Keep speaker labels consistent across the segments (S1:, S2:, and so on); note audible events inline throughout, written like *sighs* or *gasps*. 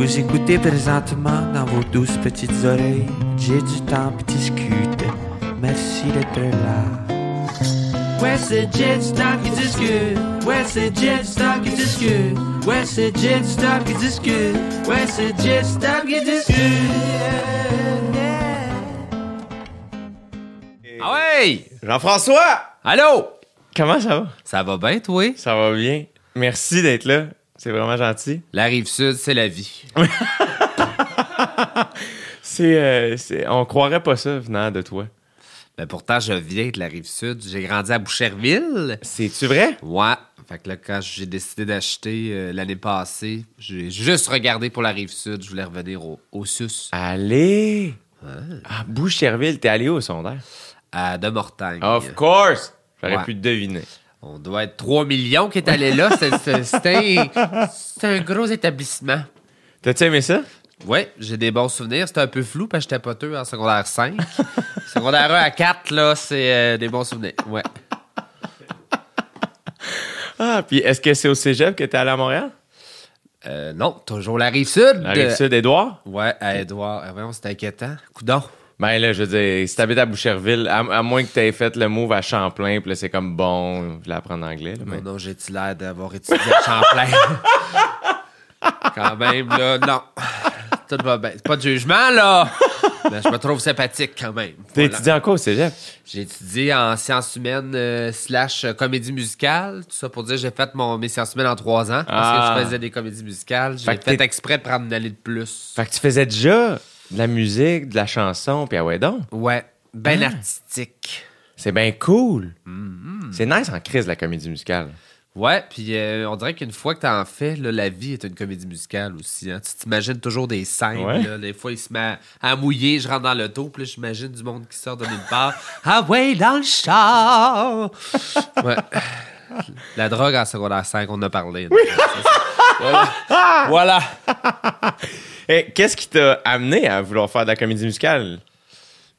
S1: Vous écoutez présentement dans vos douces petites oreilles. J'ai du temps pour discute. Merci d'être là. Ouais, c'est Jet Stop qui discute. Ouais, c'est Jet Stop qui discute. Ouais, c'est Jet Stop qui discute. Ouais, c'est Jet Stop qui discute.
S2: Ah ouais!
S3: Jean-François!
S2: Allô?
S3: Comment ça va?
S2: Ça va bien, toi?
S3: Ça va bien. Merci d'être là. C'est vraiment gentil.
S2: La rive sud, c'est la vie. *laughs*
S3: C'est, euh, c'est- on croirait pas ça venant de toi.
S2: Ben pourtant, je viens de la rive sud. J'ai grandi à Boucherville.
S3: C'est-tu vrai?
S2: Ouais. Fait que là, quand j'ai décidé d'acheter euh, l'année passée, j'ai juste regardé pour la rive sud. Je voulais revenir au, au sus,
S3: Allez! À Boucherville, t'es allé où au secondaire?
S2: à De Mortagne.
S3: Of course! J'aurais
S2: Ouais.
S3: pu te deviner.
S2: On doit être 3 millions qui est allé là. *laughs* C'est- c'est- C'était un, gros établissement.
S3: T'as-tu aimé ça?
S2: Ouais, j'ai des bons souvenirs. C'était un peu flou parce que j'étais poteux en secondaire 5. *laughs* secondaire 1 à 4, là, c'est euh, des bons souvenirs. Ouais. *laughs*
S3: Ah, puis est-ce que c'est au cégep que t'es allé à Montréal?
S2: Euh, non, toujours la rive sud.
S3: La Rive-Sud, Édouard?
S2: Ouais, à Edouard. Ah, voyons, c'était inquiétant. Coudon.
S3: Ben là, je veux dire, si t'habites à Boucherville, à, à moins que t'aies fait le move à Champlain, puis là, c'est comme bon, je voulais apprendre anglais. Là, mais...
S2: Non, non, j'ai-tu l'air d'avoir étudié à Champlain? *laughs* quand même, là, non. Tout va bien. C'est pas de jugement, là. Mais je me trouve sympathique quand même.
S3: T'as
S2: Voilà.
S3: étudié en quoi au cégep?
S2: J'ai étudié en sciences humaines euh, slash euh, comédie musicale. Tout ça pour dire que j'ai fait mon, mes sciences humaines en trois ans parce
S3: Ah.
S2: que je faisais des comédies musicales. J'ai
S3: Fait
S2: exprès de prendre une année de plus.
S3: Fait que tu faisais déjà? De la musique, de la chanson, puis ah ouais donc.
S2: Ouais, ben
S3: Ah.
S2: artistique.
S3: C'est bien cool.
S2: Mm-hmm.
S3: C'est nice en crise, la comédie musicale.
S2: Ouais, puis euh, on dirait qu'une fois que t'en fais, là, la vie est une comédie musicale aussi. Hein. Tu t'imagines toujours des scènes.
S3: Ouais.
S2: Là, des fois, il se met à mouiller, je rentre dans l'auto, puis j'imagine du monde qui sort de nulle part. Ah ouais, dans le char! *laughs* ouais. La drogue en secondaire 5, on a parlé. Voilà. voilà.
S3: Et qu'est-ce qui t'a amené à vouloir faire de la comédie musicale?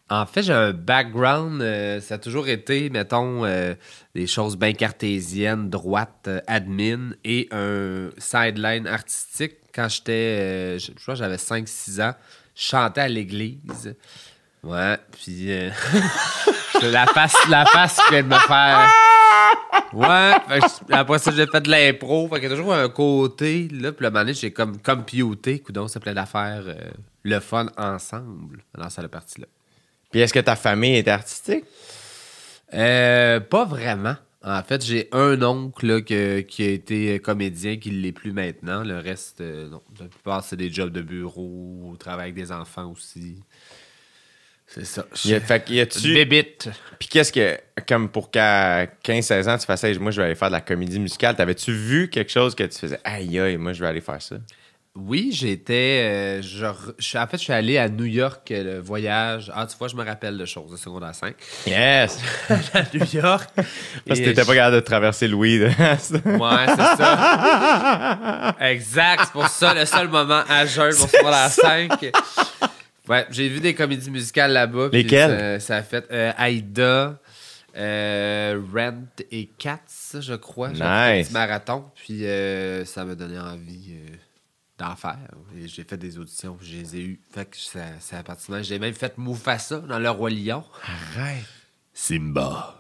S2: En fait, j'ai un background, euh, ça a toujours été, mettons, euh, des choses bien cartésiennes, droite, euh, admin et un sideline artistique. Quand j'étais, euh, je je crois que j'avais 5-6 ans, je chantais à l'église. Ouais, puis euh, *laughs* la face, la face qui vient de me faire. Ouais, fait que je- après ça, j'ai fait de l'impro. Fait qu'il y a toujours un côté, là, puis le moment j'ai comme computé, coudon, ça plein d'affaires, euh, le fun ensemble dans cette partie-là.
S3: Puis est-ce que ta famille était artistique?
S2: Euh, pas vraiment. En fait, j'ai un oncle là, que- qui a été comédien, qui ne l'est plus maintenant. Le reste, euh, non. La plupart, c'est des jobs de bureau, au travail avec des enfants aussi. C'est ça.
S3: Y a- fait y a-tu-
S2: Bébite.
S3: Puis qu'est-ce que, comme pour qu'à 15-16 ans, tu fasses, Hey, moi, je vais aller faire de la comédie musicale. T'avais-tu vu quelque chose que tu faisais, aïe, aïe, moi, je vais aller faire ça?
S2: Oui, j'étais. euh, en fait, je suis allé à New York, euh, le voyage. Ah, tu vois, je me rappelle de choses de secondaire 5.
S3: Yes! *laughs*
S2: à New York.
S3: Parce que t'étais
S2: je-
S3: pas capable de traverser le weed.
S2: Ouais, c'est ça. *laughs* exact. C'est pour ça le seul moment à jeun pour secondaire 5. Ouais, j'ai vu des comédies musicales là-bas.
S3: Lesquelles?
S2: Ça, ça a fait euh, Aïda, euh, Rent et Cats, je crois. J'ai fait un
S3: Nice.
S2: petit marathon. Puis euh, ça m'a donné envie euh, d'en faire. Et j'ai fait des auditions, puis je les ai eues. Fait que ça, ça. J'ai même fait Mufasa dans Le Roi Lion.
S3: Arrête.
S2: Simba.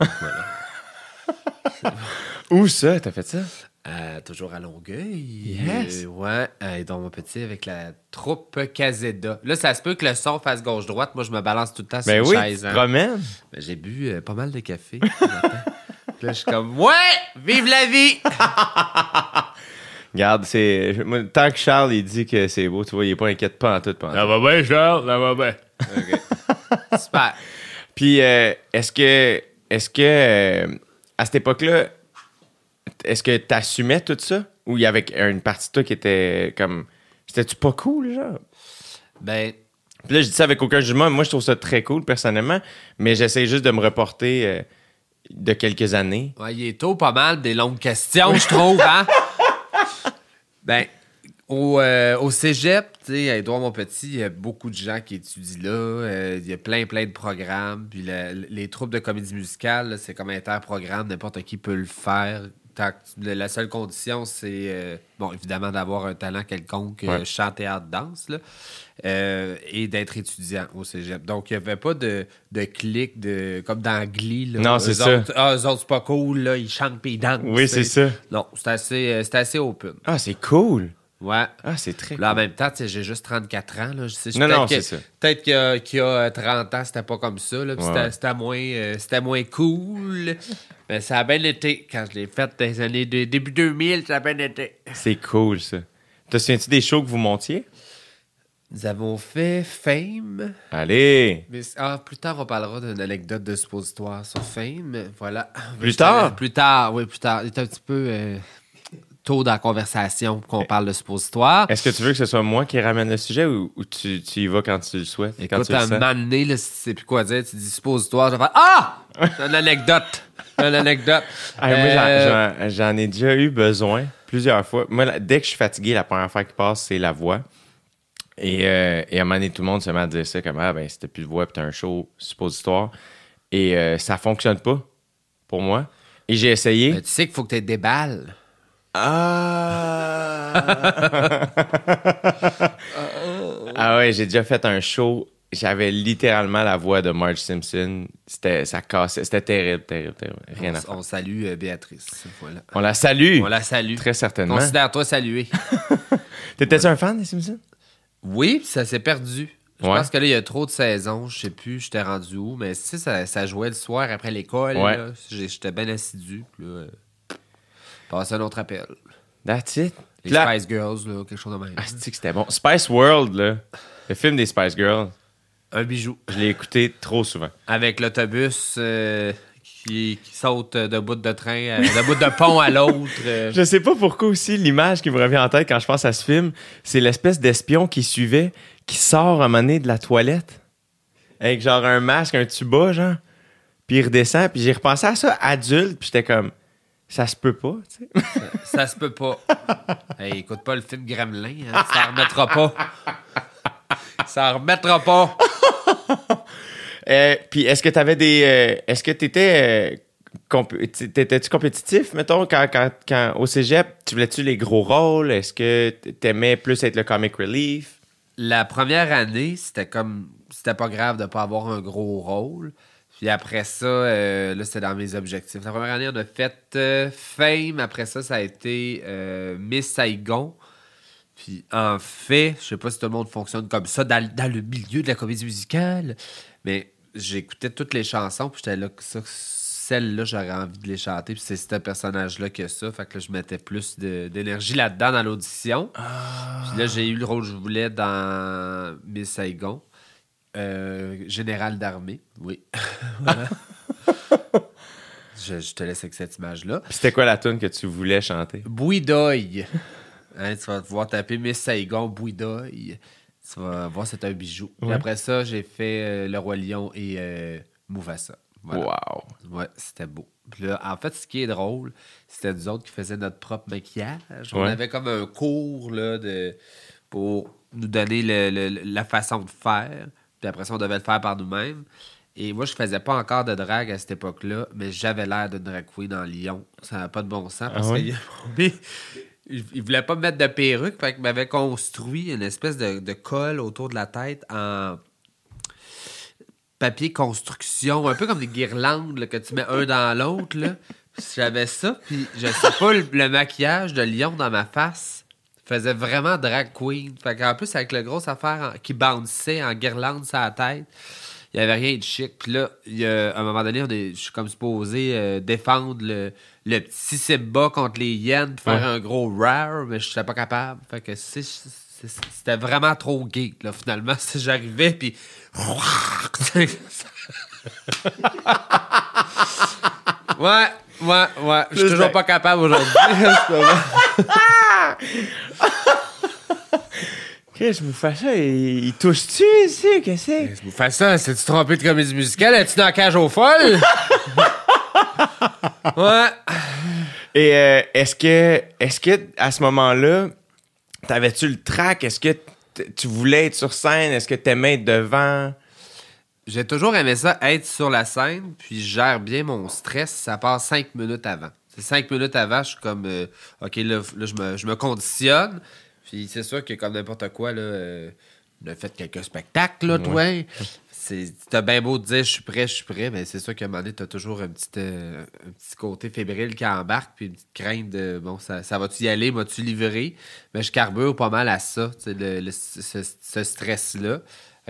S2: *laughs*
S3: Où ça, t'as fait ça?
S2: Euh, toujours à Longueuil.
S3: Yes.
S2: Euh, ouais, euh, et donc mon petit avec la troupe Caseda. Là, ça se peut que le son fasse gauche-droite. Moi, je me balance tout le temps sur
S3: Ben
S2: une
S3: oui,
S2: chaise. hein. Ben, J'ai bu euh, pas mal de café. *laughs* là, je suis comme, ouais, vive la vie! *laughs*
S3: Regarde, c'est. Tant que Charles, il dit que c'est beau, tu vois, il est pas inquiète pas en tout. Pas en tout.
S4: va bien, Charles, ça va bien. *laughs*
S2: Super.
S3: Puis, euh, est-ce que. Est-ce que. euh, à cette époque-là, est-ce que t'assumais tout ça? Ou il y avait une partie de toi qui était comme. C'était-tu pas cool, genre?
S2: Ben,
S3: Puis là, je dis ça avec aucun jugement. Moi, je trouve ça très cool, personnellement. Mais j'essaie juste de me reporter euh, de quelques années.
S2: ouais, il est tôt pas mal des longues questions, je trouve, hein? *laughs* Ben, au, euh, au cégep, tu sais, à Édouard Montpetit, il y a beaucoup de gens qui étudient là. Euh, il y a plein, plein de programmes. Puis les troupes de comédie musicale, c'est comme interprogramme. N'importe qui peut le faire. La seule condition, c'est, euh, bon, évidemment, d'avoir un talent quelconque, euh,
S3: Ouais.
S2: chant, théâtre, danse, là, euh, et d'être étudiant au cégep. Donc, il n'y avait pas de, de clic de, comme dans Glee. Là,
S3: Non, c'est ça.
S2: Ah, eux autres, c'est pas cool, là, ils chantent puis ils dansent.
S3: Oui, c'est ça.
S2: Non, c'est assez, euh, assez open.
S3: Ah, c'est cool.
S2: Ouais.
S3: Ah, c'est très
S2: Là, en même temps, tu sais, j'ai juste 34 ans. Là. Je sais-
S3: Non,
S2: peut-être
S3: non, c'est ça.
S2: Peut-être qu'il y a, qu'il y a, euh, 30 ans, c'était pas comme ça. Là,
S3: Ouais,
S2: c'était, moins, euh, c'était moins cool. Mais ça a bien été. Quand je l'ai fait dans les années de, début 2000, ça a bien été.
S3: C'est cool, ça. Te souviens-tu des shows que vous montiez?
S2: Nous avons fait Fame.
S3: Allez!
S2: Mais, ah, plus tard, on parlera d'une anecdote de suppositoire sur Fame. Voilà.
S3: Plus tard?
S2: Plus tard, oui, plus tard. Il est un petit peu euh, tôt dans la conversation qu'on parle de suppositoire.
S3: Est-ce que tu veux que ce soit moi qui ramène le sujet ou, ou tu, tu y vas quand tu le souhaites? quand
S2: Écoute,
S3: tu le
S2: à un donné, là, si tu sais plus quoi dire, tu dis suppositoire, je vais faire Ah! C'est une anecdote. Une anecdote. *laughs*
S3: Moi, j'en-
S2: Euh,
S3: j'en- j'en ai déjà eu besoin plusieurs fois. Moi, là, dès que je suis fatigué, la première fois qui passe, c'est la voix. Et, euh, et à un moment donné, tout le monde se met à dire ça comme Ah, ben, t'as plus de voix, puis t'as un show suppositoire. Et euh, ça fonctionne pas pour moi. Et j'ai essayé.
S2: mais tu sais qu'il faut que tu aies des balles.
S3: Ah! *laughs* ah ouais, j'ai déjà fait un show. J'avais littéralement la voix de Marge Simpson. C'était, ça cassait. C'était terrible, terrible, terrible. Rien
S2: on,
S3: à faire.
S2: on salue euh, Béatrice. Voilà.
S3: On la salue.
S2: On la salue.
S3: Très certainement.
S2: Considère-toi salué. *laughs*
S3: T'étais-tu un fan des Simpsons?
S2: Oui, ça s'est perdu. Je
S3: Ouais.
S2: pense que là, il y a trop de saisons. Je sais plus, j'étais rendu où. Mais tu sais, ça, ça jouait le soir après l'école.
S3: Ouais.
S2: J'étais bien assidu. Puis là, passe un autre appel.
S3: That's it.
S2: Les
S3: Là-
S2: Spice Girls, là, quelque chose de même.
S3: Ah, c'est que c'était bon? Spice World, là. Le film des Spice Girls.
S2: Un bijou.
S3: Je l'ai écouté trop souvent.
S2: Avec l'autobus euh, qui, qui saute de bout de train, euh, de bout de pont à l'autre. euh.
S3: Je sais pas pourquoi aussi l'image qui me revient en tête quand je pense à ce film, c'est l'espèce d'espion qui suivait, qui sort à un moment donné de la toilette avec genre un masque, un tuba, genre. Puis il redescend, puis j'ai repensé à ça adulte, puis j'étais comme ça se peut pas, tu sais.
S2: Ça se peut pas. Hey, écoute pas le film Gremlin, hein, ça remettra pas. Ça remettra pas. *laughs*
S3: Euh, puis est-ce que t'avais des euh, est-ce que t'étais euh, comp- t'étais-tu compétitif mettons quand, quand, quand au cégep, tu voulais-tu les gros rôles, est-ce que t'aimais plus être le comic relief?
S2: La première année, c'était comme. C'était pas grave de pas avoir un gros rôle. Puis après ça, euh, là, c'était dans mes objectifs. La première année, on a fait euh, Fame. Après ça, ça a été euh, Miss Saigon. Puis en fait, je sais pas si tout le monde fonctionne comme ça dans, dans le milieu de la comédie musicale, mais j'écoutais toutes les chansons, puis j'étais là, que ça, celle-là, j'aurais envie de les chanter, puis c'est ce personnage-là que ça. Fait que là, je mettais plus d'énergie là-dedans dans l'audition. Puis là, j'ai eu le rôle que je voulais dans Miss Saigon. Euh, général d'armée, oui. *laughs* Voilà. je, je te laisse avec cette image-là.
S3: Puis c'était quoi la tune que tu voulais chanter?
S2: Bouidoy. Hein, tu vas pouvoir taper Miss Saigon, Bouidoy. Tu vas voir, c'est un bijou. Puis
S3: Ouais.
S2: après ça, j'ai fait euh, Le Roi Lion et euh. Voilà.
S3: Wow.
S2: Ouais, c'était beau. Puis là, en fait, ce qui est drôle, c'était nous autres qui faisaient notre propre maquillage. On avait comme un cours là, de, pour nous donner le- le- la façon de faire. Puis après ça, on devait le faire par nous-mêmes. Et moi, je faisais pas encore de drague à cette époque-là, mais j'avais l'air d'une drag queen en Lyon. Ça n'a pas de bon sens parce
S3: Ah
S2: qu'il *laughs* il, voulait pas me mettre de perruque, fait qu'il m'avait construit une espèce de, de colle autour de la tête en papier construction, un peu comme des guirlandes là, que tu mets un dans l'autre. là. J'avais ça, puis je sais pas, le, le maquillage de lion dans ma face faisait vraiment drag queen. Fait qu'en plus, avec le gros affaire en- qui bounçait en guirlande sur la tête, il n'y avait rien de chic. Puis là, y a- à un moment donné, on est- je suis comme supposé euh, défendre le, le petit Simba contre les hyènes, faire
S3: Ouais.
S2: un gros rare, mais je n'étais pas capable. Fait que c'était vraiment trop gay, là, finalement. *laughs* J'arrivais, puis... *laughs* *laughs* ouais, ouais, ouais. Je suis toujours
S3: de-
S2: pas capable aujourd'hui. *laughs* *laughs*
S3: Chris, je me fais ça, il, il touche-tu ici? Qu'est-ce que c'est?
S2: Vous faites ça, c'est-tu trompé de comédie musicale? Es-tu dans la cage aux folles? *laughs* ouais.
S3: Et euh, est-ce que, est-ce que à ce moment-là, t'avais-tu le track? Est-ce que tu voulais être sur scène? Est-ce que t'aimais être devant?
S2: J'ai toujours aimé ça, être sur la scène, puis je gère bien mon stress. Ça passe cinq minutes avant. C'est cinq minutes avant, je suis comme, euh, OK, là, là, je, me, je me conditionne. Puis c'est sûr que comme n'importe quoi, là, euh, on a fait quelques spectacles, là, toi. C'est, t'as bien beau te dire, je suis prêt, je suis prêt, mais c'est sûr qu'à un moment donné, t'as toujours un petit, euh, un petit côté fébrile qui embarque, puis une petite crainte de, bon, ça, ça va-tu y aller, m'as-tu livré? Mais je carbure pas mal à ça, tu le, le- ce, ce stress-là.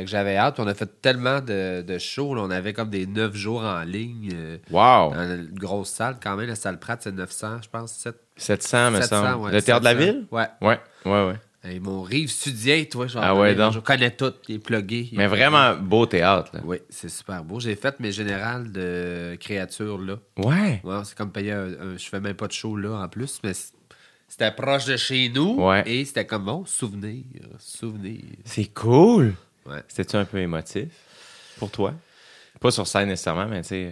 S2: Fait que j'avais hâte, on a fait tellement de, de shows, là, on avait comme des neuf jours en ligne. euh,
S3: Wow!
S2: dans une grosse salle, quand même, la salle Pratt, c'est 900, je pense, 7,
S3: 700, me
S2: 700,
S3: semble.
S2: ouais,
S3: le théâtre de la
S2: 700.
S3: ville?
S2: Ouais.
S3: Ouais, ouais, ouais.
S2: Et mon rive sudien, toi, genre,
S3: Ah ouais, donc.
S2: je connais tout, il est plugué. il est
S3: Mais
S2: plugué.
S3: vraiment beau théâtre, là.
S2: Oui, c'est super beau. J'ai fait mes générales de créatures là.
S3: Ouais.
S2: Ouais, c'est comme payer un, un- Je fais même pas de show là en plus, mais c- c'était proche de chez nous.
S3: Ouais.
S2: Et c'était comme bon, souvenir. Souvenir.
S3: C'est cool.
S2: Ouais.
S3: C'était-tu un peu émotif pour toi? Pas sur scène nécessairement, mais tu sais.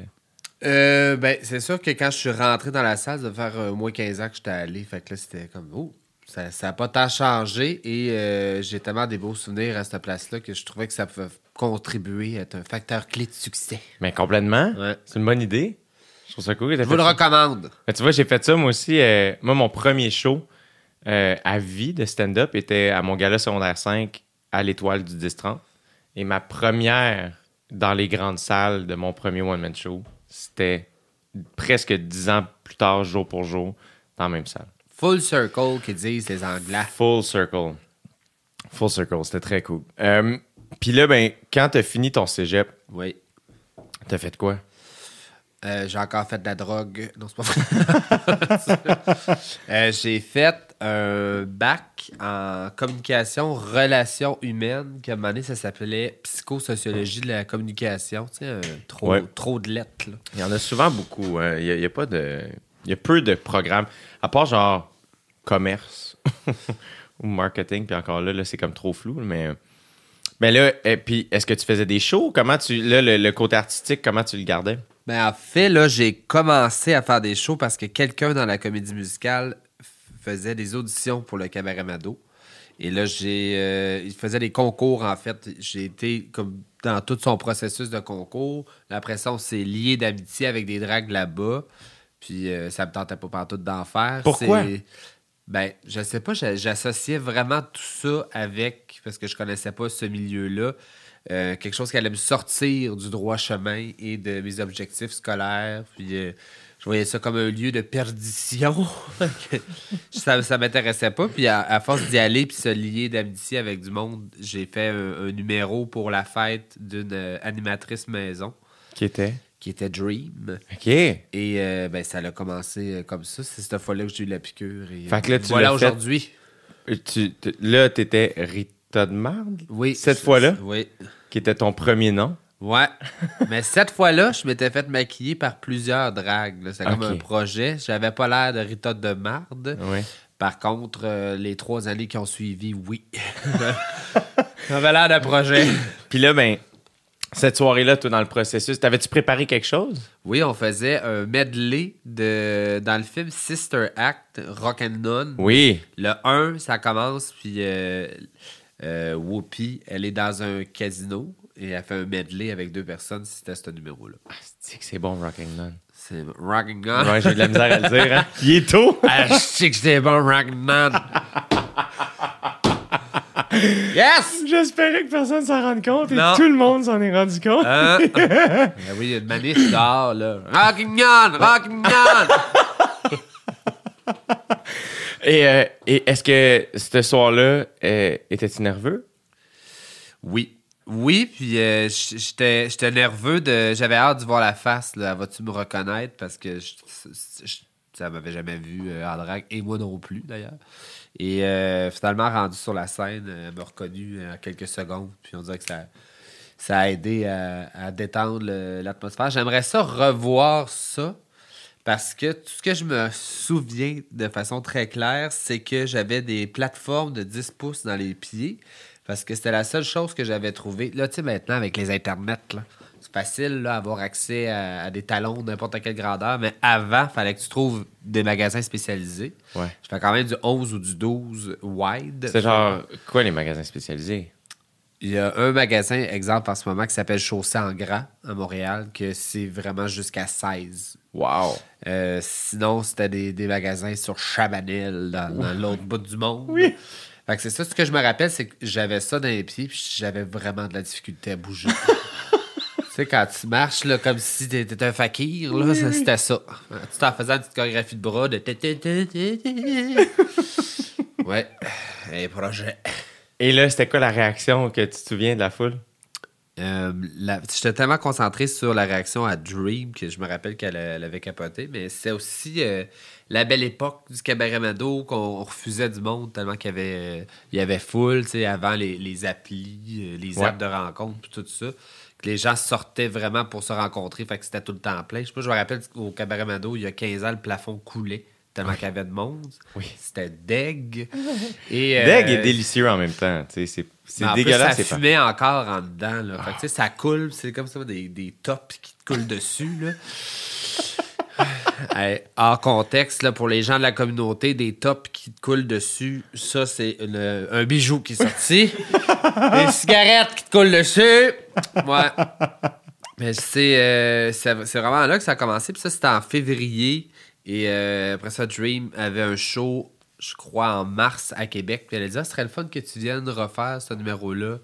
S2: Euh, ben, c'est sûr que quand je suis rentré dans la salle, ça faire euh, au moins 15 ans que j'étais allé. Fait que là, c'était comme, oh, ça n'a pas tant changé. Et euh, j'ai tellement des beaux souvenirs à cette place-là que je trouvais que ça pouvait contribuer à être un facteur clé de succès.
S3: Mais complètement.
S2: Ouais.
S3: C'est une bonne idée. Je trouve ça cool
S2: Je vous le
S3: ça.
S2: recommande.
S3: Mais tu vois, j'ai fait ça moi aussi. euh, moi, mon premier show à vie de stand-up était à mon gala secondaire 5 à l'Étoile du 10-30. Et ma première dans les grandes salles de mon premier one-man show, c'était presque dix ans plus tard, jour pour jour, dans la même salle.
S2: Full circle, qu'ils disent les Anglais.
S3: Full circle. Full circle, c'était très cool. Euh, Puis là, ben, quand t'as fini ton cégep,
S2: Oui.
S3: t'as fait quoi?
S2: Euh, j'ai encore fait de la drogue. Non, c'est pas vrai. *laughs* Euh, j'ai fait un bac en communication, relations humaines, que à un moment donné, ça s'appelait psychosociologie de la communication. Tu sais, un trop,
S3: Ouais.
S2: trop de lettres. là.
S3: Il y en a souvent beaucoup. hein. Il y, a pas de. Il y a peu de programmes. À part genre commerce *laughs* ou marketing, puis encore là, là c'est comme trop flou. Mais, mais là, et puis est-ce que tu faisais des shows? Comment tu. Là, le, le côté artistique, comment tu le gardais?
S2: Ben, en fait, là, j'ai commencé à faire des shows parce que quelqu'un dans la comédie musicale faisait des auditions pour le Cabaret Mado. Et là, j'ai. euh, il faisait des concours, en fait. J'ai été comme dans tout son processus de concours. Après ça, on s'est lié d'amitié avec des dragues là-bas. Puis euh, ça me tentait pas partout d'en faire.
S3: Pourquoi?
S2: Ben, je sais pas, j'a- j'associais vraiment tout ça avec, parce que je connaissais pas ce milieu-là, euh, quelque chose qui allait me sortir du droit chemin et de mes objectifs scolaires. Puis euh, je voyais ça comme un lieu de perdition. *laughs* ça ça m'intéressait pas. Puis à, à force d'y aller puis se lier d'amitié avec du monde, j'ai fait un, un numéro pour la fête d'une euh, animatrice maison
S3: Qui était?
S2: qui était Dream.
S3: OK.
S2: Et euh, ben, ça a commencé comme ça. C'est cette fois-là que j'ai eu la piqûre. Et,
S3: Fait que là, tu
S2: voilà aujourd'hui.
S3: Tu, là, t'étais Rita de Marde?
S2: Oui.
S3: Cette fois-là?
S2: Oui.
S3: Qui était ton premier nom?
S2: Ouais. Mais cette fois-là, je m'étais fait maquiller par plusieurs dragues. C'est comme un projet. J'avais pas l'air de Rita de marde.
S3: Oui.
S2: Par contre, euh, les trois années qui ont suivi, oui. *laughs* J'avais l'air d'un projet.
S3: Puis là, ben, cette soirée-là, toi, dans le processus, t'avais-tu préparé quelque chose?
S2: Oui, on faisait un medley de, dans le film Sister Act, Rock and None.
S3: Oui.
S2: Le 1, ça commence, puis euh, euh, Whoopi, elle est dans un casino et elle fait un medley avec deux personnes. C'était ce numéro-là.
S3: C'est que c'est bon, Rocking None.
S2: C'est Rock and None.
S3: Ouais, j'ai de la misère à le dire, hein? *laughs* Il est tôt!
S2: Ah, je sais que c'était bon, Rock and None. *laughs* yes!
S3: J'espérais que personne s'en rende compte et tout le monde s'en est rendu compte.
S2: Hein? Ah *laughs* oui, il y a une manif là. Rock and None! Rock and None!
S3: Et, euh, et est-ce que ce soir-là, euh, étais-tu nerveux?
S2: Oui. Oui, puis euh, j'étais j'étais nerveux de. J'avais hâte de voir la face. Vas-tu me reconnaître? Parce que je, je- ça m'avait jamais vu en drague, et moi non plus d'ailleurs. Et finalement, rendu sur la scène, elle m'a reconnu en quelques secondes. Puis on dirait que ça, ça a aidé à, détendre l'atmosphère. J'aimerais ça revoir ça. Parce que tout ce que je me souviens de façon très claire, c'est que j'avais des plateformes de 10 pouces dans les pieds. Parce que c'était la seule chose que j'avais trouvée. Là, tu sais, maintenant, avec les internets, là, c'est facile d'avoir accès à, à des talons de n'importe quelle grandeur. Mais avant, il fallait que tu trouves des magasins spécialisés.
S3: Ouais.
S2: Je fais quand même du 11 ou du 12 wide.
S3: C'est genre, quoi les magasins spécialisés?
S2: Il y a un magasin, exemple en ce moment, qui s'appelle Chaussée en Gras à Montréal, que c'est vraiment jusqu'à 16.
S3: Wow.
S2: Euh, sinon, c'était des, des magasins sur Chabanel, dans, dans l'autre bout du monde. Oui. Fait que c'est ça, ce que je me rappelle, c'est que j'avais ça dans les pieds, puis j'avais vraiment de la difficulté à bouger. *laughs* tu sais, quand tu marches, là, comme si t'étais un fakir, là, c'était ça. Tu t'en faisais une petite chorégraphie de bras, de... *laughs* ouais, un projet.
S3: Et là, c'était quoi la réaction que tu te souviens de la foule?
S2: Euh, J'étais tellement concentré sur la réaction à Dream que je me rappelle qu'elle elle avait capoté, mais c'est aussi euh, la belle époque du cabaret Mado qu'on refusait du monde tellement qu'il y avait, euh, il y avait full, tu sais, avant les, les applis, les
S3: Ouais.
S2: apps de rencontre, tout ça. Que les gens sortaient vraiment pour se rencontrer, fait que c'était tout le temps plein. Je sais pas, je me rappelle au cabaret Mado, il y a 15 ans, le plafond coulait tellement qu'il y avait de monde.
S3: Oui.
S2: C'était deg. *laughs* Et,
S3: Deg
S2: euh,
S3: est délicieux en même temps. tu sais, C'est c'est
S2: en plus,
S3: dégueulasse.
S2: ça
S3: pas-
S2: fumait encore en dedans. Là. Fait que, tu sais, ça coule, c'est comme ça, des, des tops qui te coulent dessus. Là. *laughs* Hey, hors contexte, là, pour les gens de la communauté, des tops qui te coulent dessus, ça, c'est une- un bijou qui est sorti. *laughs* des cigarettes qui te coulent dessus. Ouais. Mais c'est euh, c'est c'est vraiment là que ça a commencé. Puis ça, c'était en février. Et euh, après ça, Dream avait un show, je crois, en mars à Québec. Puis elle a dit, ah, ce serait le fun que tu viennes refaire ce numéro-là.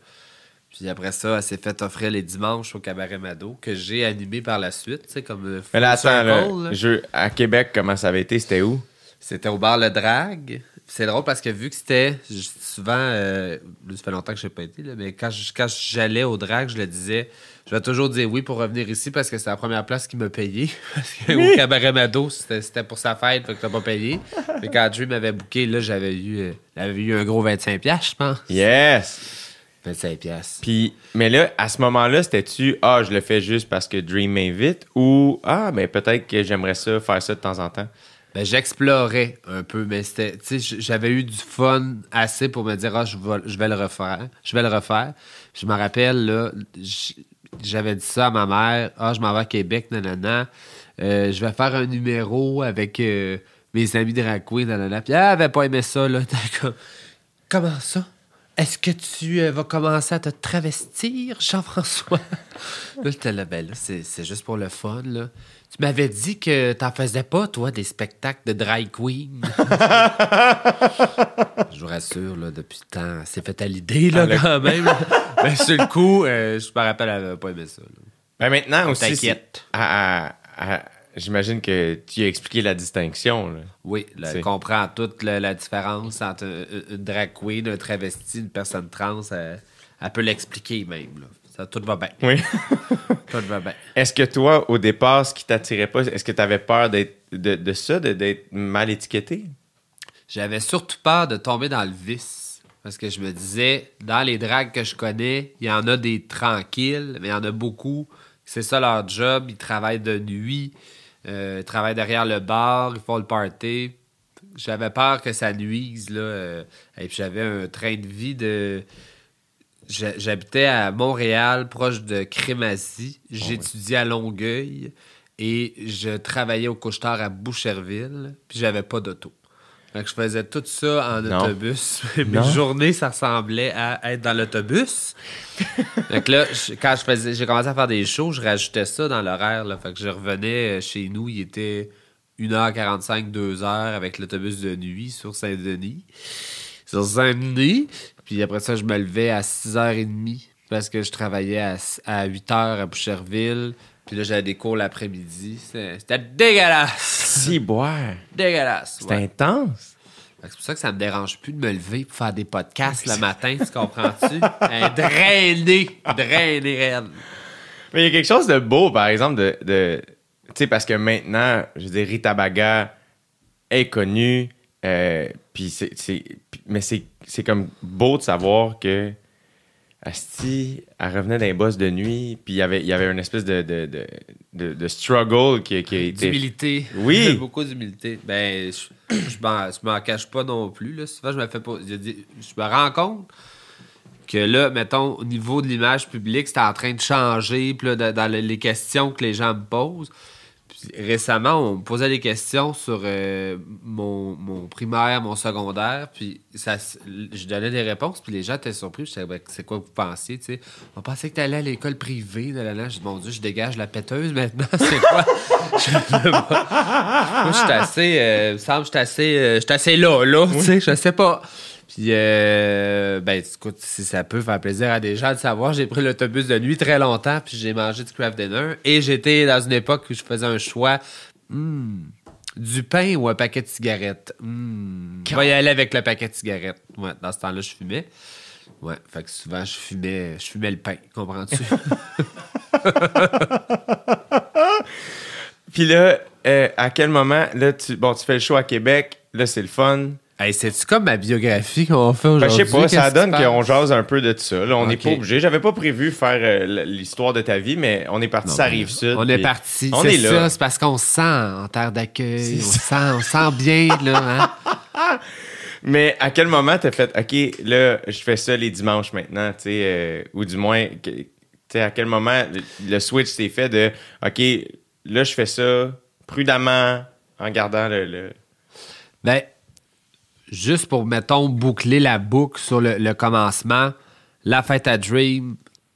S2: Puis après ça, elle s'est fait offrir les dimanches au Cabaret Mado, que j'ai animé par la suite, tu sais, comme euh,
S3: Mais là, attends, là,
S2: Circle, là.
S3: je- à Québec, comment ça avait été? C'était où?
S2: C'était au bar Le Drag. C'est drôle parce que vu que c'était souvent, euh, ça fait longtemps que je n'ai pas été, là, mais quand je- quand j'allais au drag, je le disais, je vais toujours dire oui pour revenir ici parce que c'est la première place qui m'a payé. *laughs* Parce qu'au Cabaret Mado, c'était c'était pour sa fête, fait que t'as pas payé. Mais quand Drew m'avait booké, là, j'avais eu, euh, j'avais eu un gros 25$, piastres, je pense.
S3: Yes!
S2: 25$. piastres.
S3: Puis, mais là, à ce moment-là, c'était-tu, ah, je le fais juste parce que Dream m'invite ou, ah, mais peut-être que j'aimerais ça, faire ça de temps en temps?
S2: Ben, j'explorais un peu, mais c'était, tu sais, j- j'avais eu du fun assez pour me dire, ah, je vais, je vais le refaire. Je vais le refaire. Je me rappelle, là, j'avais dit ça à ma mère, ah, je m'en vais à Québec, nanana. Euh, je vais faire un numéro avec euh, mes amis drag queen, nanana. Puis elle avait pas aimé ça, là. *laughs* Comment ça? Est-ce que tu euh, vas commencer à te travestir, Jean-François? *laughs* là, là, ben c'est juste pour le fun, là. Tu m'avais dit que t'en faisais pas, toi, des spectacles de drag queen. *laughs* je vous rassure, là, depuis le temps, c'est fait à l'idée, là,
S3: Ah, le-
S2: quand même. Mais *laughs* sur le coup, euh, je me rappelle, elle avait pas aimé ça. là.
S3: Ben maintenant aussi,
S2: T'inquiète.
S3: j'imagine que tu as expliqué la distinction. là.
S2: Oui, là, comprend toute la, la différence entre une, une drag queen, un travesti, une personne trans. Elle, elle peut l'expliquer même. Là. Ça, tout va bien.
S3: Oui. *laughs*
S2: Tout va bien.
S3: Est-ce que toi, au départ, ce qui t'attirait pas, est-ce que tu avais peur d'être, de, de ça, d'être mal étiqueté?
S2: J'avais surtout peur de tomber dans le vice. Parce que je me disais, dans les drags que je connais, il y en a des tranquilles, mais il y en a beaucoup. C'est ça leur job. Ils travaillent de nuit, euh, ils travaillent derrière le bar, ils font le party. J'avais peur que ça nuise. Là, euh, et puis j'avais un train de vie de. J'ha- J'habitais à Montréal, proche de Crémazie. J'étudiais à Longueuil et je travaillais au couche-tard à Boucherville. Puis j'avais pas d'auto. Fait que je faisais tout ça en
S3: Non.
S2: autobus. *laughs* Mes
S3: Non.
S2: journées, ça ressemblait à être dans l'autobus. *laughs* fait que là, je- quand je faisais, j'ai commencé à faire des shows, je rajoutais ça dans l'horaire. là. Fait que je revenais euh, chez nous, il était 1h45, 2h avec l'autobus de nuit sur Saint-Denis. Sur Saint-Denis. Puis après ça, je me levais à 6h30 parce que je travaillais à, à 8h à Boucherville. Puis là, j'avais des cours l'après-midi. C'était dégueulasse!
S3: Si, boire.
S2: Dégueulasse! Ouais.
S3: intense.
S2: C'est pour ça que ça me dérange plus de me lever pour faire des podcasts le *laughs* matin, tu comprends-tu? Drainé, drainé raide.
S3: Mais il y a quelque chose de beau, par exemple, de. de tu sais, parce que maintenant, je veux dire, Rita Baga est connue, euh, puis c'est, mais c'est, c'est comme beau de savoir que Asti, elle revenait d'un boss de nuit, puis il y avait, il y avait une espèce de, de, de, de- de struggle qui, qui a été.
S2: D'humilité.
S3: Oui.
S2: Beaucoup d'humilité. Ben, je, je m'en, cache pas non plus. Là. Souvent, je me fais pas. Je, je me rends compte que là, mettons, au niveau de l'image publique, c'est en train de changer. Puis là, dans les questions que les gens me posent. Récemment, on me posait des questions sur euh, mon, mon primaire, mon secondaire, puis ça, je donnais des réponses, puis les gens étaient surpris. Je disais, Ben, c'est quoi vous pensiez, tu sais? On pensait que tu allais à l'école privée, de là, Je dis, mon Dieu, je dégage la péteuse maintenant, *laughs* c'est quoi? Je sais pas. Moi, j'étais assez, euh, il me semble, j'étais assez, euh, assez là, là, tu sais, je sais pas. Puis, euh, ben, écoute, si ça peut faire plaisir à des gens de savoir, j'ai pris l'autobus de nuit très longtemps, puis j'ai mangé du craft dinner. Et j'étais dans une époque où je faisais un choix, hmm, du pain ou un paquet de cigarettes. Hmm, je vais y aller avec le paquet de cigarettes. Ouais, dans ce temps-là, je fumais. Ouais, fait que souvent, je fumais, je fumais le pain, comprends-tu? *laughs*
S3: Puis là, euh, à quel moment, là, tu, bon, tu fais le show à Québec, là, c'est le fun.
S2: Hey, c'est-tu comme ma biographie qu'on fait
S3: Ben,
S2: aujourd'hui?
S3: je sais pas, ça donne qu'on jase un peu de ça. Là, on n'est pas obligé. J'avais pas prévu faire euh, l'histoire de ta vie, mais on est parti, ça arrive sud.
S2: On est parti.
S3: On
S2: c'est
S3: est là.
S2: ça, c'est parce qu'on se sent en terre d'accueil. On sent, on se sent bien, là. Hein? *laughs*
S3: Mais à quel moment t'as fait, OK, là, je fais ça les dimanches maintenant, tu sais, euh, ou du moins, tu sais, à quel moment le, le switch s'est fait de, OK, là, je fais ça prudemment en gardant le. le-
S2: Ben, juste pour, mettons, boucler la boucle sur le, commencement, la fête à Dream,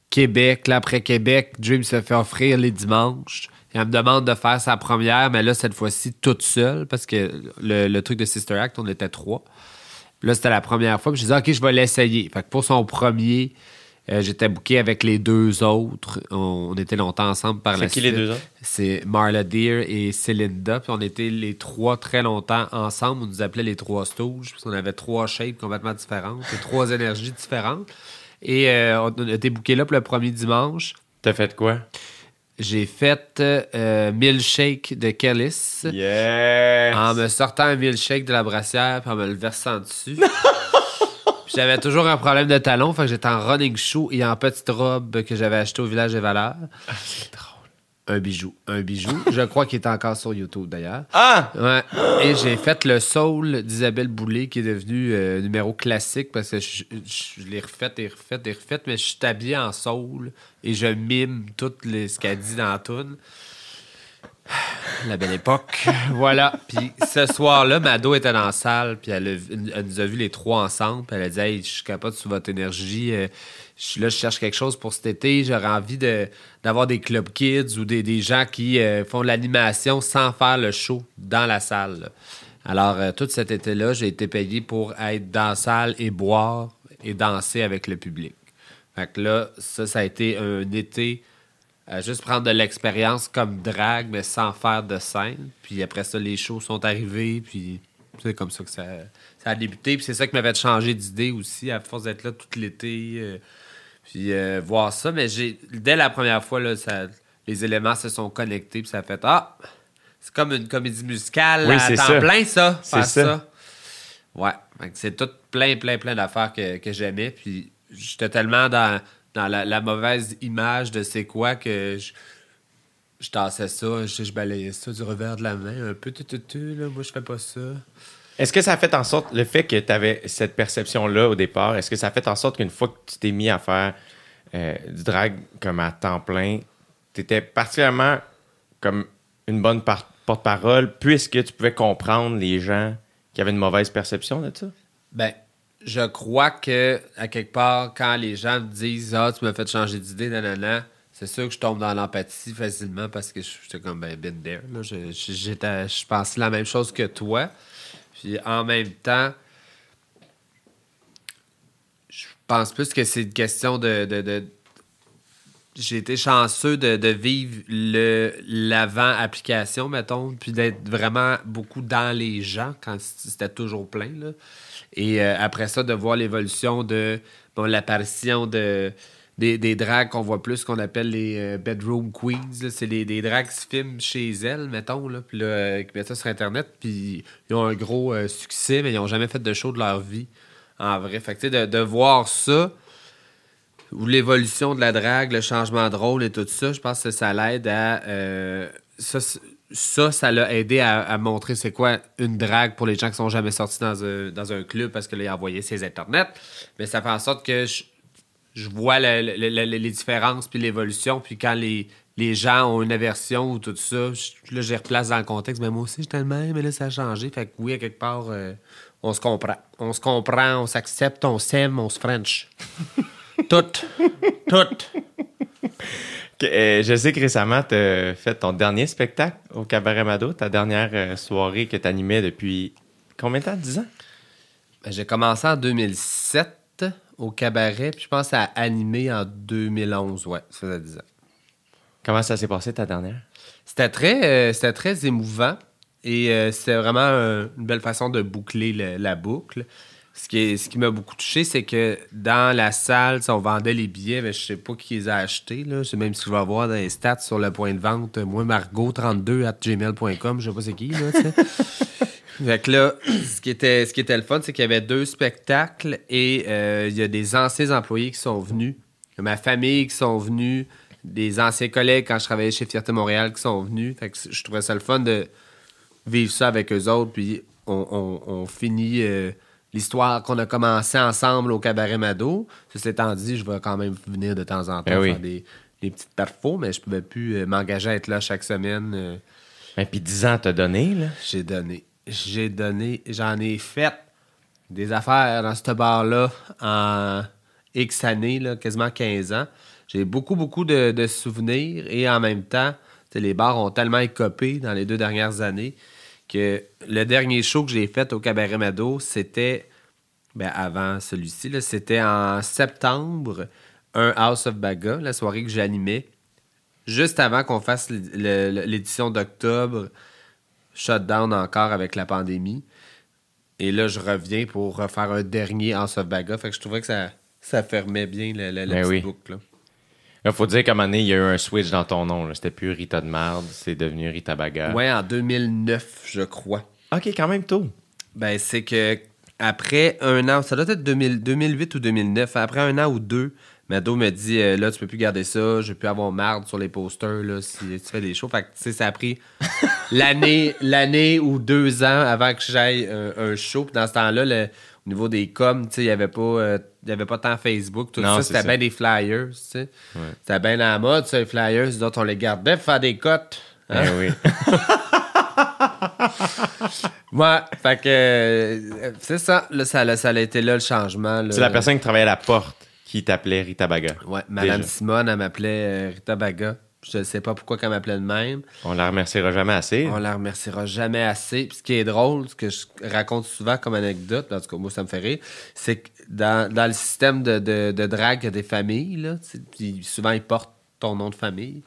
S2: Québec, là, après Québec, Dream se fait offrir les dimanches. Elle me demande de faire sa première, mais là, cette fois-ci, toute seule, parce que le, le truc de Sister Act, on était trois. Là, c'était la première fois. Puis j'ai dit, OK, je vais l'essayer. Fait que pour son premier, euh, j'étais booké avec les deux autres. On, on était longtemps ensemble par
S3: C'est
S2: la
S3: qui
S2: suite.
S3: les deux autres?
S2: C'est Marla Deer et Celinda. Puis on était les trois très longtemps ensemble. On nous appelait les trois Stooges. Parce qu'on avait trois shapes complètement différentes. et trois *laughs* énergies différentes. Et euh, on été booké là pour le premier dimanche.
S3: T'as fait quoi?
S2: J'ai fait euh, milkshake de Kellis.
S3: Yes!
S2: En me sortant un milkshake de la brassière puis en me le versant dessus. *laughs* J'avais toujours un problème de talon, fait que j'étais en running shoe et en petite robe que j'avais acheté au village des valeurs.
S3: C'est drôle.
S2: Un bijou. Un bijou. Je crois qu'il est encore sur YouTube d'ailleurs.
S3: Ah!
S2: Ouais. Et j'ai fait le soul d'Isabelle Boulay qui est devenu euh, numéro classique parce que je, je- je l'ai refait et refait et refait, mais je suis habillé en soul et je mime tout les- ce qu'elle dit dans la toune. La belle époque. voilà. Puis ce soir-là, Mado était dans la salle, puis elle, nous a vu les trois ensemble, puis elle a dit Hey, je suis capable sur votre énergie. euh, je suis là, je cherche quelque chose pour cet été. J'aurais envie de- d'avoir des club kids ou des, gens qui euh, font de l'animation sans faire le show dans la salle. Alors, euh, tout cet été-là, j'ai été payé pour être dans la salle et boire et danser avec le public. Fait que là, ça, ça a été un été à juste prendre de l'expérience comme drague, mais sans faire de scène. Puis après ça, les shows sont arrivés, puis c'est comme ça que ça, ça a débuté. Puis c'est ça qui m'avait changé d'idée aussi, à force d'être là tout l'été. euh, puis euh, voir ça. Mais j'ai dès la première fois, là, ça, les éléments se sont connectés, puis ça a fait Ah! C'est comme une comédie musicale
S3: Oui,
S2: à
S3: c'est
S2: temps
S3: ça.
S2: plein, ça.
S3: C'est
S2: faire
S3: ça.
S2: ça. Ouais. C'est tout plein, plein, plein d'affaires que, que j'aimais. Puis j'étais tellement dans, dans la, la mauvaise image de c'est quoi que je, je tassais ça, je, je balayais ça du revers de la main, un peu tu, tu, tu, là. Moi, je fais pas ça.
S3: Est-ce que ça a fait en sorte, le fait que tu avais cette perception-là au départ, est-ce que ça a fait en sorte qu'une fois que tu t'es mis à faire euh, du drag comme à temps plein, tu étais particulièrement comme une bonne par- porte-parole puisque tu pouvais comprendre les gens qui avaient une mauvaise perception de ça?
S2: Ben, je crois que, à quelque part, quand les gens me disent Ah, tu m'as fait changer d'idée, nanana, c'est sûr que je tombe dans l'empathie facilement parce que j'étais comme ben, been there. Là. Je, j'étais- je pensais la même chose que toi. Puis en même temps, je pense plus que c'est une question de- j'ai été chanceux de, de vivre le l'avant-application, mettons, puis d'être vraiment beaucoup dans les gens quand c'était toujours plein. Là. Et euh, après ça, de voir l'évolution de bon, l'apparition de des, des drags qu'on voit plus, qu'on appelle les euh, bedroom queens. C'est les, des drags qui se filment chez elles, mettons, là, puis là, euh, qui mettent ça sur Internet, puis ils ont un gros succès, mais ils n'ont jamais fait de show de leur vie, en vrai. Fait que, de voir ça, ou l'évolution de la drague, le changement de rôle et tout ça, je pense que ça l'aide à... euh, ça, ça, l'a aidé à, montrer c'est quoi une drague pour les gens qui sont jamais sortis dans un, dans un club parce que là, il a envoyé ses internets. Mais ça fait en sorte que je, je vois le- le- le- le- les différences puis l'évolution. Puis quand les, les gens ont une aversion ou tout ça. Je- là, je les replace dans le contexte. Mais moi aussi, j'étais le même, mais là, ça a changé. Fait que oui, à quelque part, euh, on se comprend. On se comprend, on s'accepte, on s'aime, on se French. *laughs* tout. Tout.
S3: Que, euh, je sais que récemment, tu as fait ton dernier spectacle au Cabaret Mado, ta dernière euh, soirée que tu animais depuis combien de temps? 10 ans?
S2: Ben, J'ai commencé en 2007 au cabaret, puis je pense à animer en 2011. Ouais, ça faisait 10 ans.
S3: Comment ça s'est passé ta dernière?
S2: C'était très, euh, très émouvant et euh, c'était vraiment un- une belle façon de boucler le- la boucle. Ce qui, est- ce qui m'a beaucoup touché, c'est que dans la salle, on vendait les billets, mais je sais pas qui les a achetés. Là. Je sais même si je vais voir dans les stats sur le point de vente. Moi, Margot32 at gmail.com, je sais pas c'est qui. Là. *laughs* Fait que là, ce qui était, ce qui était le fun, c'est qu'il y avait deux spectacles et euh, il y a des anciens employés qui sont venus, ma famille qui sont venus, des anciens collègues quand je travaillais chez Fierté Montréal qui sont venus. Fait que je trouvais ça le fun de vivre ça avec eux autres. Puis on, on- on finit euh, l'histoire qu'on a commencé ensemble au Cabaret Mado. Ceci étant dit, je vais quand même venir de temps en temps
S3: Ben oui.
S2: faire des, des petites perfos, mais je pouvais plus euh, m'engager à être là chaque semaine. euh,
S3: Et puis 10 ans t'as donné, là.
S2: j'ai donné. J'ai donné. J'en ai fait des affaires dans ce bar-là en X années, là, quasiment 15 ans. J'ai beaucoup, beaucoup de, de souvenirs et en même temps, les bars ont tellement écopé dans les deux dernières années que le dernier show que j'ai fait au Cabaret Mado, c'était, ben, avant celui-ci, c'était en septembre, un House of Baga, la soirée que j'animais, juste avant qu'on fasse l'édition d'octobre shutdown encore avec la pandémie. Et là, je reviens pour refaire un dernier House of Baga. Fait que je trouvais que ça, ça fermait bien la, la, la
S3: Ben
S2: petite
S3: oui.
S2: boucle. là.
S3: Il faut dire qu'à un moment donné, il y a eu un switch dans ton nom. là. C'était plus Rita de Marde, c'est devenu Rita Baga.
S2: Ouais, en 2009, je crois.
S3: OK, quand même tôt.
S2: Ben, c'est que après un an, ça doit être 2000 2008 ou 2009, après un an ou deux, Mado me dit euh, là, tu peux plus garder ça, je vais plus avoir marde sur les posters là, si tu fais des shows. Fait que, tu sais, ça a pris *laughs* l'année l'année ou deux ans avant que j'aille un, un show. Puis dans ce temps-là, le- au niveau des coms, tu sais, il y avait pas. euh, avait pas tant Facebook, tout
S3: Non,
S2: ça, c'était bien des flyers, tu sais. C'était bien la mode, ça, les flyers, d'autres on les gardait pour faire des cotes. hein.
S3: Ben oui. *laughs*
S2: Ouais, fait que euh, c'est ça, là, ça, a- ça a été là le changement.
S3: c'est la personne qui travaillait à la porte qui t'appelait Rita Baga.
S2: Ouais, Madame. Simone, elle m'appelait euh, Rita Baga. Je ne sais pas pourquoi qu'elle m'appelait de même.
S3: On la remerciera jamais assez.
S2: On la remerciera jamais assez. Puis ce qui est drôle, ce que je raconte souvent comme anecdote, en tout cas moi ça me fait rire, c'est que dans, dans le système de, de, de drague, il y a des familles, là, puis souvent ils portent ton nom de famille.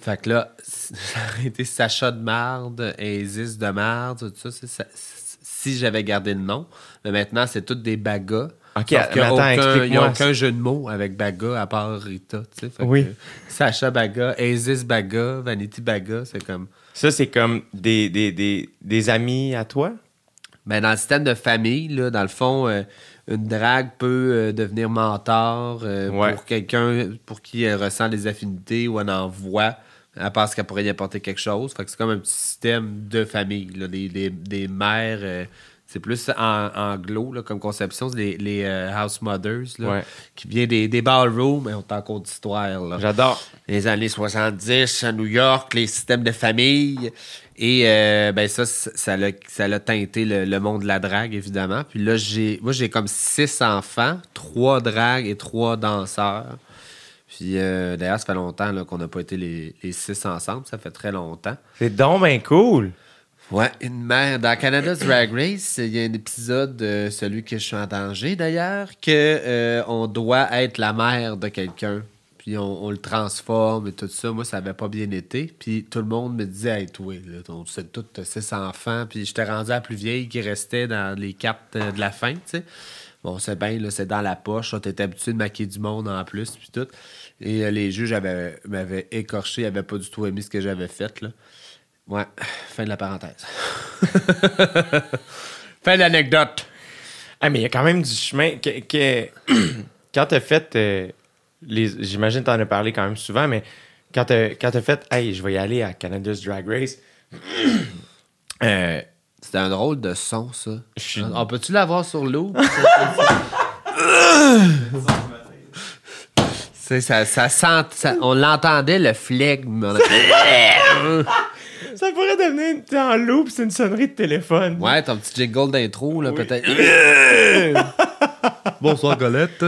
S2: Fait que là, *laughs* ça aurait été Sacha de marde, Isis de marde, tout ça- si j'avais gardé le nom. Mais maintenant, c'est toutes des bagas.
S3: Ok,
S2: Sauf qu'il y a
S3: mais attends,
S2: aucun- Il n'y a aucun jeu de mots avec baga à part Rita. tu sais.
S3: Oui.
S2: Sacha Baga, Isis Baga, Vanity Baga, c'est comme.
S3: Ça, c'est comme des, des, des, des amis à toi?
S2: Ben, dans le système de famille, là, dans le fond, euh, une drague peut euh, devenir mentor euh,
S3: Ouais.
S2: pour quelqu'un pour qui elle ressent des affinités ou elle en voit. Elle pense qu'elle pourrait y apporter quelque chose. Fait que c'est comme un petit système de famille. Là, des, des, des mères. C'est plus en, anglo là, comme conception, c'est les, les euh, house mothers là,
S3: Ouais.
S2: qui viennent des, des ballrooms, mais on t'en compte d'histoire.
S3: J'adore.
S2: les années 70 à New York, les systèmes de famille. Et euh, ben ça, ça l'a, ça l'a teinté le, le monde de la drague, évidemment. Puis là, j'ai, moi, j'ai comme six enfants, trois dragues et trois danseurs. Puis euh, d'ailleurs, ça fait longtemps qu'on n'a pas été les, les six ensemble. Ça fait très longtemps.
S3: C'est donc ben cool.
S2: Ouais, une mère. Dans Canada's Drag Race, il y a un épisode, euh, celui que je suis en danger d'ailleurs, que euh, on doit être la mère de quelqu'un. Puis on, le transforme et tout ça. Moi, ça avait pas bien été. Puis tout le monde me disait, hey, toi, on tout t'as six enfants. Puis j'étais rendu à la plus vieille qui restait dans les cartes euh, de la fin, tu sais. Bon, c'est bien, là, c'est dans la poche. Tu es habitué de maquiller du monde en plus, puis tout. Et euh, les juges avaient- m'avaient écorché, ils n'avaient pas du tout aimé ce que j'avais fait, là. Ouais, *sighs* fin de la parenthèse. *laughs* fin de l'anecdote.
S3: Ah, mais il y a quand même du chemin. Que, que- *clears throat* quand t'as fait. euh, les, j'imagine que t'en as parlé quand même souvent, mais quand t'as, quand t'as fait. Hey, je vais y aller à Canada's Drag Race. *clears throat* euh,
S2: C'était un drôle de son, ça.
S3: Je suis-
S2: On peut-tu l'avoir sur l'eau? *laughs* ça, ça sent, ça- on l'entendait, le flegme. *laughs*
S3: Ça pourrait devenir t'es en loop, c'est une sonnerie de téléphone.
S2: Ouais, ton petit jingle d'intro, là, peut-être. *laughs* Bonsoir, Colette.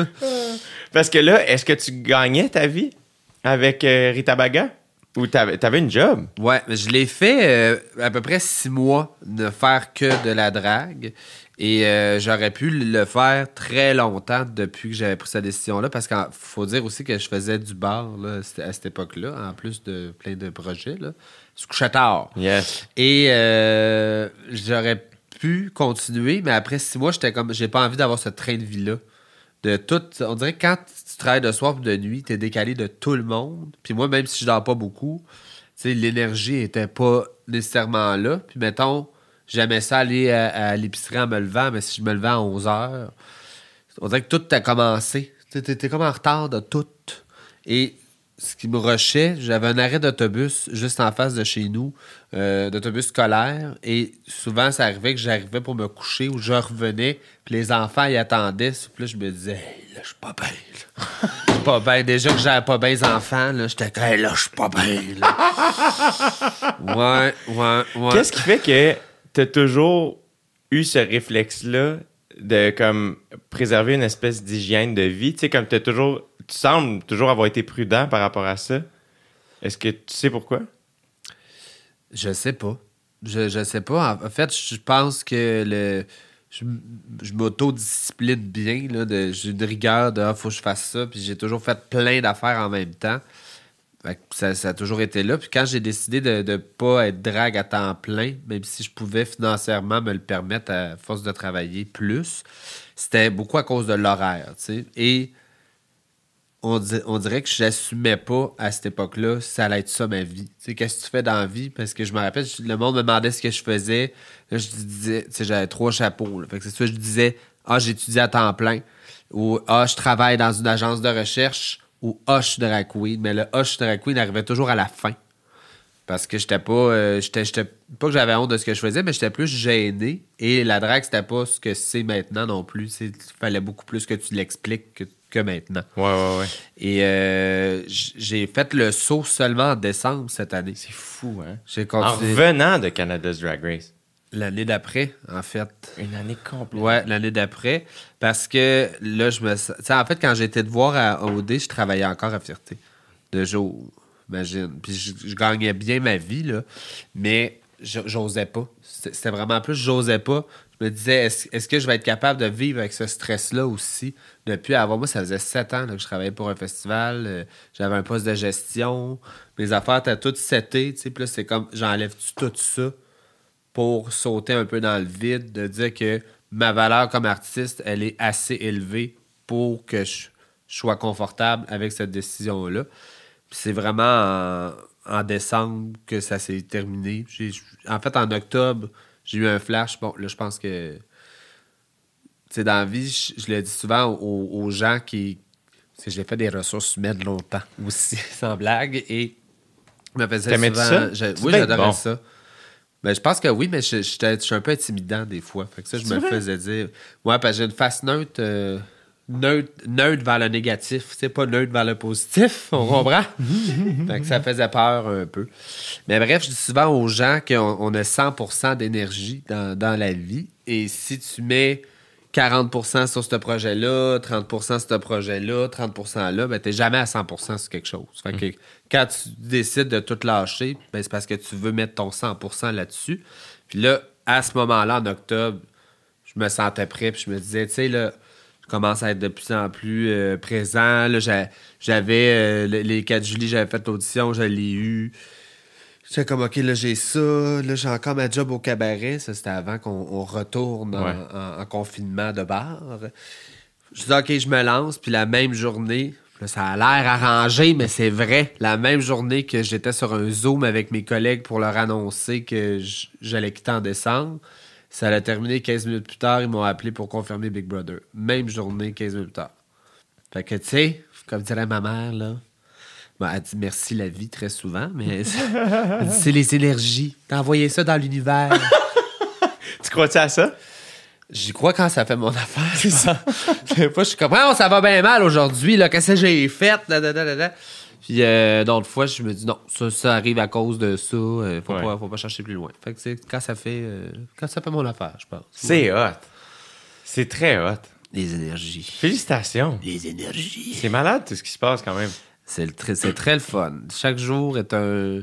S3: Parce que là, est-ce que tu gagnais ta vie avec euh, Rita Baga? Ou t'avais, t'avais une job?
S2: Ouais, mais je l'ai fait euh, à peu près six mois de faire que de la drague. Et euh, j'aurais pu le faire très longtemps depuis que j'avais pris cette décision-là. Parce qu'il faut dire aussi que je faisais du bar là, à cette époque-là, en plus de plein de projets. Là. Je couchais tard.
S3: Yes.
S2: Et euh, j'aurais pu continuer, mais après six mois, j'étais comme j'ai pas envie d'avoir ce train de vie-là. De tout. On dirait que quand tu travailles de soir ou de nuit, t'es décalé de tout le monde. Puis moi, même si je dors pas beaucoup, tu sais, l'énergie était pas nécessairement là. Puis mettons, j'aimais ça aller à, à l'épicerie en me levant, mais si je me levais à 11 heures, on dirait que tout a commencé. T'es comme en retard de tout. Et ce qui me rushait, j'avais un arrêt d'autobus juste en face de chez nous, euh, d'autobus scolaire. Et souvent, ça arrivait que j'arrivais pour me coucher ou je revenais, puis les enfants y attendaient. Puis là, je me disais, Hey, là, je suis pas bien. Je suis pas bien. Déjà que j'avais pas bien les enfants, là, j'étais comme, Hey, là, je suis pas bien. ouais, ouais, ouais.
S3: Qu'est-ce qui fait que t'as toujours eu ce réflexe-là de comme préserver une espèce d'hygiène de vie? Tu sais, comme t'as toujours. Tu sembles toujours avoir été prudent par rapport à ça. Est-ce que tu sais pourquoi?
S2: Je sais pas. Je, je sais pas. En fait, je pense que le. Je, je m'auto-discipline bien. J'ai une rigueur de ah, faut que je fasse ça. Puis j'ai toujours fait plein d'affaires en même temps. Ça, ça a toujours été là. Puis quand j'ai décidé de ne pas être drague à temps plein, même si je pouvais financièrement me le permettre à force de travailler plus, c'était beaucoup à cause de l'horaire. Et on, di- on dirait que j'assumais pas à cette époque-là ça allait être ça ma vie. Tu qu'est-ce que tu fais dans la vie? Parce que je me rappelle, le monde me demandait ce que je faisais. Là, je disais, tu sais, j'avais trois chapeaux. Fait que c'est ça, je disais, ah, j'étudie à temps plein. Ou, ah, je travaille dans une agence de recherche. Ou, ah, je suis drag queen. Mais le ah, je suis drag queen arrivait toujours à la fin. Parce que j'étais pas. euh, j'étais, pas que j'avais honte de ce que je faisais, mais j'étais plus gêné. Et la drague, c'était pas ce que c'est maintenant non plus. Il fallait beaucoup plus que tu l'expliques que, que maintenant.
S3: Ouais, ouais, ouais.
S2: Et euh, j'ai fait le saut seulement en décembre cette année.
S3: C'est fou, hein?
S2: J'ai
S3: En
S2: continué
S3: revenant de Canada's Drag Race.
S2: l'année d'après, en fait.
S3: Une année complète.
S2: Ouais, l'année d'après. Parce que là, je me. sens- Tu sais, en fait, quand j'étais de voir à OD, je travaillais encore à Fierté. De jour, imagine. Puis je, je gagnais bien ma vie, là. Mais j'osais pas. C'était vraiment plus, j'osais pas. Je me disais, est-ce que je vais être capable de vivre avec ce stress-là aussi? Depuis avoir, moi, ça faisait sept ans que je travaillais pour un festival. euh, J'avais un poste de gestion. Mes affaires étaient toutes setées. Tu sais, puis là, c'est comme, j'enlève-tu tout ça? pour sauter un peu dans le vide, de dire que ma valeur comme artiste, elle est assez élevée pour que je, sois confortable avec cette décision-là. C'est vraiment en, décembre que ça s'est terminé. En fait, en octobre, j'ai eu un flash. Bon, là, je pense que. Tu sais, dans la vie, je, je le dis souvent aux, aux gens qui. parce que j'ai fait des ressources humaines longtemps aussi, *laughs* sans blague. Et me faisais
S3: T'aimais-tu
S2: souvent.
S3: ça?
S2: je- oui, j'adorais
S3: bon.
S2: ça. Ben, je pense que oui, mais je, je suis un peu intimidant des fois. Fait que ça, je me le faisais dire. Ouais, parce que j'ai une face neutre, euh, neutre, neutre vers le négatif. C'est pas neutre vers le positif, *laughs* on comprend? *laughs* fait que ça faisait peur un peu. Mais bref, je dis souvent aux gens qu'on on a 100% d'énergie dans, dans la vie. Et si tu mets 40% sur ce projet-là, 30% sur ce projet-là, 30% là, ben t'es jamais à 100% sur quelque chose. Fait que quand tu décides de tout lâcher, ben c'est parce que tu veux mettre ton 100% là-dessus. Puis là, à ce moment-là, en octobre, je me sentais prêt, puis je me disais, tu sais, là, je commence à être de plus en plus euh, présent. J'avais, euh, le- les 4 juillet, j'avais fait l'audition, je l'ai eu. J'étais comme, OK, là, j'ai ça. Là, j'ai encore ma job au cabaret. Ça, c'était avant qu'on on retourne en,
S3: Ouais.
S2: en- en confinement de bar. Je dis, OK, je me lance. Puis la même journée, là, ça a l'air arrangé, mais c'est vrai. La même journée que j'étais sur un Zoom avec mes collègues pour leur annoncer que j'allais quitter en décembre, ça a terminé 15 minutes plus tard. Ils m'ont appelé pour confirmer Big Brother. Même journée, 15 minutes plus tard. Fait que, tu sais, comme dirait ma mère, là, ben, elle dit merci la vie très souvent, mais *laughs* elle dit, c'est les énergies. T'as envoyé ça dans l'univers. *laughs*
S3: Tu crois-tu à ça?
S2: J'y crois quand ça fait mon affaire. *laughs* C'est ça. Des fois, je suis comme, Ah, ça va bien mal aujourd'hui, là. Qu'est-ce que j'ai fait? Da, da, da, da, da. Puis euh, d'autres fois, je me dis, non, ça, ça arrive à cause de ça. euh, faut,
S3: Ouais.
S2: pas, faut pas chercher plus loin. Fait que c'est quand ça fait, euh, quand ça fait mon affaire, je pense.
S3: C'est hot. C'est très hot.
S2: Les énergies.
S3: Félicitations.
S2: Les énergies.
S3: C'est malade tout ce qui se passe quand même.
S2: C'est le tr- c'est très le fun. Chaque jour est un,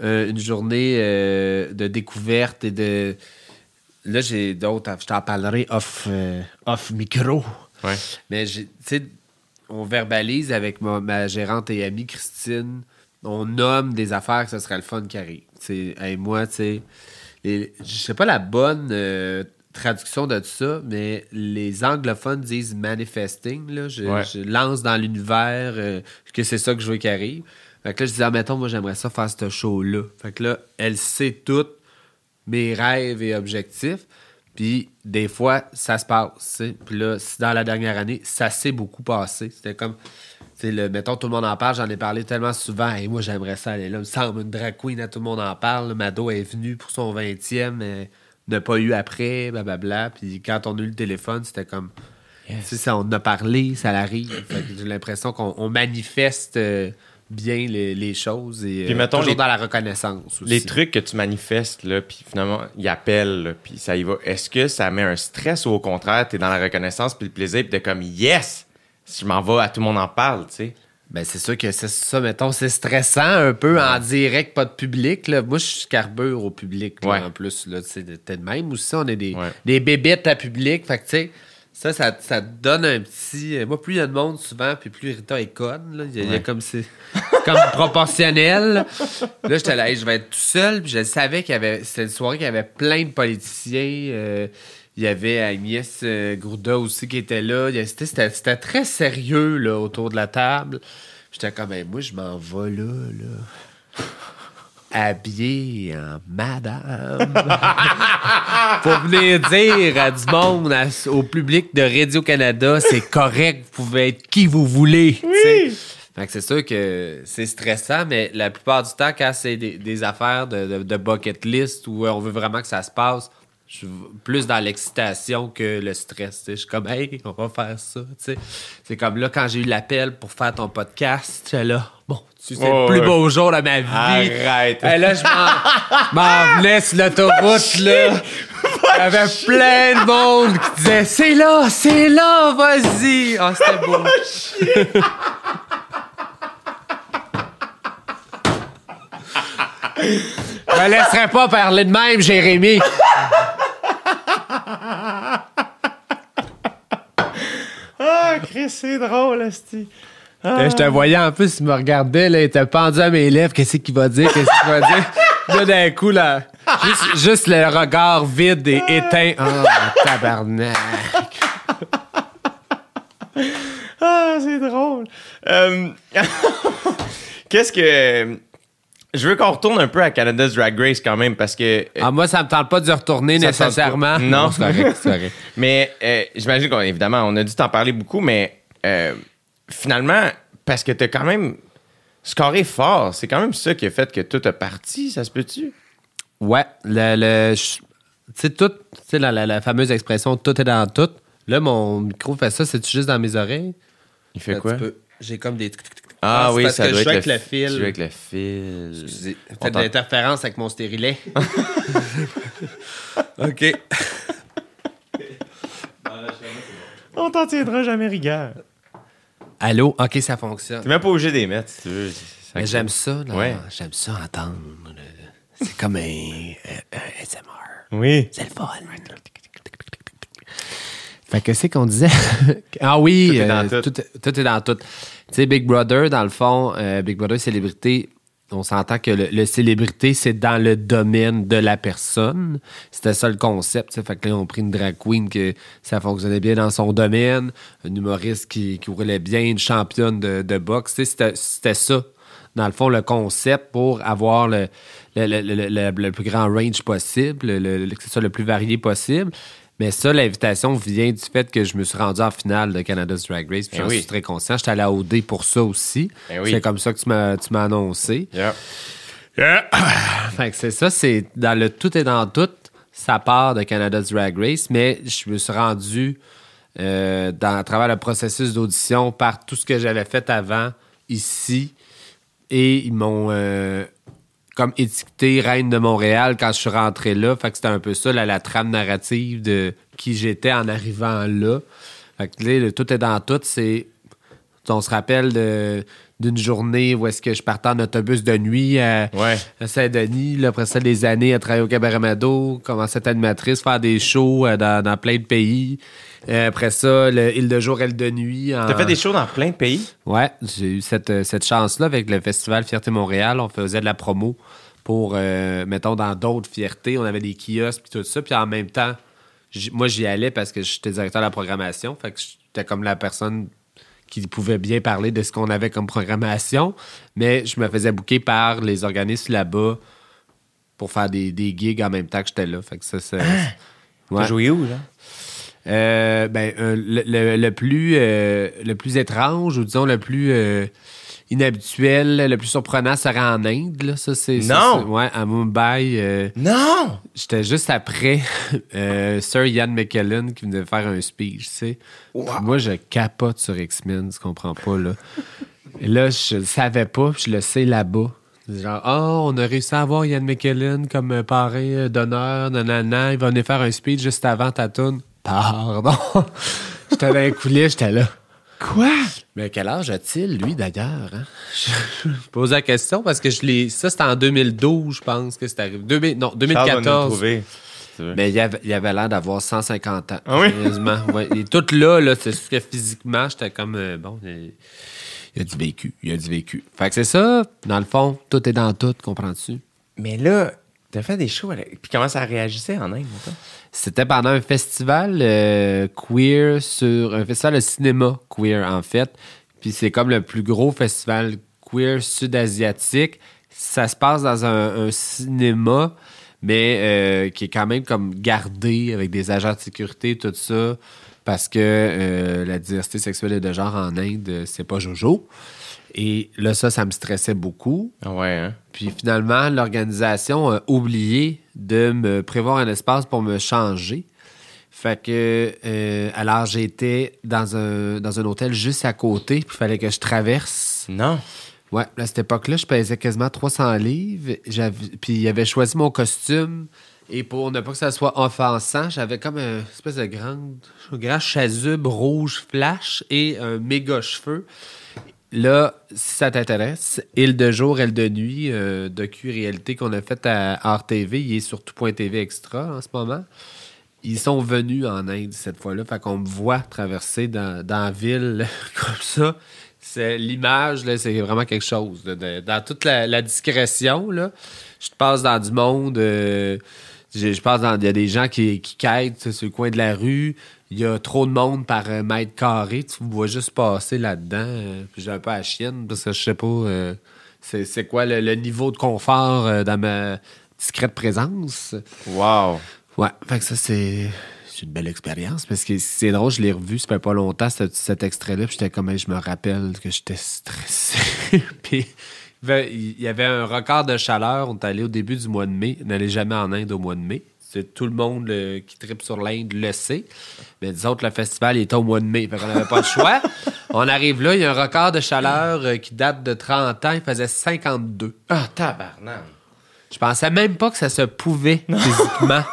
S2: un- une journée euh, de découverte et de. Là, j'ai d'autres. Je t'en parlerai off, euh, off micro.
S3: Ouais.
S2: Mais, j'ai- tu sais, on verbalise avec ma, ma gérante et amie Christine. On nomme des affaires que ce serait le fun qui arrive. Hey, moi, tu sais, je sais pas la bonne euh, traduction de tout ça, mais les anglophones disent manifesting. Là. Je,
S3: Ouais.
S2: je lance dans l'univers euh, que c'est ça que je veux qui arrive. Fait que là, je disais, ah, mettons, moi, j'aimerais ça faire ce show-là. Fait que là, elle sait tout mes rêves et objectifs. Puis des fois, ça se passe. Puis là, dans la dernière année, ça s'est beaucoup passé. C'était comme, le, mettons, tout le monde en parle. J'en ai parlé tellement souvent. Et moi, j'aimerais ça aller là. Il me semble une drag queen, à tout le monde en parle. Mado est venu pour son 20e, mais n'a pas eu après, blablabla. Puis quand on a eu le téléphone, c'était comme, sais, ça, on a parlé, ça que J'ai l'impression qu'on on manifeste euh, bien les, les choses et
S3: Puis
S2: euh,
S3: mettons
S2: toujours
S3: les-
S2: dans la reconnaissance aussi.
S3: Les trucs que tu manifestes, là, puis finalement, ils appellent, là, puis ça y va. Est-ce que ça met un stress ou au contraire, t'es dans la reconnaissance puis le plaisir, puis t'es comme yes, si je m'en vais, à tout le monde en parle, tu sais?
S2: Ben, c'est sûr que c'est ça, mettons, c'est stressant un peu en direct, pas de public. Là. Moi, je suis carbure au public, là,
S3: Ouais.
S2: en plus. Là, tu sais, t'es de même aussi, on est des,
S3: Ouais.
S2: des bébites à public. Fait que, tu sais, ça, ça, ça te donne un petit. euh, Moi, plus il y a de monde souvent, puis plus Rita est conne. là. Il y a, il y a
S3: Ouais.
S2: comme c'est *laughs* comme proportionnel. Là, j'étais là, je vais être tout seul. Puis je savais qu'il y avait. C'était une soirée qu'il y avait plein de politiciens. euh, il y avait Agnès euh, Grouda aussi qui était là. C'était, très sérieux là, autour de la table. J'étais comme, moi, je m'en vais là, là. Habillé en madame. *laughs* pour venir dire à du monde, à- au public de Radio-Canada, c'est correct, vous pouvez être qui vous voulez. sais. Fait que c'est sûr que c'est stressant, mais la plupart du temps, quand c'est des, des affaires de, de- de bucket list où on veut vraiment que ça se passe, je suis plus dans l'excitation que le stress. Je suis comme, hey, on va faire ça. C'est comme là, quand j'ai eu l'appel pour faire ton podcast, là, bon, c'est
S3: Oh,
S2: le plus beau jour de ma vie.
S3: Arrête.
S2: Hey, là, je *laughs* m'en- venais sur l'autoroute, là. Il y avait plein de monde qui disait C'est là, c'est là, vas-y. Ah, c'était beau. Je me laisserai pas parler de même, Jérémy.
S3: Ah, Chris, c'est drôle, Esti.
S2: Là, je te voyais en plus, il me regardait, là, il était pendu à mes lèvres. Qu'est-ce qu'il va dire? Qu'est-ce qu'il va dire? *laughs* Là, d'un coup, là, juste, juste le regard vide et éteint. Oh, tabarnak.
S3: Ah, c'est drôle. Euh, *laughs* Qu'est-ce que. Je veux qu'on retourne un peu à Canada's Drag Race quand même parce que.
S2: Ah, moi, ça me tente pas d'y retourner
S3: Ça
S2: nécessairement.
S3: Non.
S2: c'est correct, c'est correct. *laughs*
S3: Mais euh, j'imagine qu'on évidemment, on a dû t'en parler beaucoup, mais euh, finalement, parce que t'as quand même scoré fort, c'est quand même ça qui a fait que tout a parti, ça se peut-tu?
S2: Ouais, le. le je- tu sais, tout. La, la- la fameuse expression tout est dans tout. Là, mon micro fait ça, c'est juste dans mes oreilles?
S3: Il fait
S2: Un
S3: quoi?
S2: J'ai comme des.
S3: Ah,
S2: c'est
S3: oui,
S2: parce
S3: ça
S2: que
S3: doit
S2: je
S3: être
S2: joue avec le fil.
S3: Tu joues avec le fil.
S2: Peut-être de l'interférence avec mon stérilet. *laughs* OK. *laughs*
S3: On t'en tiendra jamais rigueur.
S2: Allô? OK, ça fonctionne.
S3: T'es même pas obligé d'y mettre, si tu veux.
S2: Mais j'aime ça, là.
S3: Ouais.
S2: J'aime ça entendre. C'est comme un, un- un SMR.
S3: Oui.
S2: C'est le fun. Fait que c'est qu'on disait. *laughs* ah oui,
S3: Tout est dans
S2: euh,
S3: tout.
S2: tout. tout est dans tout. Tu sais, Big Brother, dans le fond, euh, Big Brother célébrité, on s'entend que le, célébrité, c'est dans le domaine de la personne. C'était ça le concept. tu sais. Fait que là, on pris une drag queen que ça fonctionnait bien dans son domaine, un humoriste qui, qui roulait bien, une championne de, boxe. C'était ça dans le fond, le concept pour avoir le, plus grand range possible, le, soit le plus varié possible. Mais ça, l'invitation vient du fait que je me suis rendu en finale de Canada's Drag Race. Puis
S3: Eh
S2: j'en
S3: oui.
S2: suis très conscient. J'étais allé à OD pour ça aussi.
S3: Oui.
S2: C'est comme ça que tu m'as tu m'as annoncé.
S3: Yeah. *coughs*
S2: Fait que c'est ça, c'est dans le tout et dans tout. sa part de Canada's Drag Race, mais je me suis rendu euh, dans, à travers le processus d'audition par tout ce que j'avais fait avant ici. Et ils m'ont euh, comme étiqueté Reine de Montréal quand je suis rentré là. Fait que c'était un peu ça, là, la trame narrative de qui j'étais en arrivant là. Fait que là, le tout est dans tout. C'est. On se rappelle de- d'une journée où est-ce que je partais en autobus de nuit à,
S3: Ouais.
S2: à Saint-Denis. Là, après ça, des années à travailler au Cabaret Mado, commencer à être animatrice, faire des shows euh, dans, dans plein de pays. Après ça, le Île de jour, Île de nuit. en-
S3: T'as fait des shows dans plein de pays?
S2: Ouais, j'ai eu cette, euh, cette chance-là avec le Festival Fierté Montréal. On faisait de la promo pour, euh, mettons, dans d'autres fiertés. On avait des kiosques puis tout ça. Puis en même temps, moi, j'y allais parce que j'étais directeur de la programmation. Fait que j'étais comme la personne qui pouvait bien parler de ce qu'on avait comme programmation. Mais je me faisais booker par les organismes là-bas pour faire des, des gigs en même temps que j'étais là. Fait que ça, c'est...
S3: T'as
S2: Ouais.
S3: joué où, là?
S2: Euh, ben, euh, le, le- le plus, euh, le plus étrange, ou disons le plus inhabituel, le plus surprenant serait en Inde. Là. Ça, c'est, ça,
S3: Non!
S2: c'est- ouais, à Mumbai.
S3: Non!
S2: J'étais juste après *laughs* Sir Ian McKellen qui venait faire un speech, tu sais. Moi, je capote sur X-Men, tu comprends pas, là. Et là, je le savais pas, puis je le sais là-bas. Genre, oh, on a réussi à avoir Ian McKellen comme parrain d'honneur, nanana, il va venir faire un speech juste avant ta tune. Pardon. *laughs* j'étais dans les coulisses, j'étais là.
S3: Quoi?
S2: Mais quel âge a-t-il, lui, d'ailleurs? Hein? Je pose la question parce que je l'ai. Ça, c'était en 2012, je pense que c'est arrivé. 2000 non,
S3: Charles va nous
S2: 2014.
S3: trouver, si tu veux.
S2: Mais il avait, il avait l'air d'avoir 150 ans.
S3: Ah oui?
S2: Sérieusement. *laughs* Ouais. Est tout là, là. C'est sûr que physiquement, j'étais comme. euh, bon, il, il a du vécu. Il a du vécu. Fait que c'est ça. Dans le fond, tout est dans tout, comprends-tu?
S3: Mais là, t'as fait des shows. la- Puis comment ça réagissait en Inde?
S2: C'était pendant un festival euh, queer sur un festival de cinéma queer en fait. Puis c'est comme le plus gros festival queer sud-asiatique. Ça se passe dans un, cinéma, mais euh, qui est quand même comme gardé avec des agents de sécurité, tout ça, parce que euh, la diversité sexuelle et de genre en Inde, c'est pas Jojo. Et là, ça, ça me stressait beaucoup.
S3: Ah ouais, hein?
S2: Puis finalement, l'organisation a oublié de me prévoir un espace pour me changer. Fait que, euh, alors j'étais dans un, dans un hôtel juste à côté, puis il fallait que je traverse.
S3: Non?
S2: Ouais, à cette époque-là, je pesais quasiment 300 livres. Puis il avait choisi mon costume. Et pour ne pas que ça soit offensant, j'avais comme une espèce de grande, grand chasuble rouge flash et un méga cheveu. Là, si ça t'intéresse, Il de jour, Elle de nuit, euh, docu-réalité qu'on a fait à RTV, il est sur tout.tv extra en ce moment. Ils sont venus en Inde cette fois-là, fait qu'on me voit traverser dans, dans la ville *laughs* comme ça. C'est l'image, c'est vraiment quelque chose. dans toute la, discrétion, là, je te passe dans du monde. euh, je, passe dans. Il y a des gens qui, qui quittent sur le coin de la rue. Il y a trop de monde par euh, mètre carré. Tu me vois juste passer là-dedans. euh, puis j'ai un peu à chienne parce que je sais pas euh, c'est c'est quoi le, le niveau de confort dans ma discrète présence.
S3: Wow.
S2: Ouais, fait que ça, c'est c'est une belle expérience parce que c'est drôle, je l'ai revu, ça fait pas longtemps, cet, cet extrait-là, puis j'étais comme, je me rappelle que j'étais stressé. *laughs* puis il y avait- il y avait un record de chaleur, on est allé au début du mois de mai, on n'allait jamais en Inde au mois de mai. Tout le monde qui tripe sur l'Inde le sait. Mais disons que le festival était au mois de mai, fait qu'on n'avait pas le choix. *laughs* On arrive là, il y a un record de chaleur euh, qui date de 30 ans, il faisait 52.
S3: Ah, tabarnak.
S2: Je pensais même pas que ça se pouvait physiquement. *laughs*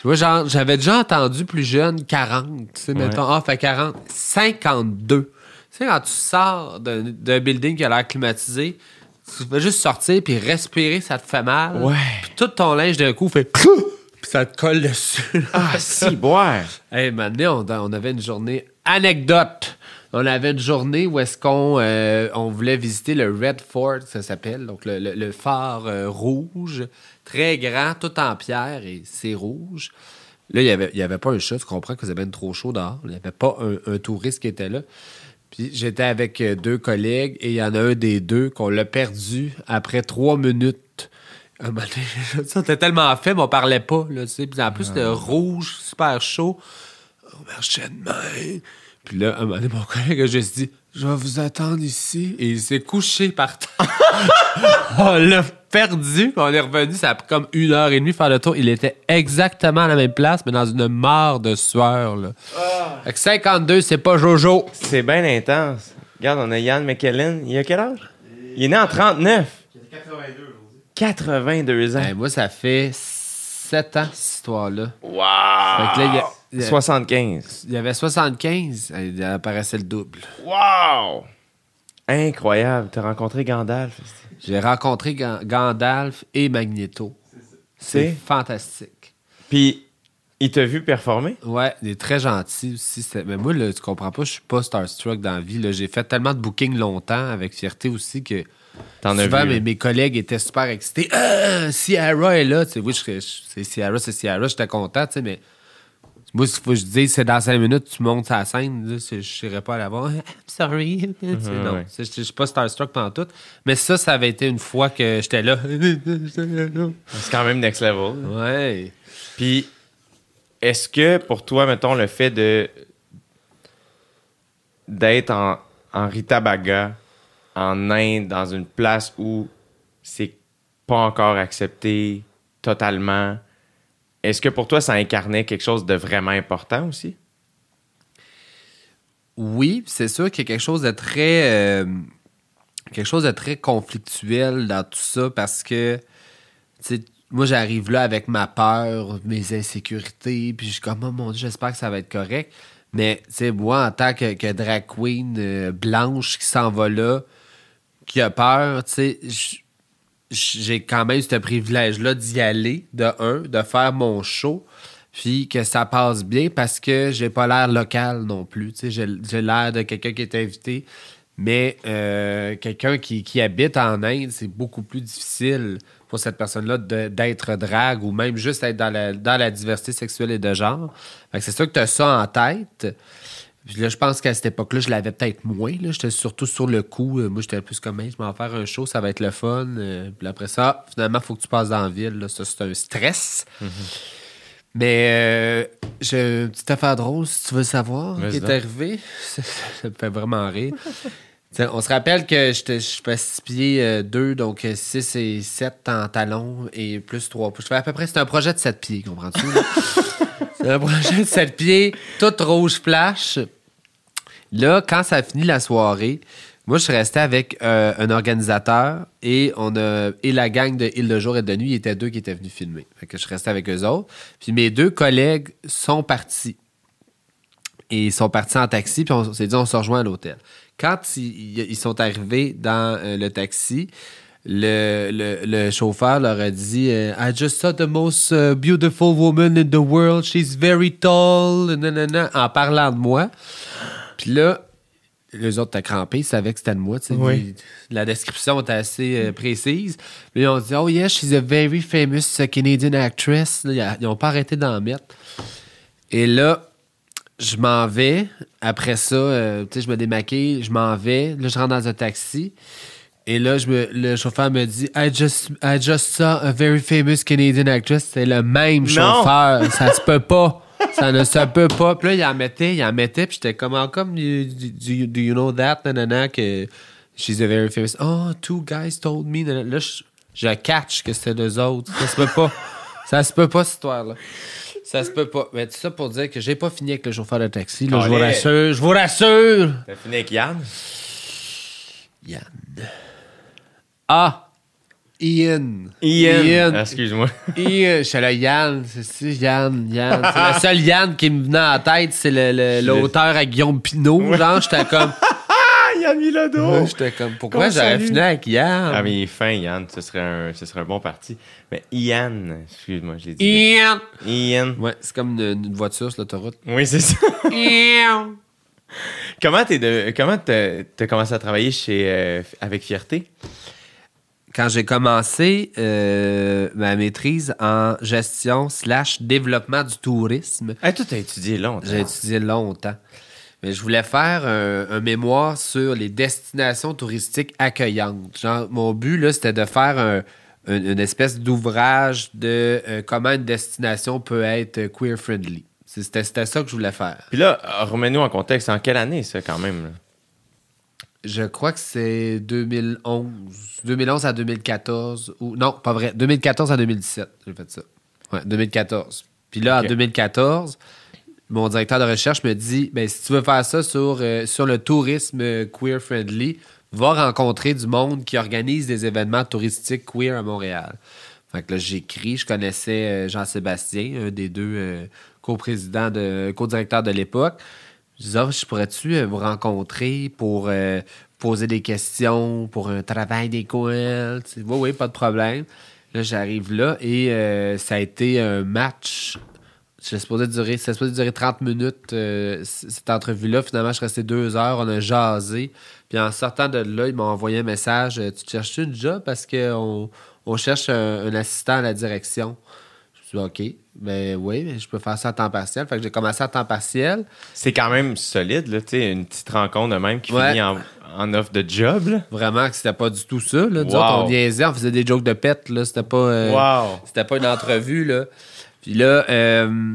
S2: Tu vois, genre, j'avais déjà entendu plus jeune 40, tu sais, mettons, ah, fait 40, 52. Tu sais, quand tu sors d'un building qui a l'air climatisé, tu veux juste sortir puis respirer, ça te fait mal.
S3: Ouais.
S2: Puis tout ton linge d'un coup fait *laughs* puis ça te colle dessus.
S3: Ah, si, boire. *laughs*
S2: Hey, maintenant, on, on avait une journée anecdote. On avait une journée où est-ce qu'on euh, on voulait visiter le Red Fort, ça s'appelle, donc le, le- le phare euh, rouge, très grand, tout en pierre et c'est rouge. Là, il n'y avait, il y avait pas un chat, tu comprends que c'était bien trop chaud dehors. Il n'y avait pas un, un touriste qui était là. Puis j'étais avec euh, deux collègues et il y en a un des deux qu'on l'a perdu après trois minutes. Un moment donné, ça était tellement fait, mais on parlait pas. Là, tu sais. Puis en plus, le rouge, super chaud. On marchait de main. Puis là, un moment donné, mon collègue a juste dit Je vais vous attendre ici. Et il s'est couché par terre. *laughs* on l'a perdu. On est revenu, ça a pris comme une heure et demie faire le tour. Il était exactement à la même place, mais dans une mare de sueur. Là. Fait que 52, c'est pas Jojo.
S3: C'est bien intense. Regarde, on a Yann McKellen. Il a quel âge? Il est né en 39. 82 ans.
S2: Ben, moi, ça fait 7 ans, cette histoire-là.
S3: Wow!
S2: Fait que là, il y a- il y a-
S3: 75.
S2: Il y avait 75, il apparaissait le double.
S3: Wow! Incroyable. T'as rencontré Gandalf.
S2: J'ai rencontré Gan- Gandalf et Magneto. C'est
S3: C'est?
S2: fantastique.
S3: Puis, il t'a vu performer?
S2: Ouais, il est très gentil aussi. Mais moi, là, tu comprends pas, je suis pas starstruck dans la vie. là. J'ai fait tellement de bookings longtemps avec fierté aussi que
S3: T'en as
S2: souvent
S3: vu.
S2: mes, mes collègues étaient super excités. Ah, Ciara est là. Tu sais, oui, c'est Ciara, c'est Ciara. J'étais content, tu sais, mais moi, faut que je dise, c'est dans cinq minutes, tu montes sur la scène. là, je n'irai pas à la voir. I'm sorry. *laughs* Sais, non,
S3: ouais.
S2: je je suis pas starstruck pendant tout. Mais ça, ça avait été une fois que j'étais là. *laughs*
S3: C'est quand même next level.
S2: ouais.
S3: Puis, est-ce que pour toi, mettons, le fait de d'être en, en Rita Baga, en Inde, dans une place où c'est pas encore accepté totalement, est-ce que pour toi, ça incarnait quelque chose de vraiment important aussi?
S2: Oui, c'est sûr qu'il y a quelque chose de très euh, quelque chose de très conflictuel dans tout ça parce que moi j'arrive là avec ma peur, mes insécurités, puis je suis comme oh mon dieu, j'espère que ça va être correct. Mais tu sais, moi en tant que, que drag queen euh, blanche qui s'en va là, qui a peur, tu sais, j'ai quand même ce privilège-là d'y aller, de un, de faire mon show, puis que ça passe bien parce que j'ai pas l'air local non plus. Tu sais, j'ai l'air de quelqu'un qui est invité, mais euh, quelqu'un qui, habite en Inde, c'est beaucoup plus difficile pour cette personne-là d'être drague ou même juste être dans la, dans la diversité sexuelle et de genre. C'est sûr que tu as ça en tête. Là, je pense qu'à cette époque-là, je l'avais peut-être moins. J'étais surtout sur le coup. Euh, Moi, j'étais plus comme, je vais en faire un show, ça va être le fun. Euh, Puis après ça, finalement, il faut que tu passes dans la ville. là. Ça, c'est un stress. Mais euh, j'ai une petite affaire drôle, si tu veux savoir, qui est arrivée. *laughs* Ça me fait vraiment rire. T'sais, on se rappelle que je fais 6 pieds 2, donc 6 et 7 en talons et plus 3 pouces. Je fais à peu près, c'est un projet de 7 pieds, comprends-tu? *laughs* c'est un projet de 7 pieds, tout rouge flash. Là, quand ça a fini la soirée, moi, je suis resté avec euh, un organisateur et on a et la gang de Île de jour et de nuit, il était deux qui étaient venus filmer. Fait que je suis resté avec eux autres. Puis mes deux collègues sont partis. Et ils sont partis en taxi, puis on s'est dit, on se rejoint à l'hôtel. Quand ils, ils sont arrivés dans euh, le taxi, le, le, le chauffeur leur a dit euh, I just saw the most uh, beautiful woman in the world. She's very tall. nanana, en parlant de moi. Puis là, les autres étaient crampés, ils savaient que c'était de moi.
S3: Oui.
S2: La description était assez euh, précise. Puis ils ont dit Oh, yeah, she's a very famous uh, Canadian actress. Là, ils n'ont pas arrêté d'en mettre. Et là, je m'en vais. Après ça, euh, tu sais, je me démaquille, je m'en vais. Là, je rentre dans un taxi. Et là, je me- le chauffeur me dit I just, I just saw a very famous Canadian actress. C'est le même chauffeur. *laughs* Ça se peut pas. Ça ne se peut pas. Puis là, il en mettait, il en mettait. Puis j'étais comme, Ah, comme, do, you- do you know that? Nanana, que she's a very famous. Oh, two guys told me. Nanana. Là, je, je catch que c'était deux autres. Ça se peut pas. *laughs* Ça se peut pas, cette histoire-là. Ça se peut pas. Mais tout ça pour dire que j'ai pas fini avec le chauffeur de taxi. Là, je vous rassure. Je vous rassure.
S3: T'as fini avec Yann?
S2: Yann. Ah! Ian.
S3: Ian. Ah, excuse-moi. *laughs*
S2: Ian. J'étais là, Yann. C'est Yann. Yann. C'est le seul Yann qui me venait en tête, c'est le- le- l'auteur à Guillaume Pinot. Genre, j'étais comme.
S3: Yann!
S2: J'étais comme. Pourquoi j'aurais fini avec Yann?
S3: Ah, mais il est fin, Yann. Ce serait un, ce serait un bon parti. Mais Ian, excuse-moi, je l'ai dit.
S2: Ian.
S3: Ian.
S2: Ouais, c'est comme une, une voiture sur l'autoroute.
S3: Oui, c'est ça.
S2: Ian.
S3: comment t'es de, comment t'as, commencé à travailler chez, euh, avec fierté?
S2: quand j'ai commencé euh, ma maîtrise en gestion slash développement du tourisme,
S3: Ah, toi, t'as étudié longtemps.
S2: j'ai étudié longtemps. Mais je voulais faire un, un mémoire sur les destinations touristiques accueillantes. Genre, mon but, là, c'était de faire un- un- une espèce d'ouvrage de euh, comment une destination peut être queer-friendly. C'était c'était ça que je voulais faire.
S3: Puis là, remets-nous en contexte. En quelle année, ça, quand même? là?
S2: Je crois que c'est 2011. 2011 à 2014. Ou, non, pas vrai. 2014 à 2017, j'ai fait ça. Ouais, 2014. Puis là, en 2014, mon directeur de recherche me dit ben, si tu veux faire ça sur, euh, le tourisme queer-friendly, va rencontrer du monde qui organise des événements touristiques queer à Montréal. Fait que là, j'écris, je connaissais euh, Jean-Sébastien, un des deux euh, co-présidents, de, co-directeurs de l'époque. Je disais, Ah, pourrais-tu vous rencontrer pour poser des questions, pour un travail d'école? Oui, oui, pas de problème. Là, j'arrive là et ça a été un match. C'était supposé durer, supposé durer 30 minutes, euh, cette entrevue-là. Finalement, je suis resté deux heures, on a jasé. Puis en sortant de là, ils m'ont envoyé un message euh, Tu cherches une job? Parce qu'on on cherche un, un assistant à la direction. Je me suis dit OK, ben oui, mais je peux faire ça à temps partiel. Fait que j'ai commencé à temps partiel.
S3: C'est quand même solide, là, tu sais, une petite rencontre de même qui
S2: Ouais.
S3: finit en, en offre de job, là.
S2: Vraiment que c'était pas du tout ça. Là.
S3: Wow.
S2: autres, on niaisait, on faisait des jokes de pète. Là. C'était pas. euh,
S3: Wow!
S2: C'était pas une entrevue, là. Puis là, euh,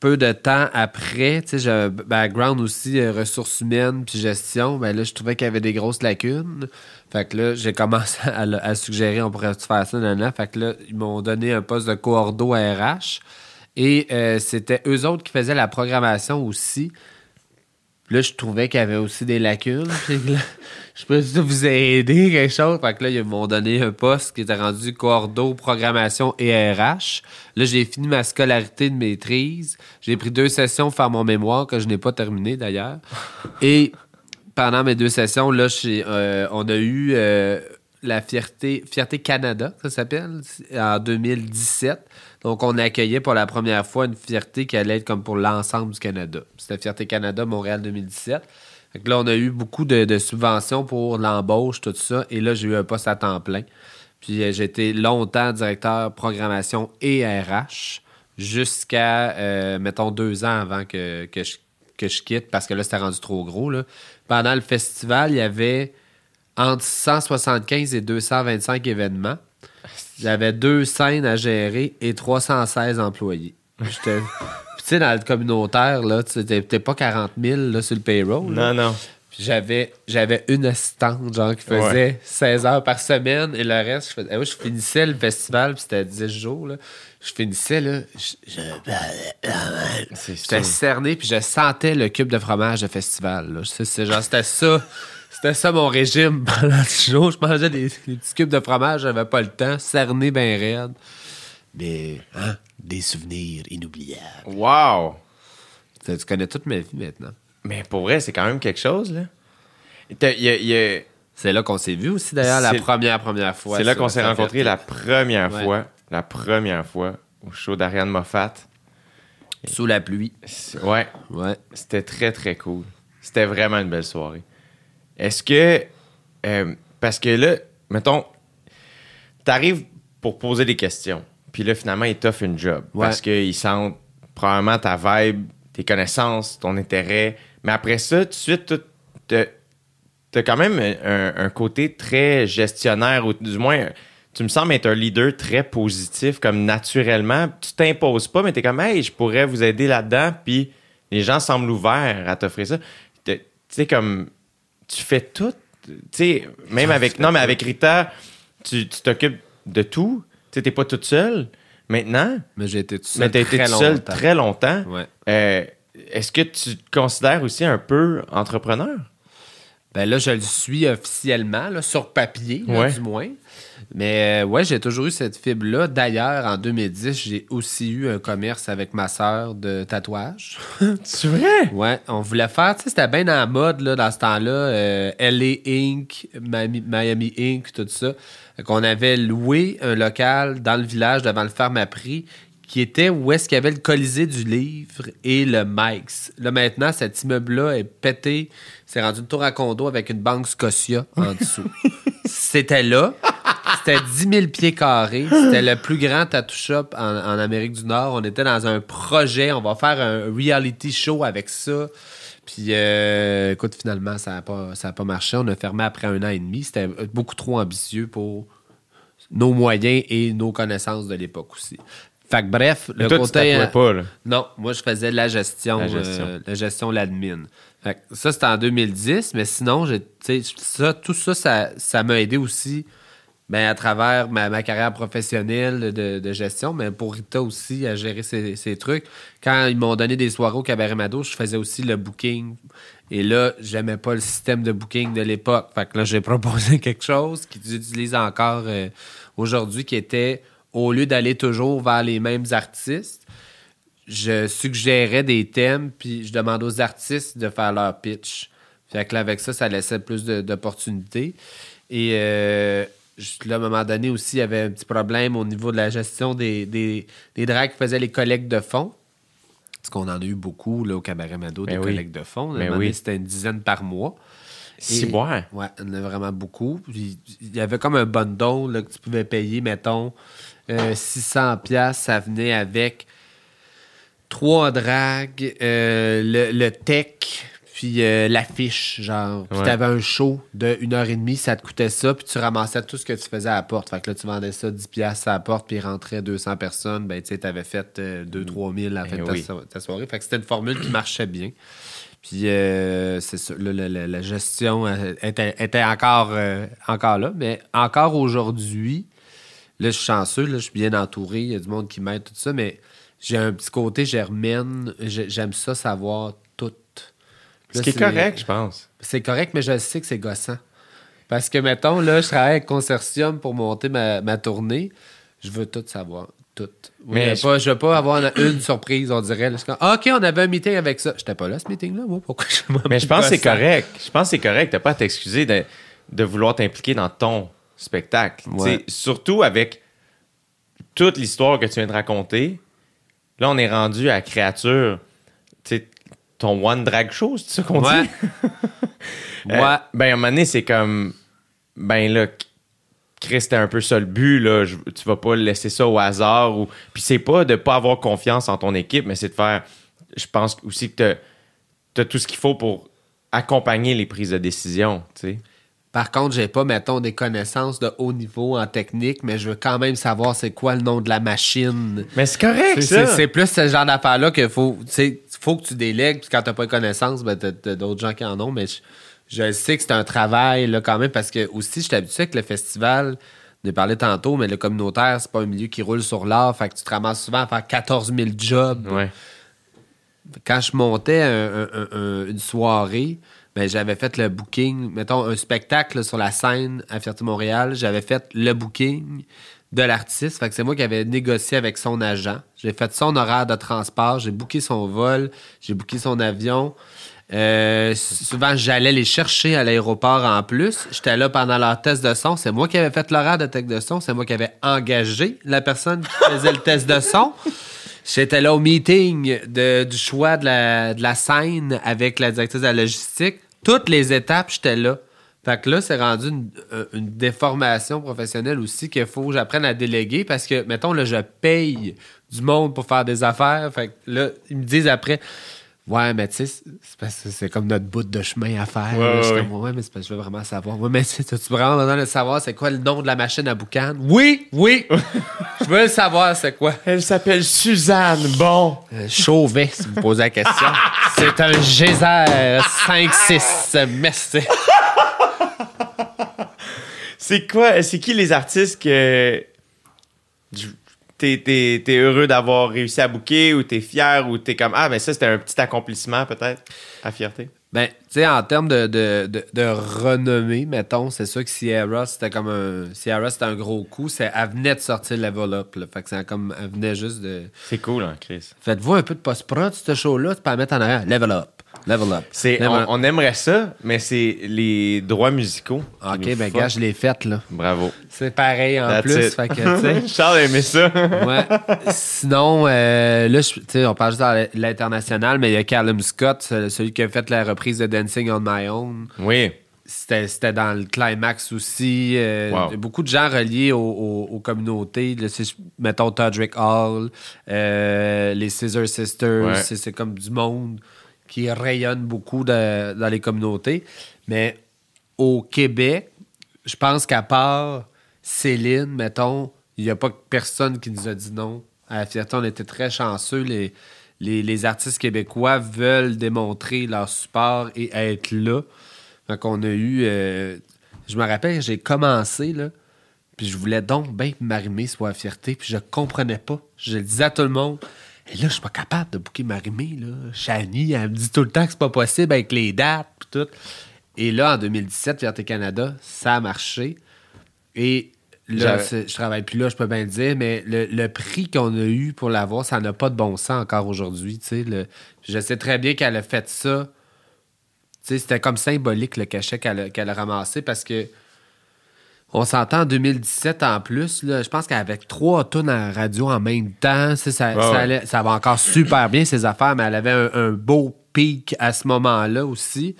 S2: peu de temps après, tu sais, background aussi, euh, ressources humaines puis gestion. Ben là, je trouvais qu'il y avait des grosses lacunes. Fait que là, j'ai commencé *laughs* à, à suggérer, on pourrait faire ça, nanana. Fait que là, ils m'ont donné un poste de coordo à RH. Et euh, c'était eux autres qui faisaient la programmation aussi. Là, je trouvais qu'il y avait aussi des lacunes. *laughs* Puis là, je peux vous aider, quelque chose. Fait que là, ils m'ont donné un poste qui était rendu cordeau, programmation et RH. Là, j'ai fini ma scolarité de maîtrise. J'ai pris deux sessions pour faire mon mémoire, que je n'ai pas terminé d'ailleurs. Et pendant mes deux sessions, là, euh, on a eu euh, la Fierté, Fierté Canada, ça s'appelle, en 2017. Donc, on accueillait pour la première fois une fierté qui allait être comme pour l'ensemble du Canada. C'était Fierté Canada Montréal 2017. Fait là, on a eu beaucoup de, subventions pour l'embauche, tout ça. Et là, j'ai eu un poste à temps plein. Puis euh, j'ai été longtemps directeur programmation et RH jusqu'à, euh, mettons, deux ans avant que, je, quitte parce que là, c'était rendu trop gros. Pendant le festival, il y avait entre 175 et 225 événements. J'avais deux scènes à gérer et 316 employés. J'étais- *laughs* tu sais, dans le communautaire, là, t'es pas 40 000 là, sur le payroll. là.
S3: Non, non.
S2: Puis j'avais, j'avais une assistante, genre, qui faisait
S3: Ouais.
S2: 16 heures par semaine et le reste, je, faisais, ah oui, je finissais le festival, puis c'était 10 jours, là. Je finissais, là. J'étais cerné, puis je sentais le cube de fromage de festival, là. C'est genre, c'était ça. C'était ça mon régime *laughs* pendant 10 jours. Je mangeais des, des petits cubes de fromage, j'avais pas le temps, cerné bien raide. Mais, hein, des souvenirs inoubliables.
S3: Wow!
S2: Tu tu connais toute ma vie maintenant.
S3: Mais pour vrai, c'est quand même quelque chose, là. Y a- il y a-
S2: C'est là qu'on s'est vu aussi, d'ailleurs, la première, première fois.
S3: c'est là qu'on s'est rencontrés la première
S2: Ouais.
S3: fois. La première fois au show d'Ariane Moffat.
S2: Sous la pluie.
S3: Ouais,
S2: Ouais.
S3: c'était très, très cool. C'était vraiment une belle soirée. Est-ce que. euh, parce que là, mettons, t'arrives pour poser des questions. Puis là, finalement, ils t'offrent une job.
S2: Ouais.
S3: Parce qu'ils sentent probablement ta vibe, tes connaissances, ton intérêt. Mais après ça, tout de suite, t'as quand même un, un côté très gestionnaire, ou du moins, tu me sembles être un leader très positif, comme naturellement. Tu t'imposes pas, mais t'es comme, hey, je pourrais vous aider là-dedans. Puis les gens semblent ouverts à t'offrir ça. Tu sais, comme, tu fais tout. Tu sais, même avec, non, mais avec Rita, tu tu t'occupes de tout. Tu sais, t'es pas toute seule. Maintenant,
S2: Mais j'ai été tout seul.
S3: mais t'as été seule
S2: longtemps.
S3: très longtemps.
S2: Ouais.
S3: Euh, Est-ce que tu te considères aussi un peu entrepreneur?
S2: Ben là, je le suis officiellement, là, sur papier, là,
S3: Ouais.
S2: du moins. Mais euh, ouais, j'ai toujours eu cette fibre-là. D'ailleurs, en 2010, j'ai aussi eu un commerce avec ma sœur de tatouage. *laughs*
S3: C'est vrai?
S2: ouais, on voulait faire, tu sais, c'était bien dans la mode là, dans ce temps-là. euh, LA Inc., Miami, Miami Inc., tout ça. Qu'on avait loué un local dans le village devant le ferme à prix qui était où est-ce qu'il y avait le Colisée du livre et le Mike's. Là, maintenant, cet immeuble-là est pété. C'est rendu une tour à condo avec une banque Scotia en dessous. *laughs* C'était là. C'était 10 000 pieds carrés. C'était le plus grand tattoo shop en, en Amérique du Nord. On était dans un projet. On va faire un reality show avec ça. Puis, euh, écoute, finalement, ça n'a pas, ça a pas marché. On a fermé après un an et demi. C'était beaucoup trop ambitieux pour nos moyens et nos connaissances de l'époque aussi. Fait que bref,
S3: Mais
S2: le
S3: toi, tu
S2: côté.
S3: tatouais
S2: euh,
S3: pas, là.
S2: Non, moi, je faisais la gestion,
S3: La gestion.
S2: euh, la gestion, l'admin. Fait que ça, c'était en 2010, mais sinon, j'ai, tu ça, tout ça, ça, ça m'a aidé aussi ben, à travers ma, carrière professionnelle de, gestion, mais pour Rita aussi, à gérer ses, trucs. Quand ils m'ont donné des soirées au Cabaret Mado, je faisais aussi le booking. Et là, j'aimais pas le système de booking de l'époque. Fait que là, j'ai *laughs* proposé quelque chose qu'ils utilisent encore euh, aujourd'hui, qui était, au lieu d'aller toujours vers les mêmes artistes, je suggérais des thèmes, puis je demandais aux artistes de faire leur pitch. Fait que là, avec ça, ça laissait plus d'opportunités. Et euh, juste là, à un moment donné aussi, il y avait un petit problème au niveau de la gestion des, des, des drags qui faisaient les collectes de fonds. Parce qu'on en a eu beaucoup là, au Cabaret Mado, des
S3: Ben oui.
S2: collectes de fonds. À un
S3: Ben
S2: donné,
S3: oui.
S2: C'était une dizaine par mois.
S3: Si
S2: Et-
S3: boire.
S2: Ouais, il y en a vraiment beaucoup. Puis, il y avait comme un bundle là, que tu pouvais payer, mettons, euh, 600 pièces Ça venait avec trois drags, euh, le, le tech, puis euh, l'affiche, genre. Puis
S3: Ouais.
S2: t'avais un show de une heure et demie, ça te coûtait ça, puis tu ramassais tout ce que tu faisais à la porte. Fait que là, tu vendais ça 10 pièces à la porte, puis rentrait 200 personnes. Ben, tu sais, t'avais fait 2-3 000 à la fin
S3: Eh
S2: de ta,
S3: oui.
S2: so- ta soirée. Fait que c'était une formule qui marchait bien. Puis euh, c'est ça, là, la, la- la gestion euh, était, était encore, euh, encore là. Mais encore aujourd'hui, là, je suis chanceux, là, je suis bien entouré, il y a du monde qui m'aide, tout ça, mais j'ai un petit côté germaine. J'ai- J'aime ça savoir.
S3: Ce qui est correct, je pense.
S2: C'est correct, mais je sais que c'est gossant. Parce que, mettons, là, je travaille avec Consortium pour monter ma, ma tournée. Je veux tout savoir. Tout.
S3: Mais
S2: Mais
S3: je-
S2: pas, je veux pas avoir une, surprise, on dirait. là. Je OK, on avait un meeting avec ça. J'étais pas là, ce meeting-là, moi. Pourquoi je
S3: Mais je pense que c'est correct. Je pense que c'est correct. T'as pas à t'excuser de, de vouloir t'impliquer dans ton spectacle.
S2: Ouais.
S3: Surtout avec toute l'histoire que tu viens de raconter. Là, on est rendu à créature. Ton one drag show, c'est ça qu'on
S2: Ouais.
S3: dit? *laughs*
S2: Ouais.
S3: Euh, ben, à un moment donné, c'est comme. Ben là, Chris, c'était un peu ça le but, là. Je- tu vas pas laisser ça au hasard. Ou... Puis c'est pas de pas avoir confiance en ton équipe, mais c'est de faire. Je pense aussi que tu as tout ce qu'il faut pour accompagner les prises de décision, tu sais.
S2: Par contre, j'ai pas, mettons, des connaissances de haut niveau en technique, mais je veux quand même savoir c'est quoi le nom de la machine.
S3: Mais c'est correct,
S2: C'est-
S3: ça.
S2: C'est plus ce genre d'affaire-là qu'il faut, faut que tu délègues. Puis quand t'as pas de connaissances, ben, t'as d'autres gens qui en ont. Mais je, je sais que c'est un travail là, quand même parce que aussi, je suis habitué avec le festival. On a parlé tantôt, mais le communautaire, c'est pas un milieu qui roule sur l'art. Fait que tu te ramasses souvent à faire 14 000 jobs.
S3: Ouais.
S2: Quand je montais un- un- un- une soirée, ben, j'avais fait le booking, mettons un spectacle sur la scène à Fierté-Montréal, j'avais fait le booking de l'artiste. C'est moi qui avais négocié avec son agent. J'ai fait son horaire de transport, j'ai booké son vol, j'ai booké son avion. Euh, souvent, j'allais les chercher à l'aéroport en plus. J'étais là pendant leur test de son. C'est moi qui avais fait l'horaire de test de son. C'est moi qui avais engagé la personne qui faisait le test de son. J'étais là au meeting du choix de la, de la scène avec la directrice de la logistique. Toutes les étapes, j'étais là. Fait que là, c'est rendu une, euh, une déformation professionnelle aussi qu'il faut que j'apprenne à déléguer parce que, mettons, là, je paye du monde pour faire des affaires. Fait que là, ils me disent après, ouais, mais tu sais, c'est- comme notre bout de chemin à faire.
S3: Ouais,
S2: je suis comme, ouais, mais c'est parce que je veux vraiment savoir. Ouais, mais tu tu vraiment besoin de savoir c'est quoi le nom de la machine à boucan? Oui, oui! *laughs* je veux le savoir, c'est quoi?
S3: Elle s'appelle Suzanne. Bon.
S2: Euh, Chauvet, si vous me posez la question. *laughs* C'est un geyser 5-6. Merci.
S3: C'est quoi? C'est qui les artistes que t'es, t'es- t'es heureux d'avoir réussi à booker ou t'es fier ou t'es comme Ah, ben ça, c'était un petit accomplissement peut-être à fierté?
S2: Ben, tu sais, en termes de, de, de, de renommée, mettons, c'est sûr que Sierra, c'était comme un. Sierra, c'était un gros coup. C'est, elle venait de sortir Level Up. Là. Fait que c'est comme. Elle venait juste de.
S3: C'est cool, hein, Chris.
S2: Faites-vous un peu de post-prod, ce show-là, tu peux la mettre en arrière. Level Up. Level Up.
S3: C'est,
S2: Level
S3: on,
S2: Up.
S3: on aimerait ça, mais c'est les droits musicaux.
S2: Ok, ben, gars, je l'ai faite, là.
S3: Bravo.
S2: C'est pareil en
S3: That's
S2: plus.
S3: it.
S2: Fait que. *laughs*
S3: Charles aimait ça.
S2: Ouais. Sinon, euh, là, je- tu sais, on parle juste dans l'international, mais il y a Callum Scott, ce- celui qui a fait la reprise de Dancing on My Own.
S3: oui.
S2: C'était c'était dans le climax aussi. euh,
S3: Wow.
S2: Beaucoup de gens reliés aux, communautés. Là, mettons Todrick Hall, euh, les Scissor Sisters.
S3: Ouais.
S2: C'est c'est comme du monde qui rayonne beaucoup dans les communautés. Mais au Québec, je pense qu'à part Céline, mettons, il n'y a pas personne qui nous a dit non À la fierté, on était très chanceux. Les, les, artistes québécois veulent démontrer leur support et être là. Donc, on a eu. euh, je me rappelle, j'ai commencé, là. Puis je voulais donc bien Marimé soit à fierté. Puis je comprenais pas. Je le disais à tout le monde. Et là, je suis pas capable de booker Marimé, là. Chani, elle me dit tout le temps que c'est pas possible avec les dates, puis tout. Et là, en 2017, Fierté Canada, ça a marché. Et là, je travaille plus là, je peux bien le dire, mais le, le prix qu'on a eu pour l'avoir, ça n'a pas de bon sens encore aujourd'hui. le- Je sais très bien qu'elle a fait ça. C'était comme symbolique le cachet qu'elle a, qu'elle a ramassé parce que on s'entend en 2017 en plus. Là, je pense qu'avec trois tonnes à la radio en même temps, ça,
S3: Ouais,
S2: ça,
S3: ouais.
S2: allait- ça va encore super bien ses affaires, mais elle avait un, un beau pic à ce moment-là aussi.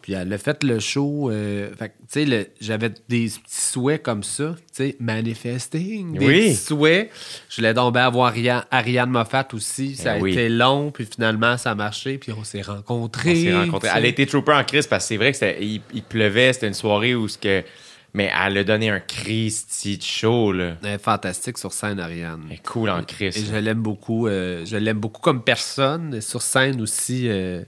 S2: Puis elle a fait le show. euh, fait que, tu sais, le- j'avais des petits souhaits comme ça, tu sais, manifesting, des
S3: Oui.
S2: petits souhaits. Je voulais donc bien avoir Ariane, Ariane Moffat aussi. Ça a
S3: Eh oui.
S2: été long, puis finalement, ça a marché, puis on s'est rencontrés.
S3: On s'est rencontrés. Elle a été trooper en crise parce que c'est vrai que c'était- il, il pleuvait, c'était une soirée où ce que. Mais elle a donné un Christy de show, là.
S2: Elle est fantastique sur scène, Ariane.
S3: Elle est cool en crise.
S2: Et je l'aime beaucoup. euh, je l'aime beaucoup comme personne. Sur scène aussi, euh,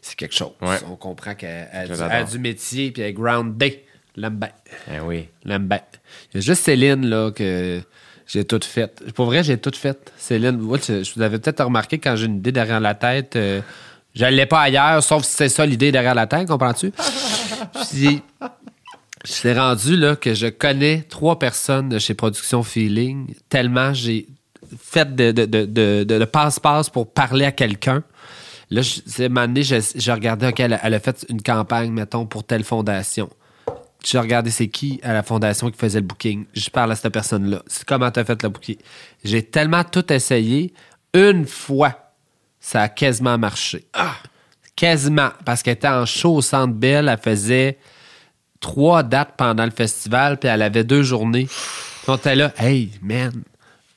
S2: c'est quelque chose.
S3: Ouais.
S2: On comprend qu'elle elle a, du- a métier, puis elle est grounded. L'aime bien.
S3: Eh oui.
S2: L'aime bien. Il y a juste Céline, là, que j'ai tout fait. Pour vrai, j'ai tout fait. Céline, moi, je vous avais peut-être remarqué quand j'ai une idée derrière la tête. euh, je l'ai pas ailleurs, sauf si c'est ça l'idée derrière la tête, comprends-tu? *laughs* Puis, je suis rendu là que je connais trois personnes de chez Production Feeling tellement j'ai fait de, de, de, de, passe-passe pour parler à quelqu'un. Là, je, c'est, donné, je, je regardais, OK, elle, a- elle a fait une campagne, mettons, pour telle fondation. Je regardais c'est qui à la fondation qui faisait le booking. Je parle à cette personne-là. C'est comment tu as fait le booking. J'ai tellement tout essayé. Une fois, ça a quasiment marché. Quasiment. Parce qu'elle était en show au Centre Bell. Elle faisait trois dates pendant le festival, puis elle avait deux journées. On était là, hey, man,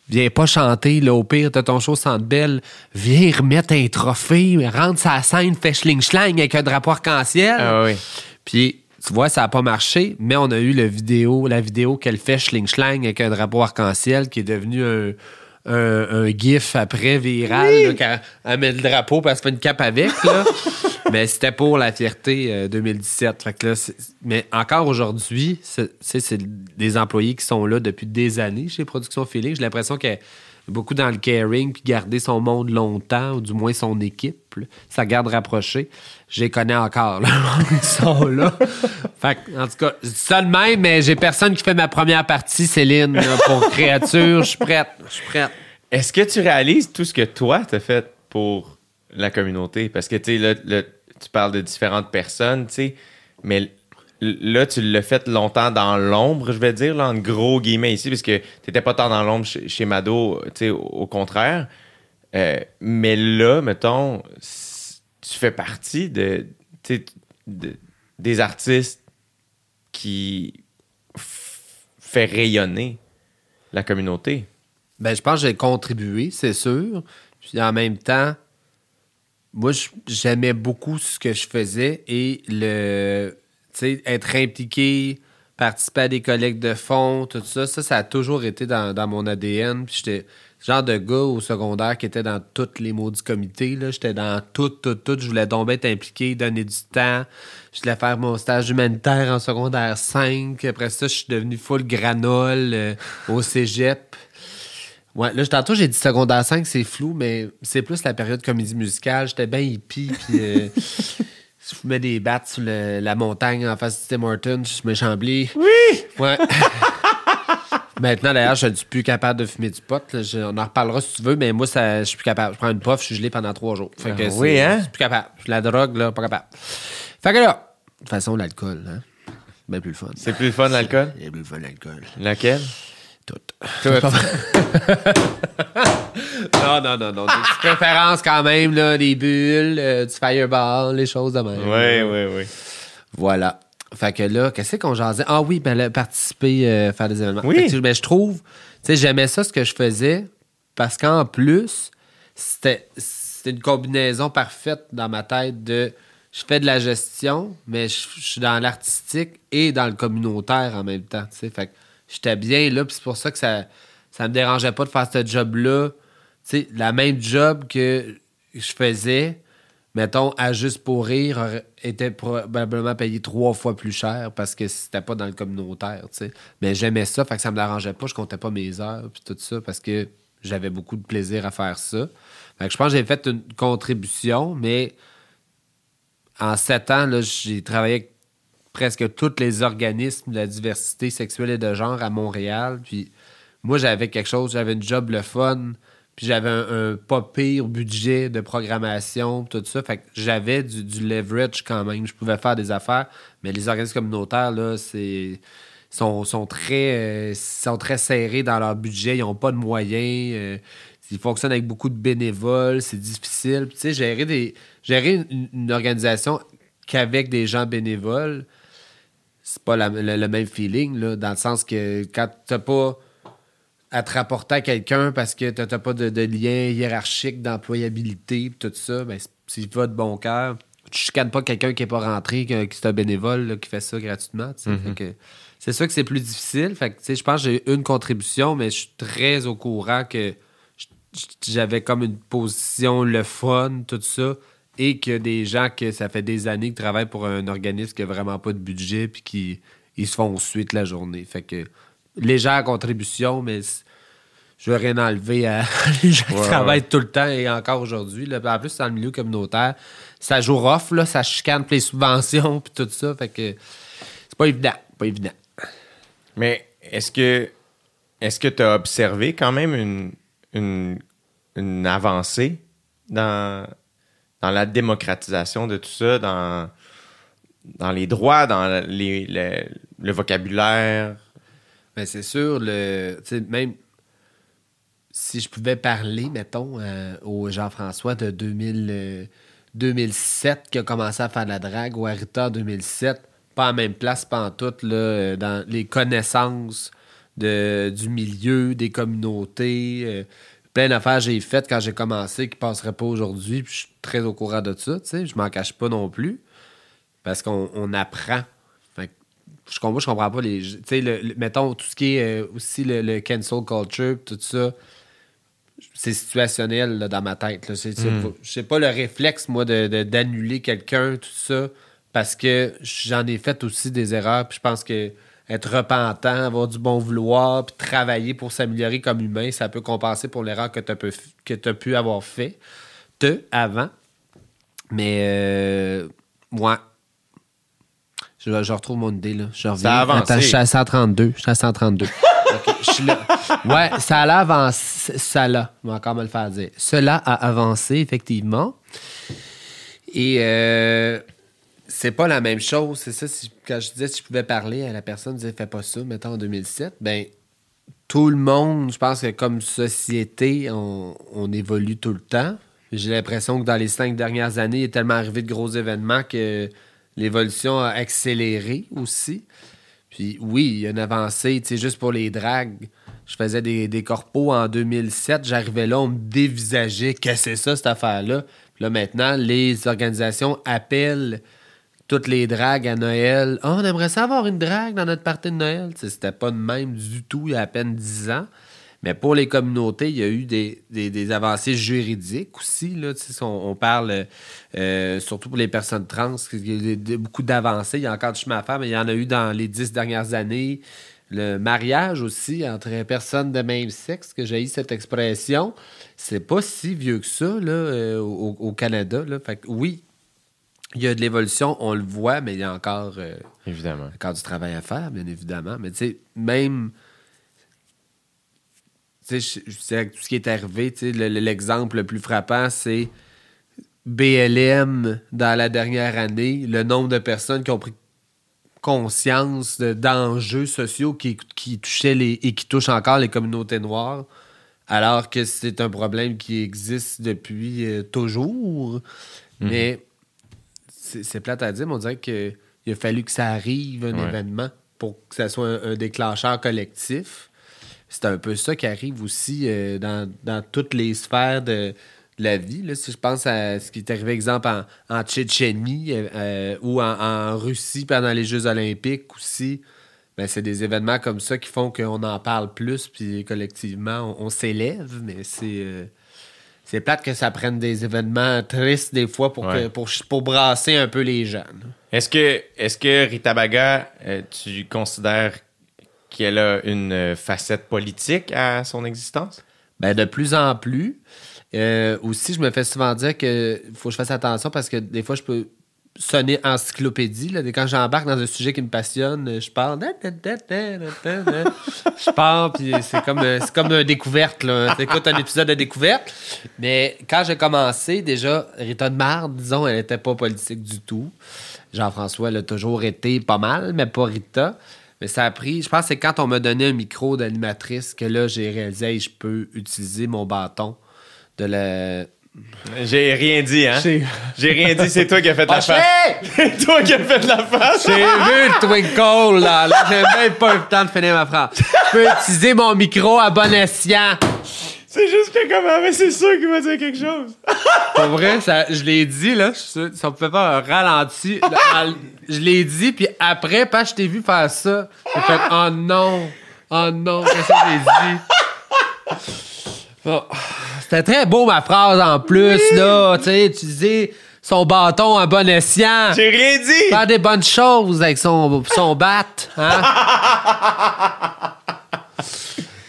S2: viens pas chanter, là, au pire, t'as ton show Centre Bell, viens remettre un trophée, rentre sa scène, fais schling-schlang avec un drapeau arc-en-ciel.
S3: Ah oui.
S2: Puis, tu vois, ça n'a pas marché, mais on a eu le vidéo, la vidéo qu'elle fait schling-schlang avec un drapeau arc-en-ciel qui est devenu un, un, un gif après viral, là, quand elle met le drapeau parce qu'elle fait une cape avec. Là. *laughs* mais c'était pour la fierté euh, 2017. Fait que là, mais encore aujourd'hui, c'est des employés qui sont là depuis des années chez Production Feeling. J'ai l'impression que beaucoup dans le caring puis garder son monde longtemps, ou du moins son équipe, là, sa garde rapprochée. Je les connais encore, là. *laughs* Ils sont là. en tout cas, je ça de même, mais j'ai personne qui fait ma première partie, Céline, pour créature. Je suis prête. Je suis prête.
S3: Est-ce que tu réalises tout ce que toi, t'as fait pour la communauté? Parce que, tu sais, tu parles de différentes personnes, tu sais, mais là, tu l'as fait longtemps dans l'ombre, je vais dire, là, en gros guillemets ici, parce que t'étais pas tant dans l'ombre chez, Mado, tu sais, au, contraire. Euh, mais là, mettons, tu fais partie de, de- des artistes qui fait rayonner la communauté.
S2: Ben, je pense que j'ai contribué, c'est sûr. Puis en même temps, moi, j'aimais beaucoup ce que je faisais et le, être impliqué, participer à des collectes de fonds, tout ça, ça, ça a toujours été dans, dans mon ADN. Puis j'étais genre de gars au secondaire qui était dans tous les maudits comités. là. J'étais dans tout, tout, tout. Je voulais donc être impliqué, donner du temps. Je voulais faire mon stage humanitaire en secondaire 5. Après ça, je suis devenu full granole euh, au cégep. Ouais, là, tantôt, j'ai dit secondaire 5, c'est flou, mais c'est plus la période comédie musicale. J'étais bien hippie, puis euh, *laughs* je fumais des battes sur le- la montagne en face de Tim Hortons, je me chamblais. Oui! Ouais. *laughs* Maintenant, d'ailleurs, je ne suis plus capable de fumer du pot. là. Je- on en reparlera si tu veux, mais moi, ça, je suis plus capable. Je prends une puff, je suis gelé pendant trois jours. Fait que
S3: Ah oui, hein?
S2: Je suis plus capable. La drogue, là, pas capable. Fait que là, de toute façon, l'alcool, hein? Bien plus le fun.
S3: C'est plus le fun, l'alcool?
S2: C'est plus le fun, l'alcool.
S3: Laquelle?
S2: Tout.
S3: Tout. *laughs*
S2: Non, non, non, non. Des petites préférences quand même, là, des bulles, euh, du fireball, les choses de même.
S3: Oui, oui, oui.
S2: Voilà. Fait que là, qu'est-ce qu'on jasait? Ah oui, ben là, participer, euh, faire des événements.
S3: Oui.
S2: Que, ben, je trouve, tu sais, j'aimais ça ce que je faisais parce qu'en plus, c'était c'était une combinaison parfaite dans ma tête de je fais de la gestion, mais je, je suis dans l'artistique et dans le communautaire en même temps. tu sais. Fait que j'étais bien là, puis c'est pour ça que ça, ça me dérangeait pas de faire ce job-là. Tu sais, la même job que je faisais, mettons, à Juste pour rire, était probablement payé trois fois plus cher parce que c'était pas dans le communautaire, tu sais. Mais j'aimais ça, fait que ça me dérangeait pas, je comptais pas mes heures, puis tout ça, parce que j'avais beaucoup de plaisir à faire ça. Fait que je pense que j'ai fait une contribution, mais en sept ans, j'ai travaillé avec presque tous les organismes de la diversité sexuelle et de genre à Montréal. Puis moi, j'avais quelque chose, j'avais une job le fun, puis j'avais un, pas pire budget de programmation, tout ça. Fait que j'avais du, leverage quand même. Je pouvais faire des affaires, mais les organismes communautaires, là, c'est sont, sont très, euh, sont très serrés dans leur budget. Ils n'ont pas de moyens. euh, ils fonctionnent avec beaucoup de bénévoles. C'est difficile. Puis, Tu sais, gérer, des, gérer une, organisation qu'avec des gens bénévoles, c'est pas le même feeling, là, dans le sens que quand t'as pas à te rapporter à quelqu'un parce que t'as pas de, de lien hiérarchique d'employabilité tout ça, ben, s'il va de bon cœur, tu chicanes pas quelqu'un qui est pas rentré, que- qui c'est un bénévole là, qui fait ça gratuitement. tu que c'est sûr que c'est plus difficile. Fait que, tu je pense que j'ai une contribution, mais je suis très au courant que j'avais comme une position le fun, tout ça, et que des gens que ça fait des années qui travaillent pour un organisme qui a vraiment pas de budget puis qui ils se font suite la journée. Fait que légère contribution, mais c- je veux rien enlever à *laughs* les gens qui travaillent
S3: ouais.
S2: tout le temps et encore aujourd'hui. En plus, dans le milieu communautaire, ça joue off, là, ça chicane les subventions *laughs* puis tout ça. Fait que c'est pas évident. Pas évident.
S3: Mais est-ce que est-ce que tu as observé quand même une, une, une avancée dans, dans la démocratisation de tout ça, dans, dans les droits, dans les, le, le vocabulaire?
S2: Mais c'est sûr, le, même si je pouvais parler, mettons, euh, au Jean-François de 2000, euh, 2007 qui a commencé à faire de la drague, ou à Rita en 2007, pas en même place, pas en tout, là, euh, dans les connaissances de, du milieu, des communautés, euh, plein d'affaires j'ai faites quand j'ai commencé qui ne passeraient pas aujourd'hui, je suis très au courant de ça, tu sais, je m'en cache pas non plus, parce qu'on on apprend. Fait que je comprends, je comprends pas les. Tu sais, le, mettons, tout ce qui est aussi le, le cancel culture, tout ça, c'est situationnel là, dans ma tête. Je sais pas le réflexe, moi, de, de- d'annuler quelqu'un, tout ça, parce que j'en ai fait aussi des erreurs, puis je pense que être repentant, avoir du bon vouloir, puis travailler pour s'améliorer comme humain, ça peut compenser pour l'erreur que tu as pu avoir fait te avant. Mais, euh, moi, je, je retrouve mon idée, là. Je reviens.
S3: Ça a avancé.
S2: Attends, je suis à 132. Je suis à 132. Ok, je suis là. Ouais, ça a avancé. Ça l'a. On encore me le faire dire. Cela a avancé, effectivement. Et euh, c'est pas la même chose. C'est ça, quand je disais si je pouvais parler à la personne, disait fais pas ça, mettons en 2007, ben tout le monde, je pense que comme société, on, on évolue tout le temps. J'ai l'impression que dans les cinq dernières années, il est tellement arrivé de gros événements que l'évolution a accéléré aussi. Puis oui, il y a une avancée, tu juste pour les dragues. Je faisais des, des corpos en 2007, j'arrivais là, on me dévisageait, qu'est-ce que c'est ça, cette affaire-là? Là, maintenant, les organisations appellent toutes les dragues à Noël. Ah, on aimerait ça avoir une drague dans notre partie de Noël. C'était pas de même du tout il y a à peine 10 ans. Mais pour les communautés, il y a eu des, des- des avancées juridiques aussi. Là, on, on parle euh, surtout pour les personnes trans, il y a beaucoup d'avancées. Il y a encore du chemin à faire, mais il y en a eu dans les dix dernières années. Le mariage aussi entre personnes de même sexe, que j'ai eu cette expression, c'est pas si vieux que ça là, euh, au, au Canada. Là. Fait que oui, il y a de l'évolution, on le voit, mais il y a encore, euh,
S3: Évidemment.
S2: encore du travail à faire, bien évidemment. Mais tu sais, même. Je- je sais, avec tout ce qui est arrivé, le- le- l'exemple le plus frappant, c'est BLM dans la dernière année, le nombre de personnes qui ont pris conscience de- d'enjeux sociaux qui, qui touchaient les, et qui touchent encore les communautés noires, alors que c'est un problème qui existe depuis euh, toujours. Mais c'est c'est plate à dire, mais on dirait qu'il a fallu que ça arrive, un
S3: Ouais.
S2: événement, pour que ça soit un, un déclencheur collectif. C'est un peu ça qui arrive aussi euh, dans, dans toutes les sphères de, de la vie. Là. Si je pense à ce qui est arrivé, exemple, en, en Tchétchénie euh, euh, ou en, en Russie pendant les Jeux olympiques aussi, ben, c'est des événements comme ça qui font qu'on en parle plus, puis collectivement, on, on s'élève, mais c'est. euh, c'est plate que ça prenne des événements tristes des fois pour, que- pour, pour brasser un peu les là.
S3: Est-ce que, est-ce que Rita Baga, euh, tu considères qu'elle a une euh, facette politique à son existence?
S2: Ben, de plus en plus. Euh, aussi, je me fais souvent dire que faut que je fasse attention parce que des fois, je peux sonner encyclopédie. Là. Quand j'embarque dans un sujet qui me passionne, je parle. Je pars, puis c'est comme, euh, comme une découverte. T'écoutes un épisode de découverte. Mais quand j'ai commencé, déjà, Rita de Marde, disons, elle n'était pas politique du tout. Jean-François, elle a toujours été pas mal, mais pas Rita. Mais ça a pris, je pense que c'est quand on m'a donné un micro d'animatrice que là, j'ai réalisé, je peux utiliser mon bâton de la.
S3: J'ai rien dit, hein?
S2: J'ai-
S3: rien dit, c'est toi qui as fait la
S2: Ah,
S3: face. *laughs* C'est toi qui as fait la face.
S2: J'ai vu le twinkle, là. Là, j'ai même pas eu le temps de finir ma phrase. Je peux utiliser mon micro à bon escient.
S3: C'est juste que comme, ah, mais c'est sûr qu'il va dire quelque chose. *laughs*
S2: Pour vrai, ça, je l'ai dit, là. Je suis sûr, si on pouvait faire un ralenti, là, je l'ai dit, puis après, pas je t'ai vu faire ça, j'ai fait « Oh non! Oh non! Qu'est-ce que j'ai dit? » Oh, C'était très beau, ma phrase, en plus, là. Tu sais, utiliser son bâton à bon escient.
S3: J'ai rien dit.
S2: Faire des bonnes choses avec son, son bat, hein? *laughs*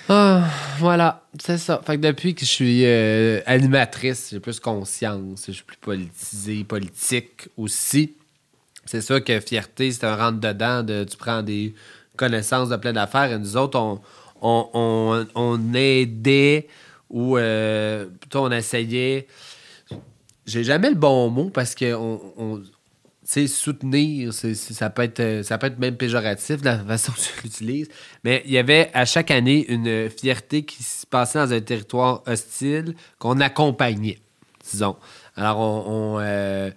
S2: Ah, voilà, c'est ça. Fait que depuis que je suis euh, animatrice, j'ai plus conscience, je suis plus politisé, politique aussi. C'est sûr que fierté, c'est un rentre-dedans de tu prends des connaissances de plein d'affaires et nous autres, on, on, on, aidait ou euh, plutôt on essayait. J'ai jamais le bon mot parce que on, on- soutenir, ça, peut être, euh, ça peut être même péjoratif de la façon dont tu l'utilises. Mais il y avait à chaque année une fierté qui se passait dans un territoire hostile qu'on accompagnait, disons. Alors, on, on, euh,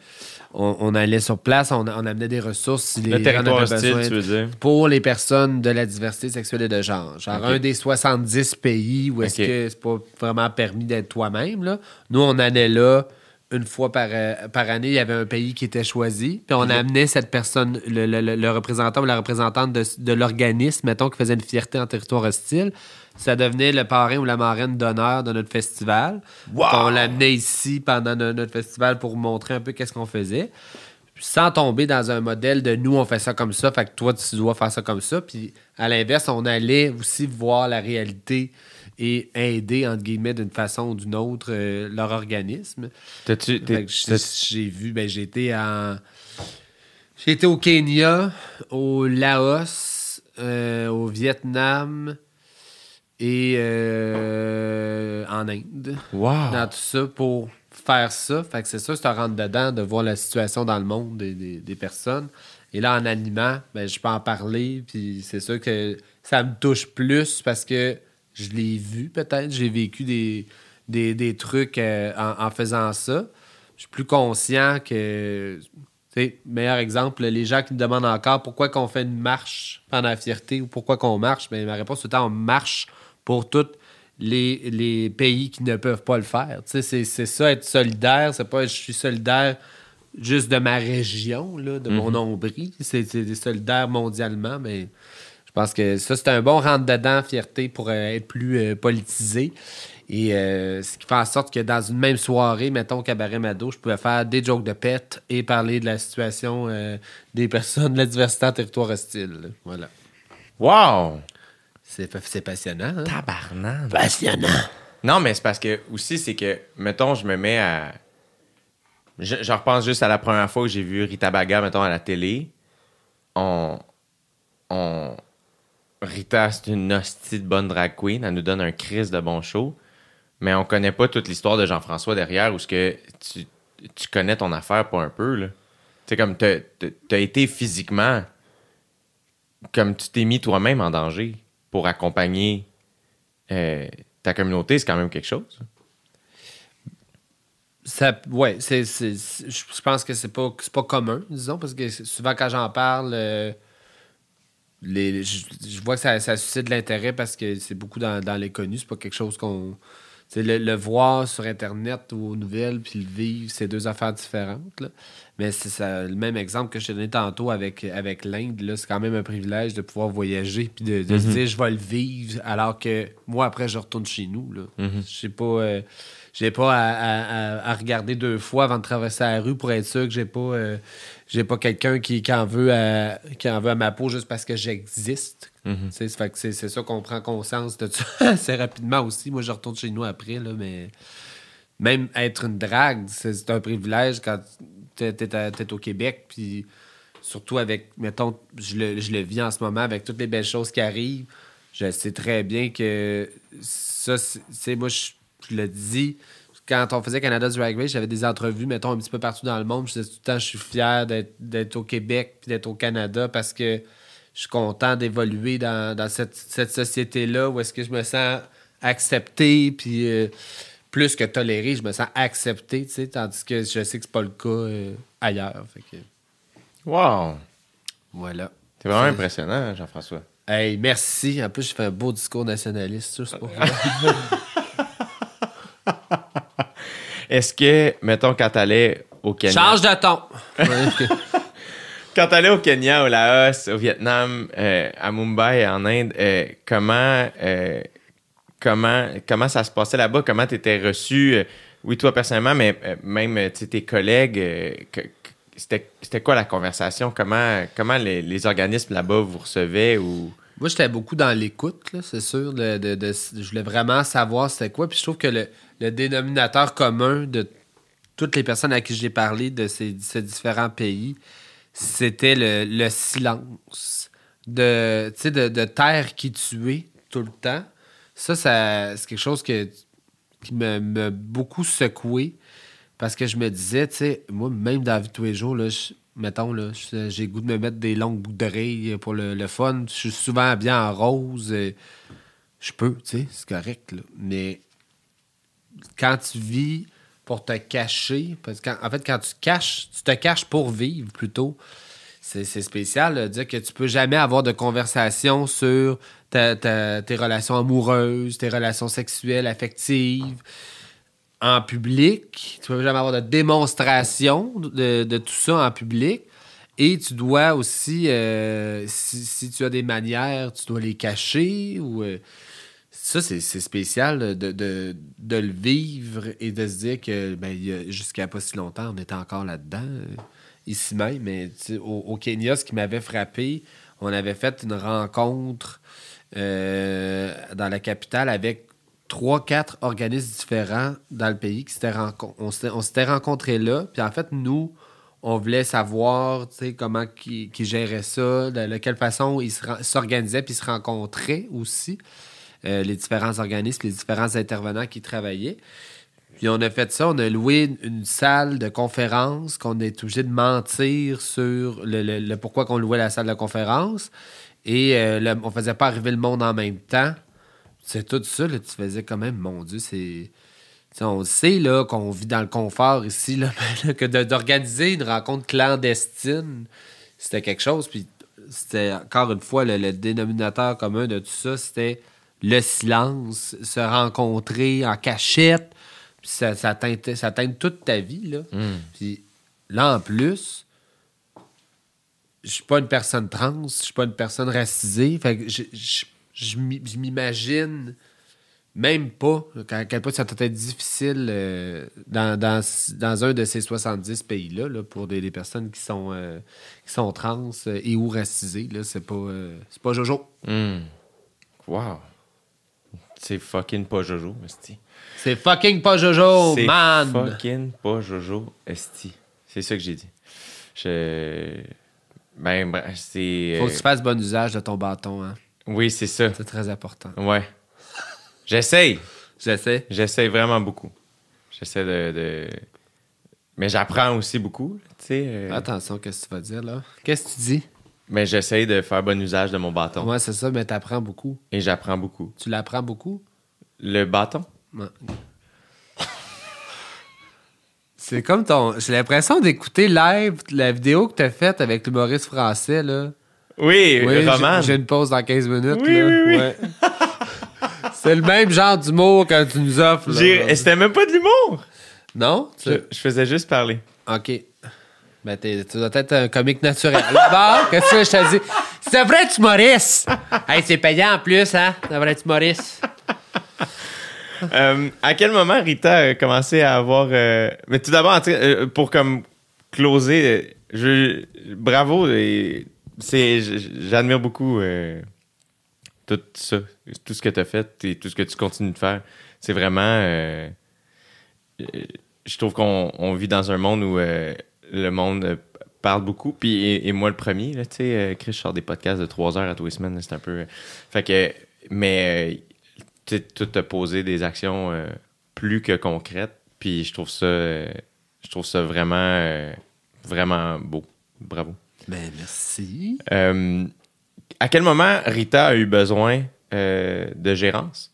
S2: on- on allait sur place, on, amenait des ressources. Si les
S3: Le territoire hostile, tu veux dire?
S2: pour les personnes de la diversité sexuelle et de genre. Genre un des 70 pays où est-ce
S3: Ok.
S2: que c'est pas vraiment permis d'être toi-même. là. Nous, on allait là une fois par, euh, par année, il y avait un pays qui était choisi. Puis on amenait cette personne, le, le- le- le représentant ou la représentante de, de l'organisme, mettons, qui faisait une fierté en territoire hostile. Ça devenait le parrain ou la marraine d'honneur de notre festival.
S3: Wow!
S2: On l'amenait ici pendant no- notre festival pour montrer un peu qu'est-ce qu'on faisait sans tomber dans un modèle de nous, on fait ça comme ça, fait que toi, tu dois faire ça comme ça. Puis à l'inverse, on allait aussi voir la réalité et aider, entre guillemets, d'une façon ou d'une autre, euh, leur organisme. J'ai vu, ben, j'ai été en. Été au Kenya, au Laos, euh, au Vietnam et euh, en Inde
S3: Wow.
S2: dans tout ça pour faire ça. Fait que c'est ça, c'est un rentre dedans de voir la situation dans le monde des, des- des personnes. Et là, en animant, ben, je peux en parler. Puis c'est sûr que ça me touche plus parce que je l'ai vu peut-être. J'ai vécu des, des, des trucs euh, en, en faisant ça. Je suis plus conscient que. Tu sais, meilleur exemple, les gens qui me demandent encore pourquoi qu'on fait une marche pendant la fierté ou pourquoi qu'on marche, ben, ma réponse temps, on marche pour tous les, les pays qui ne peuvent pas le faire. Tu sais, c'est, c'est ça, être solidaire. C'est pas je suis solidaire juste de ma région, là, de mon nombril. C'est, c'est solidaire mondialement, mais je pense que ça, c'est un bon rentre-dedans, fierté, pour euh, être plus euh, politisé. Et euh, ce qui fait en sorte que dans une même soirée, mettons au Cabaret Mado, je pouvais faire des jokes de pète et parler de la situation euh, des *laughs* personnes de la diversité en territoire hostile. là. Voilà.
S3: Wow.
S2: C'est, c'est passionnant. Hein?
S3: Tabarnak.
S2: Passionnant.
S3: Non, mais c'est parce que aussi, c'est que, mettons, je me mets à. Je, je repense juste à la première fois que j'ai vu Rita Baga, mettons, à la télé. On. On. Rita, c'est une hostie de bonne drag queen. Elle nous donne un crise de bon show. Mais on connaît pas toute l'histoire de Jean-François derrière où ce que tu, tu connais ton affaire pas un peu, là. Tu comme t'as- t'as été physiquement. Comme tu t'es mis toi-même en danger pour accompagner euh, ta communauté, c'est quand même quelque chose.
S2: Ça, ouais, c'est, je pense que c'est pas, pas commun, disons, parce que souvent quand j'en parle, euh, les, je, je vois que ça, ça suscite de l'intérêt parce que c'est beaucoup dans, dans les connus. C'est pas quelque chose qu'on. le, le voir sur Internet ou aux nouvelles, puis le vivre, c'est deux affaires différentes. là. Mais c'est ça, le même exemple que je t'ai donné tantôt avec, avec l'Inde. là, C'est quand même un privilège de pouvoir voyager puis de, de se dire je vais le vivre alors que moi, après, je retourne chez nous. là. Je sais pas. euh, j'ai pas à, à- à- à regarder deux fois avant de traverser la rue pour être sûr que j'ai pas euh, j'ai pas quelqu'un qui, qui en veut à, qui en veut à ma peau juste parce que j'existe. Que c'est ça qu'on prend conscience de ça *laughs* assez rapidement aussi. Moi, je retourne chez nous après, là, mais même être une drague, c'est un privilège quand t'es t'es au Québec, puis surtout avec, mettons, je le, je le vis en ce moment avec toutes les belles choses qui arrivent. Je sais très bien que ça, c'est c'est- moi, je, je le dis. Quand on faisait Canada Drag Race, j'avais des entrevues, mettons, un petit peu partout dans le monde. Je disais tout le temps, je suis fier d'être au Québec puis d'être au Canada parce que je suis content d'évoluer dans, dans cette, cette société-là où est-ce que je me sens accepté puis euh, plus que toléré, je me sens accepté, tu sais, tandis que je sais que c'est pas le cas euh, ailleurs. Fait que,
S3: Wow!
S2: voilà.
S3: C'est vraiment impressionnant, Jean-François.
S2: Hey, merci. En plus, je fais un beau discours nationaliste, pas *laughs* vrai.
S3: Est-ce que, mettons, quand t'allais au Kenya...
S2: Change de ton! *laughs*
S3: Quand t'allais au Kenya, au Laos, au Vietnam, euh, à Mumbai, en Inde, euh, comment, euh, comment, comment ça se passait là-bas? Comment t'étais reçu? oui, toi personnellement, mais euh, même tes collègues, euh, que- que- c'était c'était quoi la conversation? Comment, comment les, les organismes là-bas vous recevaient? Ou...
S2: Moi, j'étais beaucoup dans l'écoute, c'est sûr. de- je voulais vraiment savoir c'était quoi. Puis je trouve que le, le dénominateur commun de toutes les personnes à qui j'ai parlé de ces, différents pays, c'était le, le silence. De, de, taire qui tuait tout le temps. Ça, ça c'est quelque chose que, qui m'a beaucoup secoué. Parce que je me disais, tu sais, moi, même dans la vie de tous les jours, je- mettons, là, j'ai goût de me mettre des longues boucles d'oreilles pour le, le fun. Je suis souvent bien en rose. euh, Je peux, tu sais, c'est correct. Mais quand tu vis pour te cacher, parce qu'en en fait, quand tu caches, tu te caches pour vivre plutôt. C'est c'est spécial de dire que tu peux jamais avoir de conversation sur ta- ta- tes relations amoureuses, tes relations sexuelles, affectives en public. Tu peux jamais avoir de démonstration de, tout ça en public. Et tu dois aussi, euh, si, tu as des manières, tu dois les cacher. ou euh, Ça, c'est spécial de, le vivre et de se dire que ben, jusqu'à pas si longtemps, on était encore là-dedans, euh, ici même. Mais au, Kenya, ce qui m'avait frappé, on avait fait une rencontre dans la capitale avec trois, quatre organismes différents dans le pays qui s'étaient on s'était on s'était rencontrés là. Puis en fait, nous, on voulait savoir comment qui géraient ça, de, quelle façon ils s'organisaient puis se rencontraient aussi, euh, les différents organismes, les différents intervenants qui travaillaient. Puis on a fait ça, on a loué une, salle de conférence qu'on est obligé de mentir sur le pourquoi qu'on louait la salle de conférence. Et euh, le- on faisait pas arriver le monde en même temps. C'est tout ça, là, tu faisais quand même, mon Dieu, c'est. on sait là, qu'on vit dans le confort ici, là, *laughs* mais là, que d'organiser une rencontre clandestine, c'était quelque chose. Puis c'était encore une fois le, le dénominateur commun de tout ça, c'était le silence, se rencontrer en cachette. Puis ça, ça, teinte, ça teinte toute ta vie. Là. Puis là, en plus, je suis pas une personne trans, je suis pas une personne racisée. Fait que je, je- je m'i- je m'imagine même pas à quel point ça doit être difficile euh, dans, dans, dans un de ces 70 pays-là là, pour des, des personnes qui sont, euh, qui sont trans euh, et ou racisées. Là, c'est pas, euh, c'est pas Jojo.
S3: Hmm. Wow! C'est fucking pas Jojo, esti.
S2: C'est fucking pas Jojo,
S3: C'est
S2: man!
S3: fucking pas Jojo, esti. C'est ça que j'ai dit. Je... Ben, ben, c'est...
S2: Faut que tu fasses bon usage de ton bâton. Hein.
S3: Oui, c'est ça.
S2: C'est très important.
S3: Ouais. J'essaye.
S2: J'essaie.
S3: J'essaie vraiment beaucoup. J'essaie de, de- Mais j'apprends aussi beaucoup, tu sais. euh,
S2: Attention, qu'est-ce que tu vas dire là? Qu'est-ce que tu dis?
S3: Mais j'essaie de faire bon usage de mon bâton.
S2: Ouais, c'est ça, mais t'apprends beaucoup.
S3: Et j'apprends beaucoup.
S2: Tu l'apprends beaucoup?
S3: Le bâton?
S2: Ouais. C'est comme ton. J'ai l'impression d'écouter live la vidéo que t'as faite avec l'humoriste français, là.
S3: Oui,
S2: Oui,
S3: Roman.
S2: j'ai- une pause dans 15 minutes.
S3: Oui,
S2: là.
S3: oui, oui.
S2: Ouais. *laughs* C'est le même genre d'humour que tu nous offres.
S3: C'était même pas de l'humour.
S2: Non? Tu-
S3: Je, je faisais juste parler.
S2: OK. Ben, t'es- tu dois être un comique naturel. Bon, qu'est-ce que je te dis? C'est vrai, tu Maurice! Hey, c'est payant en plus, hein? C'est vrai, tu Maurice?
S3: Euh, à quel moment Rita a commencé à avoir. euh, Mais tout d'abord, euh, pour comme closer, je... bravo. et c'est... J'admire beaucoup euh, tout ça, tout ce que tu as fait et tout ce que tu continues de faire. C'est vraiment. euh, Je trouve qu'on on vit dans un monde où euh, le monde parle beaucoup. Puis, et, moi, le premier, tu sais, Chris, je sors des podcasts de trois heures à tous les semaines. C'est un peu. Fait que. Mais. tu sais, tout a posé des actions plus que concrètes. Puis je trouve ça, je trouve ça vraiment, vraiment beau. Bravo.
S2: Ben, merci.
S3: Euh, à quel moment Rita a eu besoin euh, de gérance?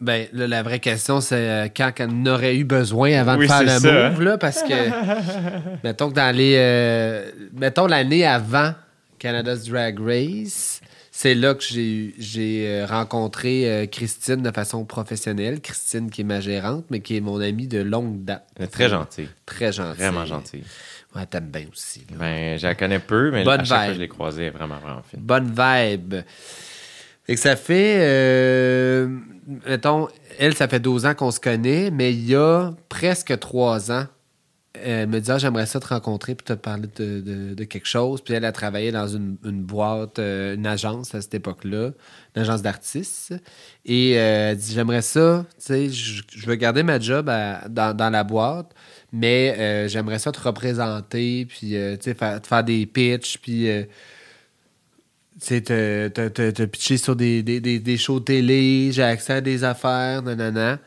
S2: Ben, là, la vraie question, c'est euh, quand elle en aurait eu besoin avant
S3: Oui,
S2: de faire le
S3: ça,
S2: move, là, parce que, *laughs* mettons que dans les. euh, mettons l'année avant Canada's Drag Race, c'est là que j'ai rencontré Christine de façon professionnelle. Christine, qui est ma gérante, mais qui est mon amie de longue date.
S3: Très gentil.
S2: Très gentille.
S3: Vraiment gentil.
S2: Ouais, t'aimes bien aussi. là.
S3: Ben, je la connais peu, mais
S2: Bonne
S3: à chaque fois
S2: vibe.
S3: que je l'ai croisée, elle est vraiment, vraiment fine.
S2: bonne vibe. Et que ça fait, euh, mettons, elle, ça fait 12 ans qu'on se connaît, mais il y a presque 3 ans, elle me dit ah, j'aimerais ça te rencontrer pour te parler de, de- de quelque chose. Puis elle a travaillé dans une, une boîte, euh, une agence à cette époque-là, une agence d'artistes. Et euh, elle dit j'aimerais ça, tu sais, je, je veux garder ma job à- dans, dans la boîte, mais euh, j'aimerais ça te représenter, puis euh, faire, des pitchs, puis. euh, te, te, te, te pitcher sur des, des, des, des shows télé, j'ai accès à des affaires, nanana.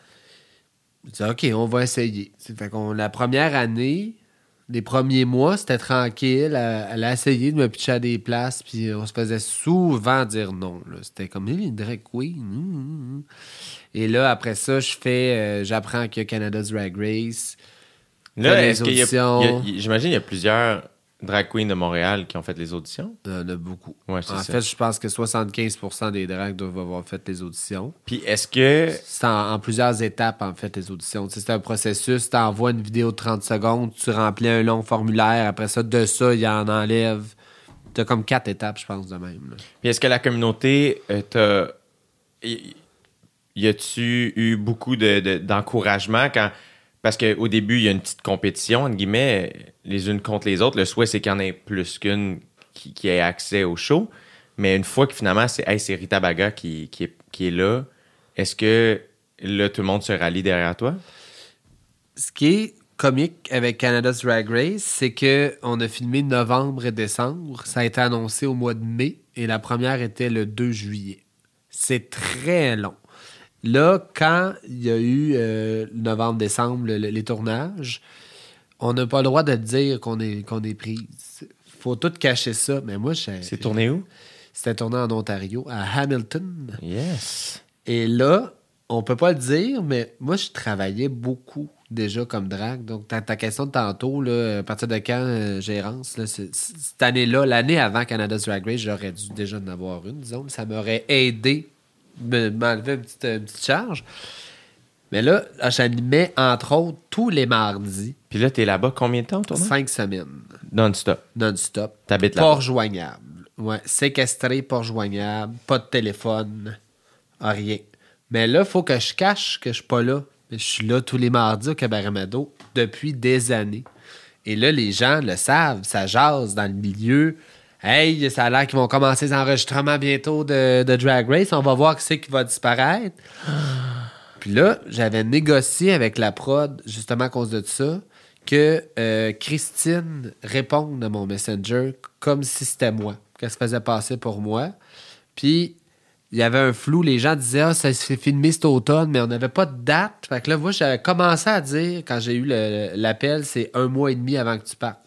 S2: Je OK, on va essayer. Fait la première année, les premiers mois, c'était tranquille. Elle, a essayé de me pitcher à des places, puis on se faisait souvent dire non. C'était comme, hey, drag queen. Et là, après ça, je fais, euh, j'apprends qu'il y a Canada's Drag Race.
S3: Là, est-ce qu'il y a, y j'imagine qu'il y a plusieurs drag queens de Montréal qui ont fait les auditions.
S2: Il y en a beaucoup.
S3: Ouais,
S2: en
S3: ça.
S2: fait, je pense que 75% des drags doivent avoir fait les auditions.
S3: Puis est-ce que
S2: C'est en, en plusieurs étapes, en fait, les auditions. Tu sais, c'est un processus. Tu envoies une vidéo de 30 secondes, tu remplis un long formulaire. Après ça, de ça, il en enlève. Tu as comme quatre étapes, je pense, de même. là.
S3: Puis est-ce que la communauté euh, t'a. Y y a-tu eu beaucoup de- de- d'encouragement quand. Parce qu'au début, il y a une petite compétition, entre guillemets, les unes contre les autres. Le souhait, c'est qu'il y en ait plus qu'une qui, ait accès au show. Mais une fois que finalement, c'est hey, Rita Baga qui, qui, est, qui est là, est-ce que là, tout le monde se rallie derrière toi?
S2: Ce qui est comique avec Canada's Drag Race, c'est que on a filmé novembre et décembre. Ça a été annoncé au mois de mai et la première était le 2 juillet. C'est très long. Là, quand il y a eu euh, novembre-décembre, le- le- les tournages, on n'a pas le droit de dire qu'on est, qu'on est prise. faut tout cacher ça. Mais moi, j'ai-
S3: C'est tourné où?
S2: c'était tourné en Ontario, à Hamilton.
S3: Yes.
S2: Et là, on peut pas le dire, mais moi, je travaillais beaucoup déjà comme drague. Donc, ta, ta question de tantôt, là, à partir de quand euh, gérance, là, cette année-là, l'année avant Canada's Drag Race, j'aurais dû déjà en avoir une, disons. Ça m'aurait aidé m'enlever une petite, une petite charge. Mais là, j'animais, entre autres, tous les mardis,
S3: Puis là, t'es là-bas combien de temps, toi?
S2: cinq semaines,
S3: Non-stop.
S2: non-stop.
S3: T'habites
S2: Pas
S3: là-bas.
S2: rejoignable. Ouais, séquestré, pas rejoignable, pas de téléphone, rien. Mais là, il faut que je cache que je suis pas là. Mais Je suis là tous les mardis au Cabaret Mado depuis des années. Et là, les gens le savent, ça jase dans le milieu. Hey, ça a l'air qu'ils vont commencer les enregistrements bientôt de, Drag Race. On va voir qui c'est qui va disparaître. Puis là, j'avais négocié avec la prod, justement à cause de ça, que euh, Christine réponde à mon Messenger comme si c'était moi, qu'elle se faisait passer pour moi. Puis il y avait un flou, les gens disaient Ah, ça s'est filmé cet automne, mais on n'avait pas de date. Fait que là, moi, j'avais commencé à dire, quand j'ai eu l'appel, c'est un mois et demi avant que tu partes.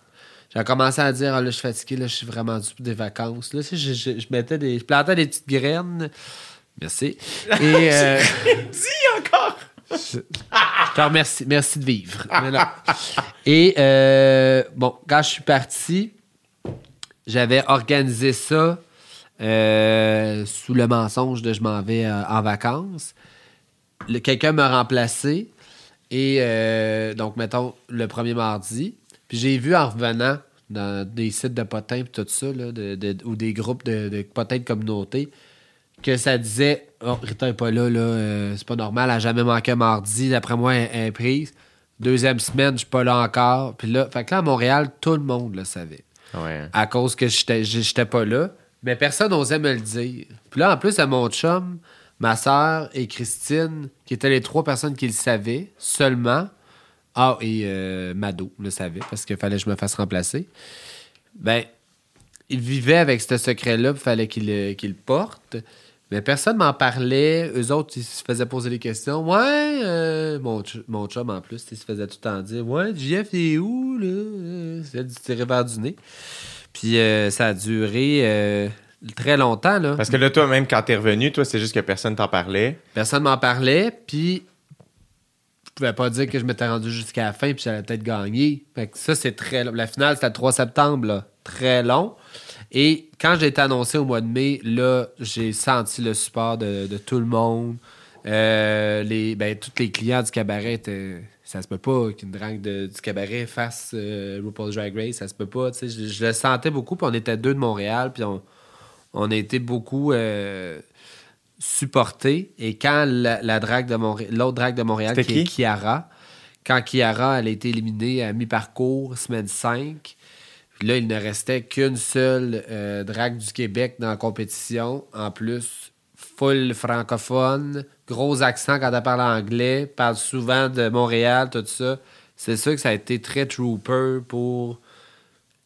S2: J'ai commencé à dire, ah, là, je suis fatigué, là, je suis vraiment dû pour des vacances. Là, je, je- je mettais des, je plantais des petites graines. Merci. Et euh, *laughs*
S3: Dis encore!
S2: je te remercie. Merci de vivre. Non. Et euh, bon, quand je suis parti, j'avais organisé ça euh, sous le mensonge de je m'en vais euh, en vacances. Quelqu'un m'a remplacé. Et donc, mettons, le premier mardi. Puis j'ai vu en revenant dans des sites de potins et tout ça, là, de- de- ou des groupes de, de potins de communauté, que ça disait Oh, Rita n'est pas là, là euh, c'est pas normal, elle a jamais manqué un mardi, d'après moi, elle, elle est prise. Deuxième semaine, je suis pas là encore. Puis là, fait que là, à Montréal, tout le monde le savait
S3: Ouais.
S2: à cause que j'étais pas là. Mais personne n'osait me le dire. Puis là, en plus, à mon chum, ma soeur et Christine, qui étaient les trois personnes qui le savaient seulement, ah, et euh, Mado le savait parce qu'il fallait que je me fasse remplacer, ben, il vivait avec ce secret-là, il fallait qu'il le, porte. Mais personne m'en parlait. Eux autres, ils se faisaient poser des questions. Ouais, euh, mon, ch- mon chum en plus, il se faisait tout le temps dire Ouais, JF est où, là? C'est du tirer vers du nez. Puis euh, ça a duré euh, très longtemps, là.
S3: Parce que là, toi, même quand t'es revenu, toi, c'est juste que personne t'en parlait.
S2: Personne m'en parlait, puis pouvais pas dire que je m'étais rendu jusqu'à la fin, puis j'allais peut-être gagner. Fait que ça, c'est très long. La finale, c'était le 3 septembre. Très long. Et quand j'ai été annoncé au mois de mai, là, j'ai senti le support de, de tout le monde. Euh, les, ben, tous les clients du cabaret étaient. Ça se peut pas qu'une drague de- du cabaret fasse euh, RuPaul's Drag Race, ça se peut pas. Je, je le sentais beaucoup, puis on était deux de Montréal, puis on, on a été beaucoup euh, supportés. Et quand la, la drague de Montréal, l'autre drague de Montréal, qui est? Kiara, quand Kiara elle a été éliminée à mi-parcours, semaine 5, puis là, il ne restait qu'une seule euh, drague du Québec dans la compétition. En plus, full francophone, gros accent quand elle parle anglais, parle souvent de Montréal, tout ça. C'est sûr que ça a été très trooper pour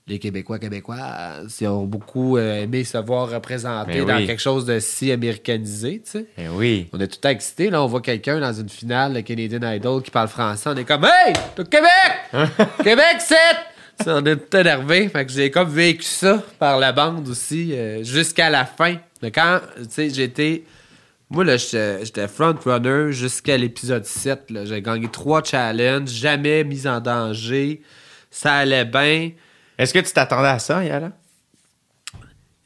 S2: les Québécois québécoises. Ils ont beaucoup euh, aimé se voir représentés
S3: Mais
S2: dans quelque chose de si américanisé, tu sais.
S3: Eh oui.
S2: On est tout excités. Là, on voit quelqu'un dans une finale de Canadian Idol qui parle français. On est comme Hey! T'es au Québec! *laughs* Québec, c'est! On est tout énervés. Fait que j'ai comme vécu ça par la bande aussi euh, jusqu'à la fin. Mais quand, tu sais, j'étais. Moi, là, j'étais front-runner jusqu'à l'épisode 7. là. J'ai gagné trois challenges, jamais mis en danger. Ça allait bien.
S3: Est-ce que tu t'attendais à ça, Yala?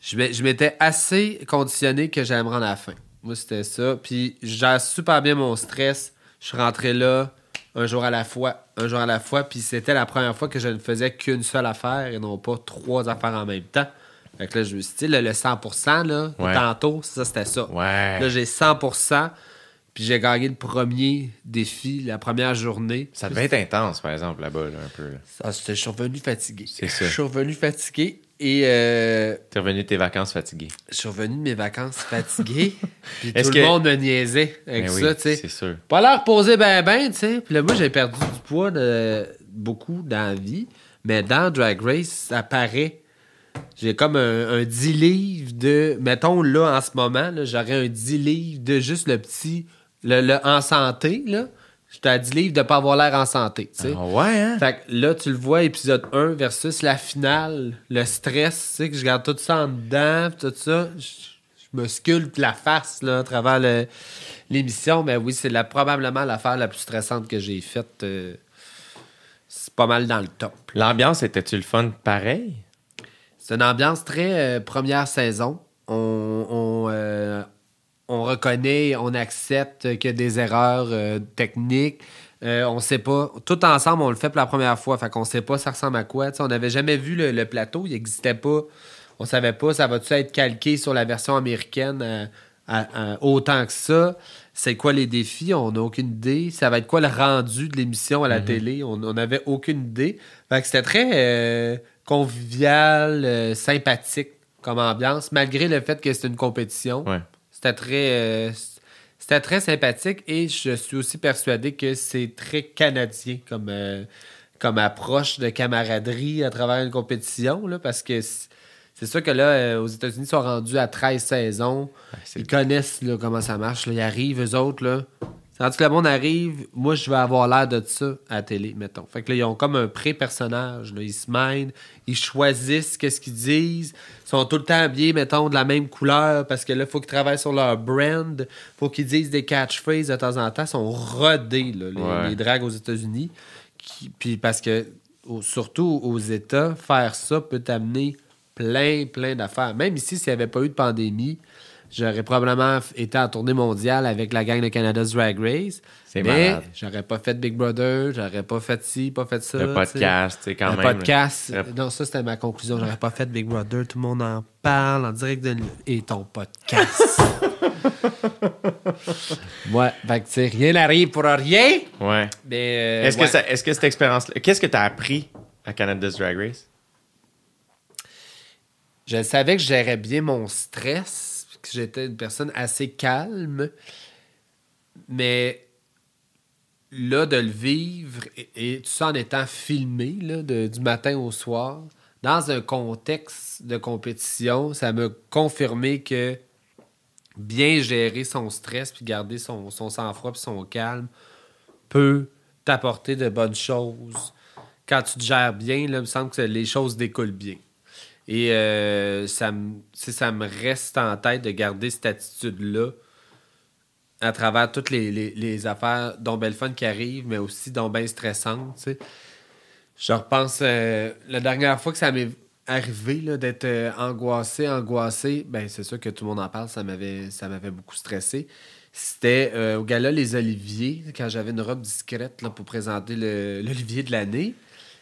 S2: Je m'étais assez conditionné que j'allais me rendre à la fin. Moi, c'était ça. Puis, je gère super bien mon stress. Je suis rentré là un jour à la fois, un jour à la fois. Puis, c'était la première fois que je ne faisais qu'une seule affaire et non pas trois affaires en même temps. Fait que là, je me suis dit, là, le 100%, là,
S3: Ouais.
S2: tantôt, ça, c'était ça.
S3: Ouais.
S2: Là, j'ai 100%. Puis, j'ai gagné le premier défi, la première journée.
S3: Ça devait être intense, par exemple, là-bas, là, un peu. là.
S2: Ah, c'était- je suis revenu fatigué.
S3: C'est ça.
S2: Je suis revenu fatigué. Et euh,
S3: T'es revenu de tes vacances fatigué.
S2: je suis revenu de mes vacances fatigué. *laughs* puis tout
S3: que-
S2: le monde me niaisait avec
S3: Ben oui,
S2: ça, tu sais.
S3: c'est sûr.
S2: Pas l'air reposé ben ben, tu sais. Puis là, moi, j'ai perdu du poids de, beaucoup dans la vie. Mais dans Drag Race, ça paraît. J'ai comme un, un 10 livres de... Mettons, là, en ce moment, j'aurais un 10 livres de juste le petit... Le, le en santé, là. J'étais à 10 livres de pas avoir l'air en santé, tu sais.
S3: Ah ouais, hein?
S2: Fait que là, tu le vois, épisode 1 versus la finale, le stress, tu sais, que je garde tout ça en dedans, tout ça. Je, je me sculpte la face, là, à travers le- l'émission. Mais oui, c'est la- probablement l'affaire la plus stressante que j'ai faite. euh, c'est pas mal dans le top.
S3: L'ambiance, était-tu le fun pareil?
S2: C'est une ambiance très euh, première saison. On, on, euh, on reconnaît, on accepte qu'il y a des erreurs euh, techniques. Euh, on sait pas. Tout ensemble, on le fait pour la première fois. Fait qu'on sait pas ça ressemble à quoi. On n'avait jamais vu le, le plateau. Il n'existait pas. On savait pas. Ça va-tu être calqué sur la version américaine euh, à- à- autant que ça? C'est quoi les défis? On n'a aucune idée. Ça va être quoi le rendu de l'émission à la télé? On n'avait aucune idée. Fait que c'était très euh, convivial, sympathique comme ambiance, malgré le fait que c'était une compétition.
S3: Ouais.
S2: C'était très, euh, c'était très sympathique et je suis aussi persuadé que c'est très canadien comme, euh, comme approche de camaraderie à travers une compétition, là, parce que c'est sûr que là, euh, aux États-Unis, ils sont rendus à 13 saisons. Ils connaissent là, comment ça marche. là. Ils arrivent, eux autres. Là. Quand que le monde arrive, moi, je vais avoir l'air de ça à la télé, mettons. Fait que là, ils ont comme un pré-personnage. Ils se mènent, ils choisissent qu'est-ce qu'ils disent. Ils sont tout le temps habillés, mettons, de la même couleur parce que là, il faut qu'ils travaillent sur leur brand. faut qu'ils disent des catchphrases de temps en temps. Ils sont rodés, là, les,
S3: Ouais.
S2: les dragues aux États-Unis. Puis parce que, au- surtout aux États, faire ça peut t'amener plein, plein d'affaires. Même ici, s'il n'y avait pas eu de pandémie, j'aurais probablement été en tournée mondiale avec la gang de Canada's Drag Race.
S3: C'est
S2: mais j'aurais pas fait Big Brother, j'aurais pas fait ci, pas fait ça.
S3: Le podcast, tu sais, quand
S2: Le
S3: même.
S2: podcast.
S3: là.
S2: Non, ça, c'était ma conclusion. J'aurais pas fait Big Brother. Tout le monde en parle en direct de... Et ton podcast. *laughs* ouais, fait que, tu sais, rien n'arrive pour rien.
S3: Ouais.
S2: Mais, euh,
S3: Est-ce
S2: ouais.
S3: que, ça- est-ce que cette expérience-là. Qu'est-ce que tu as appris à Canada's Drag Race?
S2: Je savais que je gérais bien mon stress, que j'étais une personne assez calme, mais là, de le vivre, et, et tout ça en étant filmé, du matin au soir, dans un contexte de compétition, ça m'a confirmé que bien gérer son stress puis garder son, son sang-froid puis son calme peut t'apporter de bonnes choses. Quand tu te gères bien, là, il me semble que les choses découlent bien. Et euh, ça, me, reste en tête de garder cette attitude-là à travers toutes les, les- affaires dont belle fun qui arrivent, mais aussi dont bien stressantes. Je repense, euh, la dernière fois que ça m'est arrivé d'être euh, angoissé, angoissé, ben c'est sûr que tout le monde en parle, ça m'avait, ça m'avait beaucoup stressé. C'était au gala Les Oliviers, quand j'avais une robe discrète là, pour présenter l'Olivier de l'année.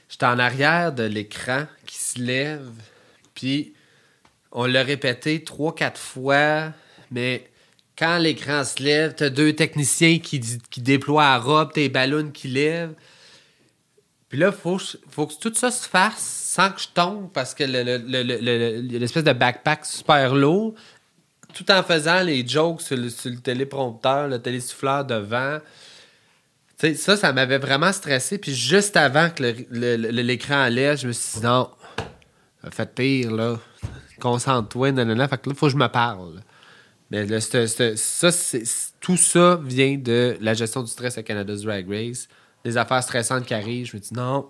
S2: J'étais en arrière de l'écran qui se lève, puis on l'a répété trois, quatre fois, mais quand l'écran se lève, t'as deux techniciens qui, qui déploient la robe, tes ballons qui lèvent. Puis là, faut, faut que tout ça se fasse sans que je tombe parce que l'espèce de backpack super lourd, tout en faisant les jokes sur le, sur téléprompteur, le télésouffleur devant. Tu sais, ça, ça m'avait vraiment stressé. Puis juste avant que l'écran allait, je me suis dit non, fait pire, là. Concentre-toi, nanana. Fait que là, faut que je me parle. Mais là, ça, tout ça vient de la gestion du stress à Canada's Drag Race. Des affaires stressantes qui arrivent, je me dis non,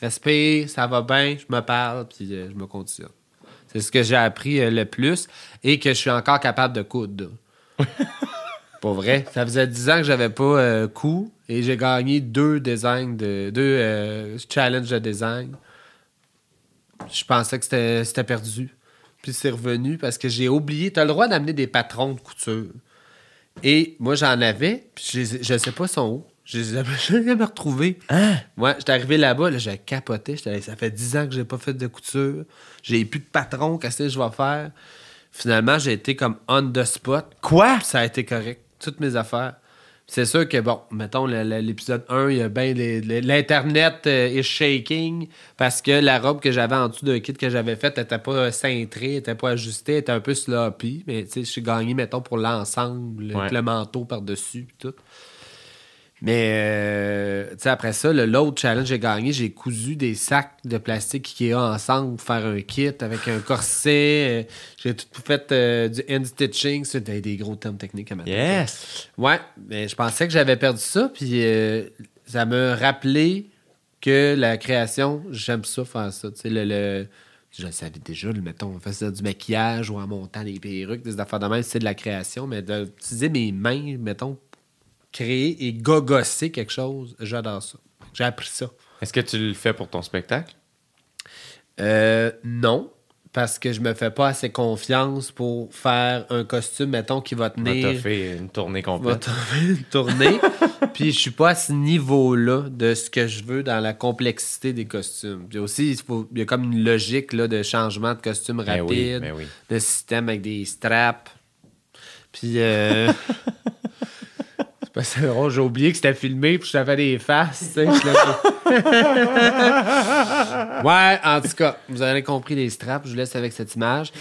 S2: respire, ça va bien, je me parle, puis euh, je me continue. C'est ce que j'ai appris euh, le plus et que je suis encore capable de coudre. *laughs* Pour vrai. Ça faisait 10 ans que j'avais pas euh, coup et j'ai gagné deux designs de deux euh, challenges de design. Je pensais que c'était perdu. Puis c'est revenu parce que j'ai oublié. Tu as le droit d'amener des patrons de couture. Et moi, j'en avais, puis je, je sais pas son où. Je les *laughs* jamais retrouvés. Moi, j'étais arrivé là-bas, là, j'ai capoté. J'étais ça fait 10 ans que j'ai pas fait de couture. J'ai plus de patron, qu'est-ce que je vais faire? Finalement, j'ai été comme on the spot.
S3: Quoi?
S2: Puis Ça a été correct. Toutes mes affaires. C'est sûr que, bon, mettons, l'épisode 1, il y a bien l'Internet euh, is shaking parce que la robe que j'avais en dessous d'un kit que j'avais fait n'était pas cintrée, n'était pas ajustée, était un peu sloppy. Mais, tu sais, je suis gagné, mettons, pour l'ensemble, avec le manteau par-dessus, tout. Mais, euh, après ça, le- l'autre challenge que j'ai gagné, j'ai cousu des sacs de plastique Ikea ensemble pour faire un kit avec un corset. euh, J'ai tout fait euh, du hand stitching. C'est des, des gros termes techniques à ma
S3: Yes!
S2: Ouais, mais je pensais que j'avais perdu ça, puis euh, ça me rappelait que la création, j'aime ça faire ça. Tu sais, le, le- je le savais déjà, le, mettons, on faisait du maquillage ou en montant des perruques, des affaires de même, c'est de la création, mais d'utiliser mes mains, mettons, créer et gogosser quelque chose, j'adore ça. J'ai appris ça.
S3: Est-ce que tu le fais pour ton spectacle?
S2: Euh, non, parce que je me fais pas assez confiance pour faire un costume, mettons, qui va tenir.
S3: t'a fait une tournée
S2: va
S3: complète.
S2: trouver une tournée. *laughs* Puis je suis pas à ce niveau-là de ce que je veux dans la complexité des costumes. Puis aussi, il, faut, il y a comme une logique là, de changement de costume
S3: Ben
S2: rapide,
S3: oui, ben oui.
S2: de système avec des straps. Puis. Euh... *laughs* c'est drôle, j'ai oublié que c'était filmé, puis je t'avais des faces, tu sais. *laughs* ouais, en tout cas, vous avez compris les straps, je vous laisse avec cette image.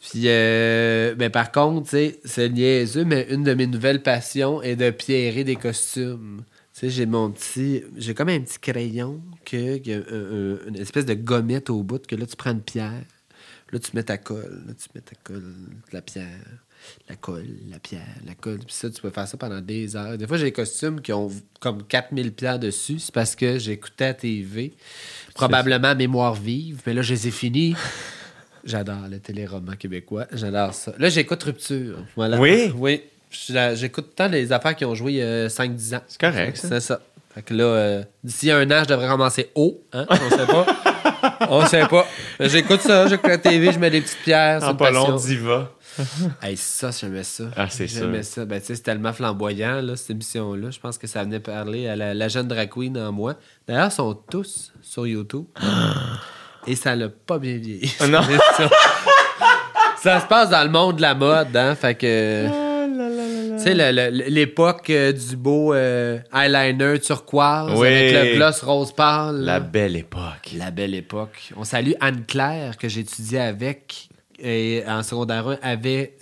S2: Puis, euh, ben, par contre, c'est niaiseux, mais une de mes nouvelles passions est de pierrer des costumes. Tu sais, j'ai mon petit. J'ai comme un petit crayon que, un- un- une espèce de gommette au bout que là, tu prends une pierre. Là, tu mets ta colle. Là, tu mets ta colle, la pierre, la colle, la pierre, la colle. Puis ça, tu peux faire ça pendant des heures. Des fois, j'ai des costumes qui ont comme 4000 pierres dessus. C'est parce que j'écoutais à TV. Probablement Mémoire vive. Mais là, je les ai finis. *laughs* J'adore le téléroman québécois. J'adore ça. Là, j'écoute Rupture. Voilà.
S3: Oui?
S2: Oui. J'écoute tant les affaires qui ont joué il y a 5-10 ans.
S3: C'est correct, ça.
S2: C'est ça. Fait que là, euh, d'ici un an, je devrais commencer haut. Hein? On sait pas. *laughs* On sait pas. J'écoute ça, j'écoute la TV, je mets des petites pierres. c'est
S3: En pas long, diva. *laughs*
S2: Hey, ça, j'aimais ça.
S3: Ah, c'est
S2: J'aimais ça. Ben, tu sais, c'est tellement flamboyant, là, cette émission-là. Je pense que ça venait parler à la, la jeune drag queen en moi. D'ailleurs, ils sont tous sur YouTube. *gasps* Et ça l'a pas bien vieilli.
S3: Ah, non. *laughs*
S2: ça. Ça se passe dans le monde de la mode, hein. Fait que.
S3: Ah,
S2: Tu sais, l'époque euh, du beau euh, eyeliner turquoise
S3: Oui.
S2: avec le gloss rose pâle.
S3: La
S2: là.
S3: belle époque.
S2: La belle époque. On salue Anne-Claire, que j'étudiais avec et en secondaire 1, avait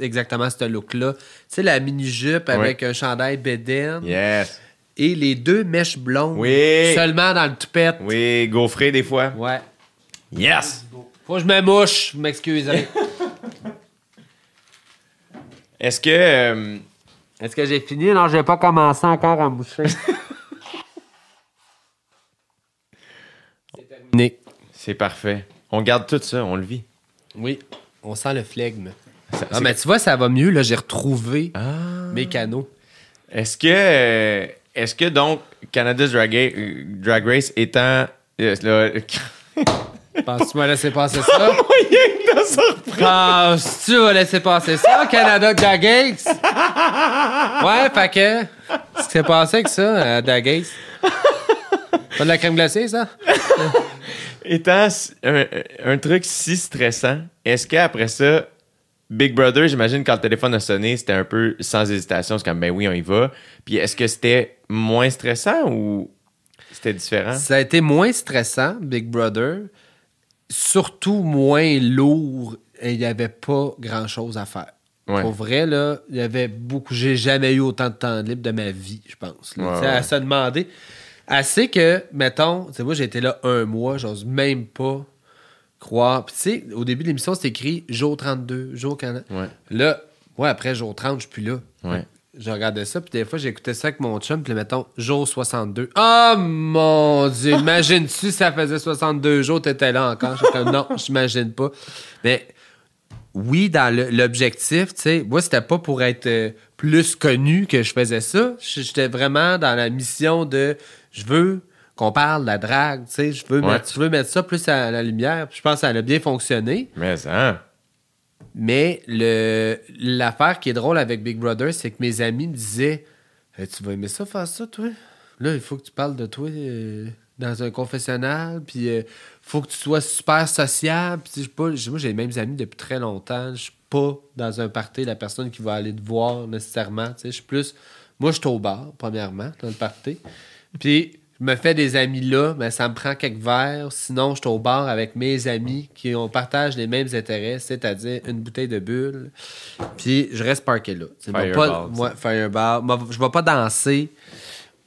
S2: exactement ce look-là. Tu sais, la mini-jupe avec un chandail bédaine
S3: Yes.
S2: et les deux mèches blondes
S3: Oui.
S2: seulement dans le toupette.
S3: Oui, gaufré des fois.
S2: Ouais.
S3: Yes.
S2: Faut que je me mouche, vous m'excuserez. *laughs*
S3: Est-ce que. euh,
S2: Est-ce que j'ai fini? Non, j'ai pas commencé encore à moucher. *laughs* C'est terminé.
S3: c'est parfait. On garde tout ça, on le vit.
S2: Oui, on sent le flegme.
S3: Ça-
S2: Ah, mais tu vois, ça va mieux. Là, j'ai retrouvé
S3: Ah.
S2: mes canaux.
S3: Est-ce que. euh, Est-ce que donc Canada's Drag, euh, Drag Race étant. euh, le- *laughs*
S2: Penses-tu vas laisser passer ça?
S3: moyen de surprendre.
S2: Penses-tu vas laisser passer ça, Canada Drag Race? Ouais, fait que. Qu'est-ce qui s'est passé avec ça, à Drag Race? Pas de la crème glacée, ça? *laughs*
S3: Étant un, un truc si stressant, est-ce qu'après ça, Big Brother, j'imagine quand le téléphone a sonné, c'était un peu sans hésitation, c'est comme ben oui, on y va. Puis est-ce que c'était moins stressant ou c'était différent?
S2: Ça a été moins stressant, Big Brother. Surtout moins lourd. Et il n'y avait pas grand-chose à faire.
S3: Ouais.
S2: Pour vrai, là, il y avait beaucoup. J'ai jamais eu autant de temps libre de ma vie, je pense. là.
S3: Ouais, ouais.
S2: À se demander. Assez que, mettons, tu sais, moi, j'ai été là un mois, j'ose même pas croire. Puis, tu sais, au début de l'émission, c'était écrit jour 32, jour 40.
S3: Ouais.
S2: Là, moi, après jour 30, je suis plus là.
S3: Ouais.
S2: Je regardais ça, puis des fois, j'écoutais ça avec mon chum, puis mettons, jour 62. Oh mon Dieu! *laughs* Imagine-tu si ça faisait 62 jours, t'étais là encore? J'étais comme, non, j'imagine pas. Mais oui, dans l'objectif, tu sais, moi, c'était pas pour être euh, plus connu que je faisais ça. J'étais vraiment dans la mission de, je veux qu'on parle de la drague, tu sais, je veux,
S3: Ouais.
S2: mettre, je veux mettre ça plus à la lumière. Je pense que ça a bien fonctionné.
S3: Mais hein?
S2: Mais le l'affaire qui est drôle avec Big Brother, c'est que mes amis me disaient Eh, Tu vas aimer ça faire ça, toi? Là, il faut que tu parles de toi euh, dans un confessionnal, puis il faut que tu sois super sociable. Puis, pas, moi, j'ai les mêmes amis depuis très longtemps. Je suis pas dans un party la personne qui va aller te voir nécessairement. tu sais. Je suis plus. Moi, je suis au bar, premièrement, dans le party. Puis, je me fais des amis là, mais ça me prend quelques verres. Sinon, je suis au bar avec mes amis qui on partage les mêmes intérêts, c'est-à-dire une bouteille de bulle. Puis, je reste parké là.
S3: Fireball,
S2: pas, moi, fireball. Moi, je vais pas danser,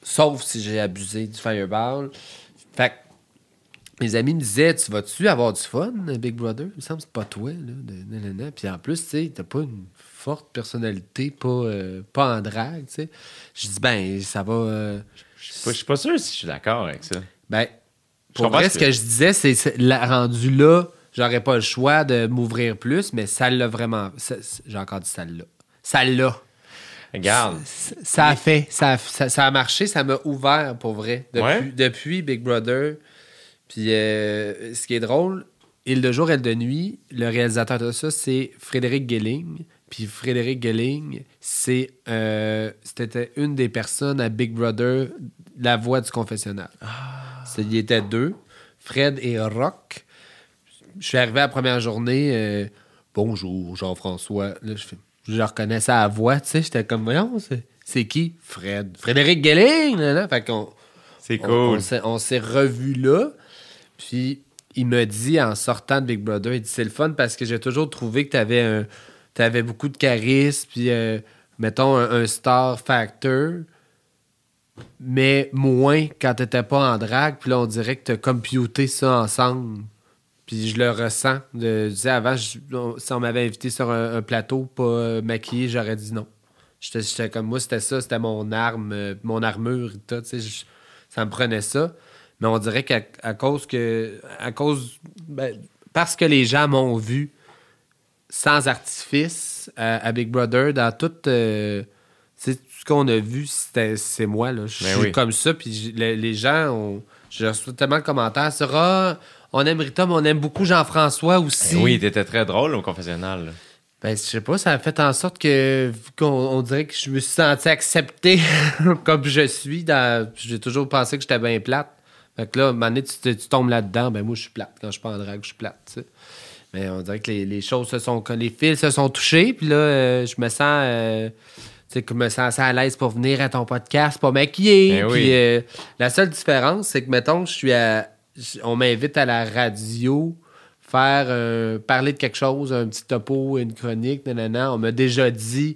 S2: sauf si j'ai abusé du fireball. Fait que mes amis me disaient Tu vas-tu avoir du fun, Big Brother? Il me semble que c'est pas toi. Là, de-. Puis en plus, tu sais, t'as pas une forte personnalité, pas, euh, pas en drague. tu sais. Je dis Ben, ça va. euh,
S3: Je suis pas- je suis pas sûr si je suis d'accord avec ça.
S2: ben,
S3: Je
S2: pour vrai,
S3: ce
S2: ce
S3: que-
S2: je disais, c'est la- rendu là, j'aurais pas le choix de m'ouvrir plus, mais ça l'a vraiment. J'ai encore dit ça l'a. Ça l'a.
S3: Regarde.
S2: Ça- Ça a fait. Ça a, ça- ça a marché, ça m'a ouvert pour vrai. Depuis,
S3: Ouais?
S2: depuis Big Brother. Puis euh, ce qui est drôle, Il de jour, elle de nuit, le réalisateur de ça, c'est Frédéric Gelling. Puis Frédéric Gelling, c'est euh, c'était une des personnes à Big Brother, la voix du confessionnal. C'est- Il y était deux, Fred et Rock. Je suis arrivé à la première journée. euh, Bonjour, Jean-François. Là, je, fais- je le reconnaissais à la voix, tu sais. J'étais comme, voyons, c'est, c'est qui? Fred. Frédéric Gelling, là, là. Fait qu'on
S3: C'est
S2: on-
S3: cool.
S2: on, s'est, on s'est revus là. Puis il me dit en sortant de Big Brother, il dit c'est le fun parce que j'ai toujours trouvé que tu avais un t'avais beaucoup de charisme puis euh, mettons un, star factor mais moins quand t'étais pas en drague puis là on dirait que t'as computé ça ensemble. Puis je le ressens. De, je disais avant je- si on m'avait invité sur un, plateau pas euh, maquillé j'aurais dit non. J'étais, comme moi c'était ça c'était mon arme euh, mon armure et tout, tu ça me prenait ça. Mais on dirait qu'à cause que à cause ben, parce que les gens m'ont vu sans artifice à, à Big Brother dans tout euh, tout ce qu'on a vu c'est moi là je
S3: Ben
S2: suis
S3: oui.
S2: comme ça puis les, les gens ont j'ai reçu tellement de commentaires sur ah on aime Rita, mais on aime beaucoup Jean-François aussi.
S3: Ben oui, t'étais très drôle au confessionnal. là.
S2: Ben, je sais pas, ça a fait en sorte que qu'on on dirait que je me suis senti accepté *laughs* comme je suis. Dans, j'ai toujours pensé que j'étais bien plate. Fait que là, à un moment donné, tu, tombes là-dedans, ben moi, je suis plate. Quand je suis pas en drague, je suis plate. Mais on dirait que les, les choses se sont... les fils se sont touchés, puis là, euh, je me sens... euh, tu sais, que je me sens assez à l'aise pour venir à ton podcast, pas maquillé.
S3: Ben
S2: Puis euh, la seule différence, c'est que, mettons, je suis à... On m'invite à la radio faire parler de quelque chose, un petit topo, une chronique, nanana. On m'a déjà dit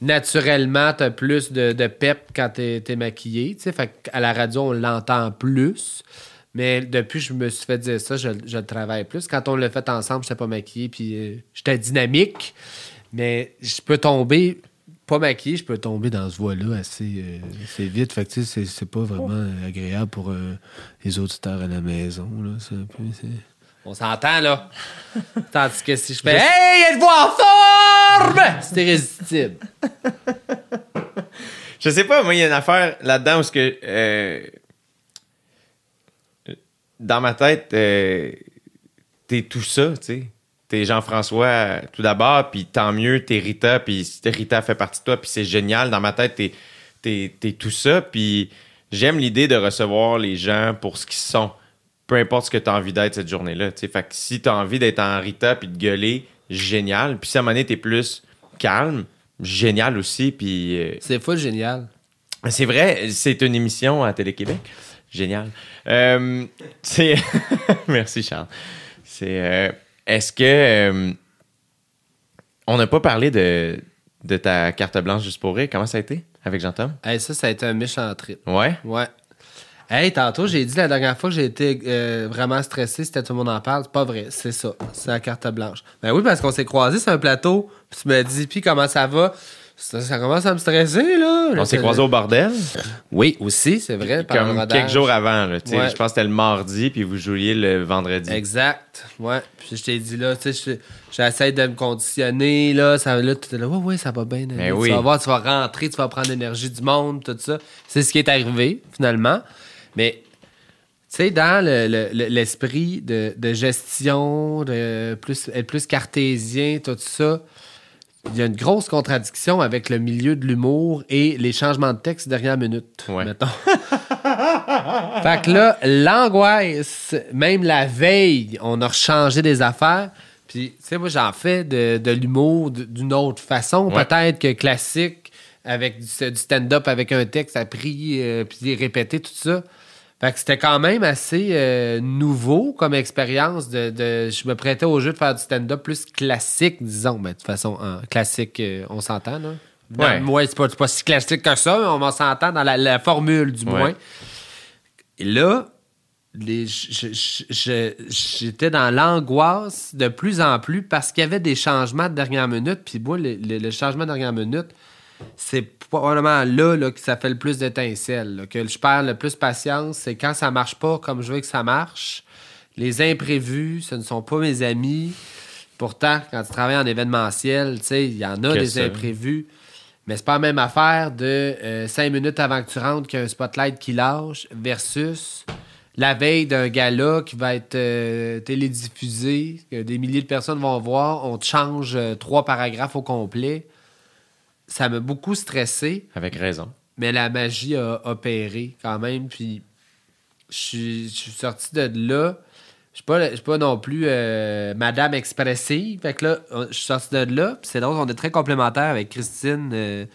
S2: naturellement, t'as plus de, de pep quand t'es es maquillé. tu sais. Fait à la radio, on l'entend plus. Mais depuis je me suis fait dire ça, je, je le travaille plus. Quand on l'a fait ensemble, j'étais pas maquillé, puis euh, j'étais dynamique. Mais je peux tomber, pas maquillé, je peux tomber dans ce voie-là assez, euh, assez vite. Fait que c'est- c'est pas vraiment agréable pour euh, les auditeurs à la maison. Là. C'est un peu, c'est- on s'entend, là. *laughs* Tandis que si je fais Hey, êtes-vous en forme? C'est irrésistible. *laughs*
S3: Je sais pas, moi, il y a une affaire là-dedans où ce que. euh, dans ma tête, euh, t'es tout ça, tu sais. T'es Jean-François euh, tout d'abord, puis tant mieux, t'es Rita, puis Rita fait partie de toi, puis c'est génial. Dans ma tête, t'es, tout ça, puis j'aime l'idée de recevoir les gens pour ce qu'ils sont. Peu importe ce que t'as envie d'être cette journée-là, tu sais. Fait que si t'as envie d'être en Rita, puis de gueuler, génial. Puis si à un moment donné, t'es plus calme, génial aussi, puis... euh,
S2: C'est fou, génial.
S3: c'est vrai, c'est une émission à Télé-Québec. Génial. Euh, c'est... *laughs* Merci, Charles. C'est... euh, Est-ce que... euh, on n'a pas parlé de, de ta carte blanche juste pour rire? Comment ça a été avec Jean-Tom?
S2: Hey, ça, ça a été un méchant trip.
S3: Ouais?
S2: Ouais. Hey, tantôt, j'ai dit la dernière fois que j'ai été euh, vraiment stressé, c'était tout le monde en parle. C'est pas vrai, c'est ça. C'est la carte blanche. Ben oui, parce qu'on s'est croisés sur un plateau. Puis tu m'as dit, puis comment ça va? Ça, ça commence à me stresser, là.
S3: On s'est croisés au bordel,
S2: Oui, aussi, c'est vrai.
S3: comme
S2: rodage.
S3: quelques jours avant. là, tu sais.
S2: Ouais.
S3: Je pense que c'était le mardi, puis vous jouiez le vendredi.
S2: Exact. Ouais. Puis je t'ai dit là, tu sais, je- j'essaie de me conditionner là, ça là tu là, ouais ouais, ça va bien.
S3: Mais
S2: tu
S3: oui.
S2: vas voir, tu vas rentrer, tu vas prendre l'énergie du monde, tout ça. C'est ce qui est arrivé finalement. Mais tu sais, dans le- le- le- l'esprit de, de gestion, de plus, être plus cartésien, tout ça, il y a une grosse contradiction avec le milieu de l'humour et les changements de texte dernière minute.
S3: Ouais.
S2: Mettons. *laughs* fait que là, l'angoisse, même la veille, on a rechangé des affaires. Puis, tu sais, moi, j'en fais de, de l'humour d'une autre façon,
S3: Ouais.
S2: peut-être que classique, avec du, du stand-up, avec un texte appris, euh, puis répété, tout ça. Fait que c'était quand même assez euh, nouveau comme expérience. De, de- je me prêtais au jeu de faire du stand-up plus classique, disons. Mais de toute façon, classique, euh, on s'entend, là.
S3: Ouais.
S2: Moi, c'est pas, c'est pas si classique que ça, mais on va s'entendre dans la, la formule, du
S3: Ouais.
S2: moins. Et là, j'étais dans l'angoisse de plus en plus parce qu'il y avait des changements de dernière minute. Puis moi, le, le- le changement de dernière minute, c'est probablement là, là que ça fait le plus d'étincelles. Que je perds le plus patience, c'est quand ça marche pas comme je veux que ça marche. Les imprévus, ce ne sont pas mes amis. Pourtant, quand tu travailles en événementiel, il y en a des imprévus. Mais c'est pas la même affaire de euh, cinq minutes avant que tu rentres qu'il y a un spotlight qui lâche versus la veille d'un gala qui va être euh, télédiffusé, que des milliers de personnes vont voir, on te change euh, trois paragraphes au complet. Ça m'a beaucoup stressé,
S3: Avec raison.
S2: mais la magie a opéré quand même. Puis je suis, je suis sorti de là. Je suis pas, je suis pas non plus euh, Madame expressive. Fait que là, je suis sorti de là. Puis c'est drôle, on est très complémentaires avec Christine, euh,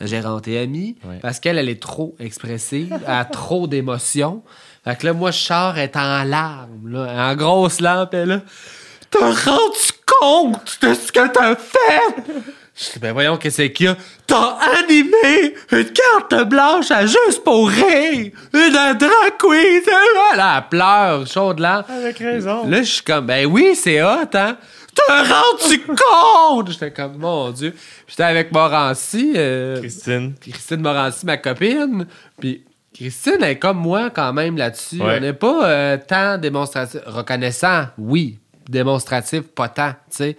S2: ma gérante et amie.
S3: Ouais.
S2: Parce qu'elle, elle est trop expressive, elle a trop d'émotions. Fait que là, moi, je sors, elle est en larmes, là, en grosse lampe, elle là. T'as rendu compte de ce que t'as fait? Je dis, ben voyons, qu'est-ce qu'il y a? T'as animé une carte blanche à juste pour rire! Une drag queen! Là, elle pleure, chaude là.
S3: Avec raison.
S2: Là, je suis comme, ben oui, c'est hot, hein? T'as rendu compte! J'étais comme, mon Dieu. J'étais avec Morancy, euh,
S3: Christine.
S2: Christine Morancy, ma copine. Puis Christine elle est comme moi quand même là-dessus.
S3: Ouais.
S2: On n'est pas euh, tant démonstratif. Reconnaissant, oui. Démonstratif, pas tant, tu sais.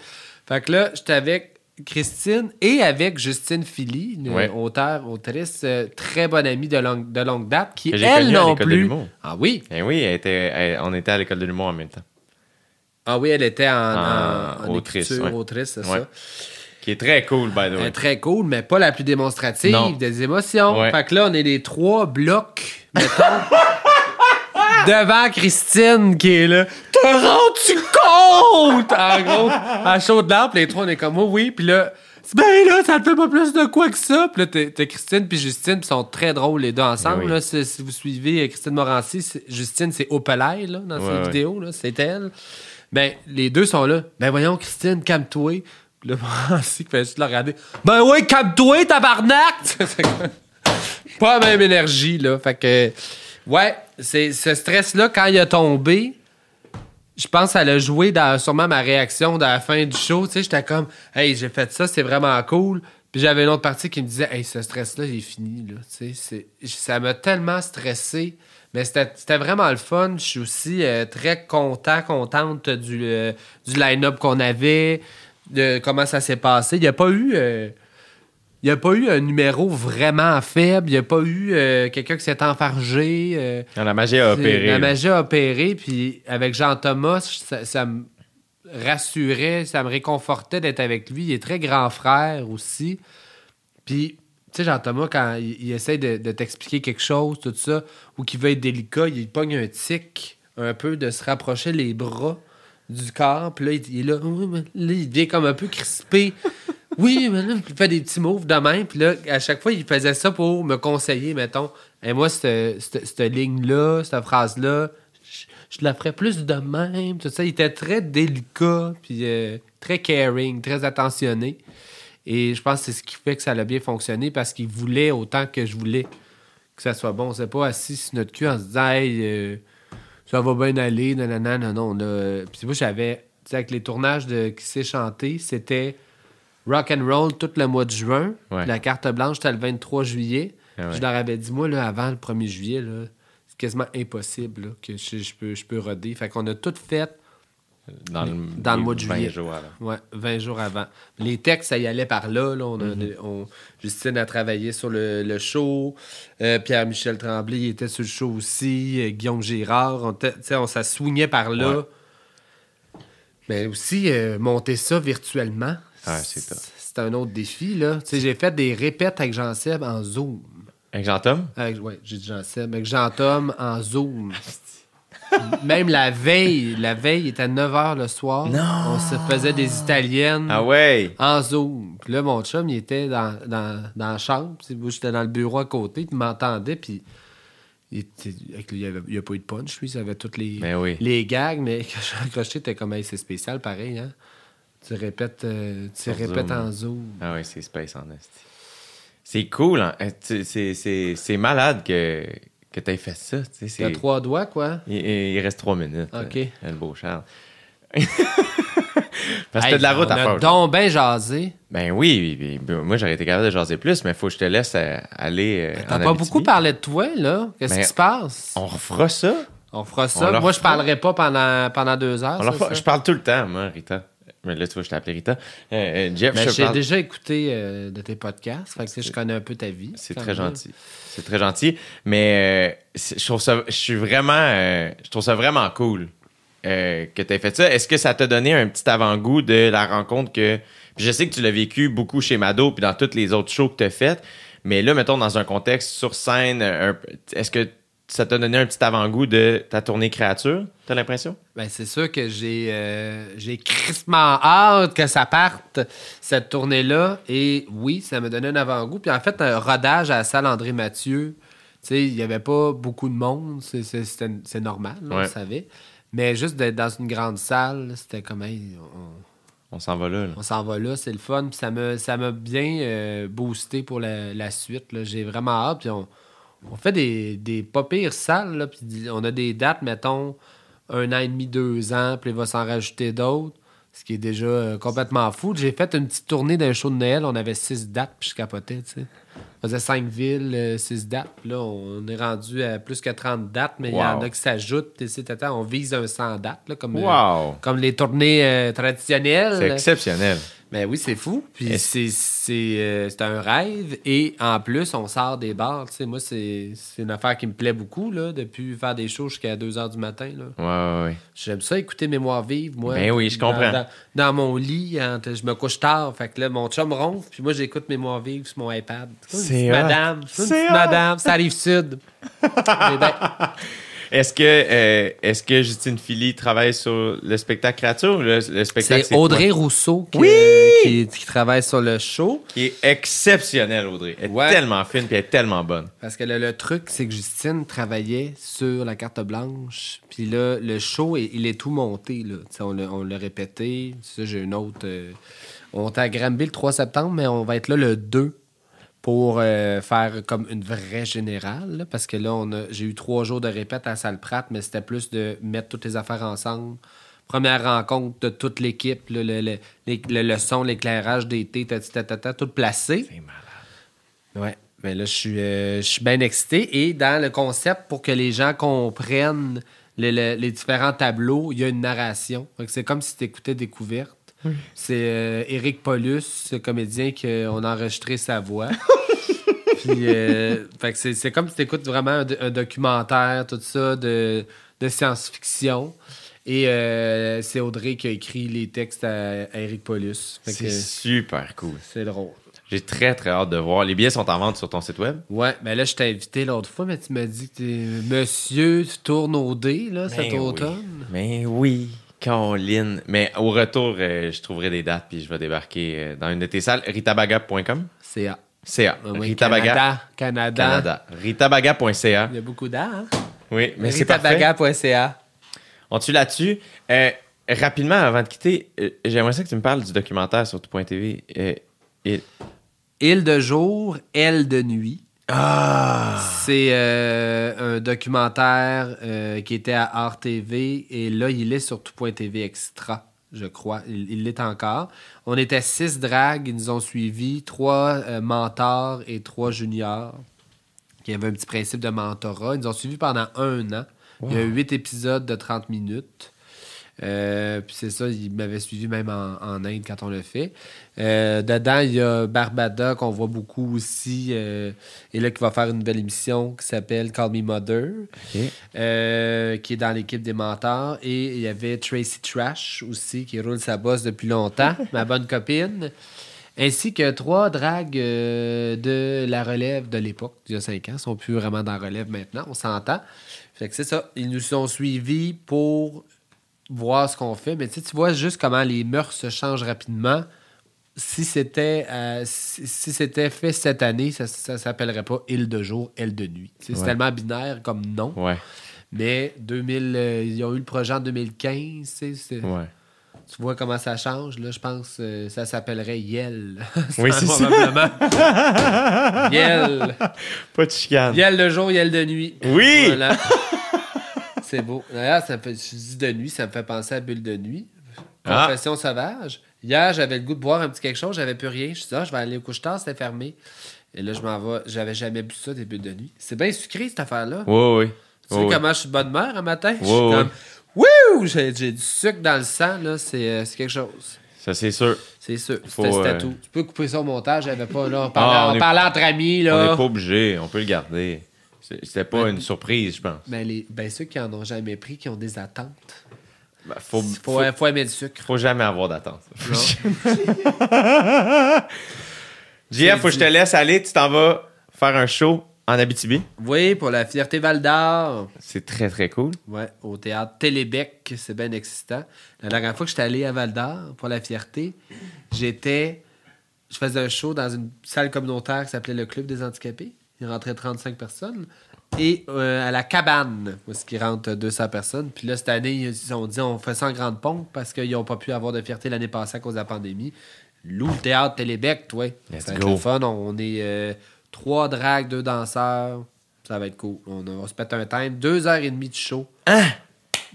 S2: Fait que là, j'étais avec Christine et avec Justine Philly, une
S3: Ouais.
S2: auteure, autrice, euh, très bonne amie de longue, de longue date, qui, elle non
S3: l'école de
S2: plus.
S3: l'humour.
S2: Ah oui?
S3: Ben oui, elle était, elle- on était à l'école de l'humour en même temps.
S2: Ah oui, elle était en,
S3: En
S2: en- en
S3: autrice,
S2: écriture,
S3: ouais.
S2: autrice, c'est
S3: Ouais.
S2: ça.
S3: Qui est très cool, by the
S2: Elle
S3: way.
S2: est très cool, mais pas la plus démonstrative
S3: Non.
S2: des émotions. Fait que là, on est les trois blocs, mettons, *laughs* *laughs* devant Christine qui est là. Te rends-tu compte? En gros, à chaud de lampe, les trois, on est comme, oh oui. Puis là, ben là, ça te fait pas plus de quoi que ça. Puis là, t'as Christine puis Justine, puis ils sont très drôles les deux ensemble.
S3: Ben oui.
S2: là. Si, vous suivez euh, Christine Morancy, Justine, c'est Opelay, là, dans
S3: Ouais,
S2: ses
S3: ouais.
S2: vidéos, là, c'est elle. Ben, les deux sont là. Ben voyons, Christine, calme-toi. Puis là, *laughs* Morancy qui fait juste la regarder. Ben oui, calme-toi, tabarnak! *laughs* Pas la même énergie, là. Fait que, ouais, c'est ce stress-là, quand il a tombé, je pense que ça l'a joué dans sûrement ma réaction dans la fin du show. Tu sais, j'étais comme, hey, j'ai fait ça, c'est vraiment cool. Puis j'avais une autre partie qui me disait, hey, ce stress-là, est fini, là. Tu sais, ça m'a tellement stressé. Mais c'était c'était vraiment le fun. Je suis aussi euh, très content, contente du, euh, du line-up qu'on avait, de comment ça s'est passé. Il n'y a pas eu. euh, il n'y a pas eu un numéro vraiment faible. Il n'y a pas eu euh, quelqu'un qui s'est enfargé. euh,
S3: Non, la magie a opéré.
S2: La magie a opéré, puis avec Jean-Thomas, ça, ça me rassurait, ça me réconfortait d'être avec lui. Il est très grand frère aussi. Puis, tu sais, Jean-Thomas, quand il, il essaie de, de t'expliquer quelque chose, tout ça, ou qu'il veut être délicat, il pogne un tic un peu de se rapprocher les bras du corps. Puis là, il, il est là, là, il devient comme un peu crispé. Oui, mais il fait des petits moves de même. Puis là, à chaque fois, il faisait ça pour me conseiller, mettons. Et moi, cette, ligne-là, cette phrase-là, je, la ferais plus de même. Tout ça. Il était très délicat, puis euh, très caring, très attentionné. Et je pense que c'est ce qui fait que ça a bien fonctionné parce qu'il voulait autant que je voulais que ça soit bon. On s'est pas assis sur notre cul en se disant, hey, euh, ça va bien aller, nanana, non, non. On a... Puis moi, j'avais, avec les tournages de Qui s'est chanté, c'était rock and roll tout le mois de juin.
S3: Ouais.
S2: La carte blanche, c'était le 23 juillet.
S3: Ah ouais.
S2: Je leur avais dit, moi, là, avant le 1er juillet, c'est quasiment impossible là, que je, je peux, je peux roder. Fait qu'on a tout fait
S3: Dans le,
S2: dans le
S3: les
S2: mois de
S3: 20
S2: juillet.
S3: jours avant.
S2: Ouais, 20 jours avant. Les textes, ça y allait par là. là. On a-
S3: Mhm.
S2: on- Justine a travaillé sur le, le show. Euh, Pierre-Michel Tremblay il était sur le show aussi. Euh, Guillaume Girard. On, on ça swingait par là.
S3: Ouais.
S2: Mais aussi, euh, monter ça virtuellement.
S3: C'est
S2: un autre défi. là. Tu sais, J'ai fait des répètes avec Jean-Seb en Zoom.
S3: Avec Jean-Tom?
S2: Ouais, j'ai dit Jean-Seb. Avec Jean-Tom en Zoom. Même la veille, la veille, il était 9 h le soir.
S3: Non!
S2: On se faisait des italiennes
S3: Ah ouais!
S2: en Zoom. Puis là, mon chum, il était dans, dans, dans la chambre. J'étais dans le bureau à côté. Puis il m'entendait. Puis il était- n'y a pas eu de punch. Lui, il avait toutes les,
S3: Ben oui.
S2: les gags. Mais *laughs* quand je suis accroché, t'es comme, Hey, c'est spécial, pareil. Hein? Tu répètes, euh, tu
S3: Sur
S2: répètes
S3: Zoom.
S2: en Zoom.
S3: Ah ouais, c'est space en esti. C'est cool. hein. Euh, tu- C'est, c'est, c'est malade que, que tu aies fait ça. tu sais, c'est-
S2: trois doigts, quoi?
S3: Il, il reste trois minutes.
S2: OK.
S3: euh, le beau Charles. *laughs* Parce que t'as de la route
S2: on
S3: à
S2: a
S3: faire.
S2: donc bien jasé.
S3: Ben oui, oui, oui. moi j'aurais été capable de jaser plus, mais faut que je te laisse euh, aller. euh,
S2: T'as
S3: en
S2: pas
S3: Abitibi.
S2: beaucoup parlé de toi, là. Qu'est-ce
S3: Ben,
S2: qui se passe?
S3: On refera ça.
S2: On fera
S3: on
S2: ça.
S3: leur
S2: Moi, je
S3: fera.
S2: parlerai pas pendant, pendant deux heures.
S3: On leur
S2: c'est
S3: fera-
S2: ça?
S3: Je parle tout le temps, moi, Rita. Mais là, tu vois, je t'ai appelé Rita. Euh, euh, Jeff,
S2: Mais
S3: je
S2: j'ai
S3: parle.
S2: déjà écouté euh, de tes podcasts. Fait que je connais un peu ta vie.
S3: C'est très gentil. C'est très gentil. Mais euh, je trouve ça, je suis vraiment, je trouve ça vraiment cool que tu aies fait ça. Est-ce que ça t'a donné un petit avant-goût de la rencontre que. puis je sais que tu l'as vécu beaucoup chez Mado puis dans toutes les autres shows que tu as faites. Mais là, mettons, dans un contexte sur scène, un- est-ce que ça t'a donné un petit avant-goût de ta tournée créature, t'as l'impression?
S2: Ben, c'est sûr que j'ai euh, j'ai crissement hâte que ça parte, cette tournée-là. Et oui, ça me donnait un avant-goût. Puis en fait, un rodage à la salle André Mathieu, tu sais, il n'y avait pas beaucoup de monde. C'est- c'est c'est normal, là, on
S3: Ouais.
S2: le savait. Mais juste d'être dans une grande salle, c'était comme, hey, on,
S3: On s'en va là. là.
S2: on s'en va là, c'est le fun. Puis ça m'a ça m'a bien euh, boosté pour la, la suite. là. J'ai vraiment hâte. Puis on, on fait des, des pas pires salles. Là, puis on a des dates, mettons, un an et demi, deux ans. Puis il va s'en rajouter d'autres. Ce qui est déjà euh, complètement fou. J'ai fait une petite tournée d'un show de Noël. On avait six dates, puis je capotais, tu sais. On faisait cinq villes, euh, six dates. Puis là, on est rendu à plus que 30 dates, mais il y en a qui s'ajoutent. On vise un 100 dates, là, comme, euh, comme les tournées traditionnelles.
S3: C'est exceptionnel.
S2: Ben oui, c'est fou. Puis
S3: Est-ce-
S2: c'est, c'est, euh, c'est un rêve. Et en plus, on sort des bars. Tu sais, moi, c'est, c'est une affaire qui me plaît beaucoup, là, depuis faire des shows jusqu'à 2 h du matin. Là.
S3: Ouais, ouais, ouais.
S2: J'aime ça, écouter Mémoire vive, moi.
S3: Ben oui, je
S2: Dans-
S3: comprends.
S2: Dans, dans mon lit, entre- je me couche tard. Fait que là, mon chum ronfle, puis moi, j'écoute Mémoire vive sur mon iPad. C'est madame. C'est madame. Ça arrive sud. *laughs*
S3: Est-ce que, euh, est-ce que Justine Philly travaille sur le spectacle créature ou le, le spectacle
S2: c'est Audrey
S3: toi?
S2: Rousseau qui,
S3: Oui!
S2: qui, qui travaille sur le show.
S3: Qui est exceptionnelle, Audrey. Elle est tellement fine puis elle est tellement bonne.
S2: Parce que le, le truc, c'est que Justine travaillait sur la carte blanche. Puis là, le show, il, il est tout monté. Là. On l'a on l'a répété. Ça, j'ai une autre. euh, on est à Granby le 3 septembre, mais on va être là le 2 pour euh, faire comme une vraie générale. là, parce que là, on a- j'ai eu trois jours de répète à Salle Pratt, mais c'était plus de mettre toutes les affaires ensemble. Première rencontre de toute l'équipe, là, le, le, les- le- le son, l'éclairage d'été, tout placé.
S3: C'est malade.
S2: Ouais. Mais là, je suis, euh, je suis bien excité. Et dans le concept, pour que les gens comprennent le- le- les différents tableaux, il y a une narration. C'est comme si tu écoutais Découverte. C'est euh, Éric Paulus, ce comédien, qu'on a enregistré sa voix. *laughs* Puis, euh, fait que c'est, comme si tu écoutes vraiment un, do- un documentaire, tout ça, de, de science-fiction. Et euh, c'est Audrey qui a écrit les textes à, à Éric Paulus.
S3: C'est super cool.
S2: c'est drôle.
S3: J'ai très, très hâte de voir. Les billets sont en vente sur ton site web?
S2: Ouais, mais là, je t'ai invité l'autre fois, mais tu m'as dit que t'es Monsieur tu tournes au dé, là, cet
S3: Ben
S2: automne.
S3: Oui. Mais oui, Caroline. Mais au retour, euh, je trouverai des dates puis je vais débarquer euh, dans une de tes salles. ritabaga.com.
S2: CA.
S3: CA.
S2: Oui,
S3: Ritabaga.
S2: Canada. Canada.
S3: Ritabaga.ca.
S2: Il y a beaucoup d'A, hein?
S3: Oui, mais c'est.
S2: Ritabaga.ca.
S3: On tue là-dessus. Euh, rapidement, avant de quitter, j'aimerais ça que tu me parles du documentaire sur tout.tv.
S2: Île de jour, aile de nuit.
S3: Ah!
S2: C'est euh, un documentaire euh, qui était à Art TV et là, il est sur tout.tv extra, je crois. Il l'est encore. On était six dragues, ils nous ont suivis, trois euh, mentors et trois juniors qui avaient un petit principe de mentorat. Ils nous ont suivis pendant un an. Il y a huit épisodes de 30 minutes. Euh, puis c'est ça, ils m'avaient suivi même en, en Inde quand on l'a fait. Euh, dedans, il y a Barbada qu'on voit beaucoup aussi, euh, et là qui va faire une nouvelle émission qui s'appelle Call Me Mother, qui est dans l'équipe des mentors. Et il y avait Tracy Trash aussi qui roule sa bosse depuis longtemps, *laughs* ma bonne copine. Ainsi que trois dragues de la relève de l'époque, il y a cinq ans. Ils sont plus vraiment dans la relève maintenant, on s'entend. Fait que c'est ça. Ils nous ont suivis pour voir ce qu'on fait. Mais tu vois juste comment les mœurs se changent rapidement. Si c'était euh, si, si c'était fait cette année, ça, ça s'appellerait pas île de jour, elle de nuit. C'est tellement binaire comme nom.
S3: Ouais,
S2: Mais 2000, euh, ils ont eu le projet en 2015. tu
S3: ouais.
S2: Vois comment ça change. Là, je pense que ça s'appellerait Yel. *laughs*
S3: Oui, c'est ça. *laughs*
S2: Yel.
S3: Pas de chicane.
S2: Yel de jour, Yel de nuit.
S3: Oui!
S2: Voilà. *laughs* C'est beau. D'ailleurs, ça me fait, je dis de nuit, ça me fait penser à Bulle de nuit.
S3: Ah.
S2: Confession sauvage. Hier, j'avais le goût de boire un petit quelque chose, j'avais plus rien. Je suis dit, ah, je vais aller au couche-tard, c'était fermé. Et là, je m'en vais. J'avais jamais bu ça, des bulles de nuit. C'est bien sucré, cette affaire-là.
S3: Oui, oui.
S2: Tu sais
S3: Oui, oui.
S2: comment je suis de bonne mère un matin? Je suis comme, wouh! J'ai du sucre dans le sang, là. C'est euh, quelque chose.
S3: Ça, c'est sûr.
S2: C'est sûr. C'était
S3: euh,
S2: tout. Tu peux couper ça au montage, j'avais pas, là. On parlait,
S3: Ah, on
S2: on
S3: est-
S2: parlait entre amis,
S3: On
S2: là.
S3: n'est pas obligé. On peut le garder. C'était pas une surprise, je pense.
S2: Mais les, ben, ceux qui en ont jamais pris, qui ont des attentes.
S3: Ben, faut,
S2: Il faut,
S3: faut,
S2: faut aimer le sucre.
S3: faut jamais avoir d'attente. *laughs* JF, faut que je te laisse aller. Tu t'en vas faire un show en Abitibi.
S2: Oui, pour la Fierté Val d'Or.
S3: C'est très, très cool.
S2: Ouais, au théâtre Télébec, c'est bien excitant. La dernière fois que j'étais allé à Val d'Or pour la Fierté, j'étais. Je faisais un show dans une salle communautaire qui s'appelait le Club des Handicapés. Il rentrait 35 personnes. Et euh, à la cabane, où est-ce qu'il rentre 200 personnes. Puis là, cette année, ils ont dit on fait ça en grande pompe parce qu'ils n'ont pas pu avoir de fierté l'année passée à cause de la pandémie. Loue le théâtre Télébec, toi. Ça va être le fun. On est euh, trois dragues, deux danseurs. Ça va être cool. On se mettre un time. Deux heures et demie de show.
S3: Hein?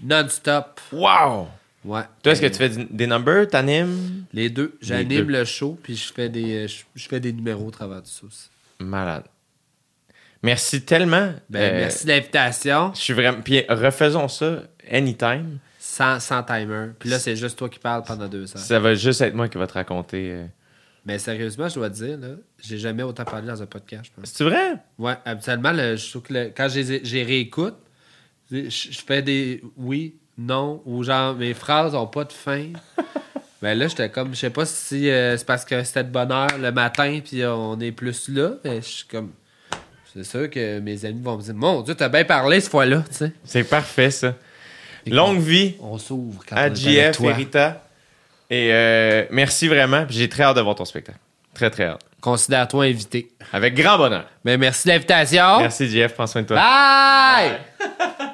S2: Non-stop.
S3: Wow!
S2: Ouais.
S3: Toi, est-ce que
S2: Euh,
S3: tu fais du- des numbers? T'animes?
S2: Les deux. J'anime le show, puis je fais des, je, je fais des numéros au travers de ça aussi.
S3: Malade. Merci tellement.
S2: Ben,
S3: Euh,
S2: merci de l'invitation.
S3: Je suis vraiment. Puis refaisons ça anytime.
S2: sans, sans timer. Puis là, c'est juste toi qui parles pendant deux heures.
S3: Ça va juste être moi qui va te raconter. euh.
S2: Mais sérieusement, je dois te dire, là, j'ai jamais autant parlé dans un podcast, je pense.
S3: C'est vrai?
S2: Ouais, habituellement, le- je trouve que le- quand j'ai réécoute, je, je fais des oui, non, ou genre mes phrases ont pas de fin. Mais *laughs* là, j'étais comme, je sais pas si euh, c'est parce que c'était de bonne heure le matin, puis on est plus là, mais je suis comme. C'est sûr que mes amis vont me dire Mon Dieu, t'as bien parlé cette fois-là, tu sais.
S3: C'est parfait, ça. Longue vie
S2: On s'ouvre quand
S3: à
S2: on
S3: JF et euh, merci vraiment. J'ai très hâte de voir ton spectacle. Très, très hâte.
S2: Considère-toi invité.
S3: Avec grand bonheur.
S2: Mais merci de l'invitation.
S3: Merci, JF. Prends soin de toi.
S2: Bye! *laughs*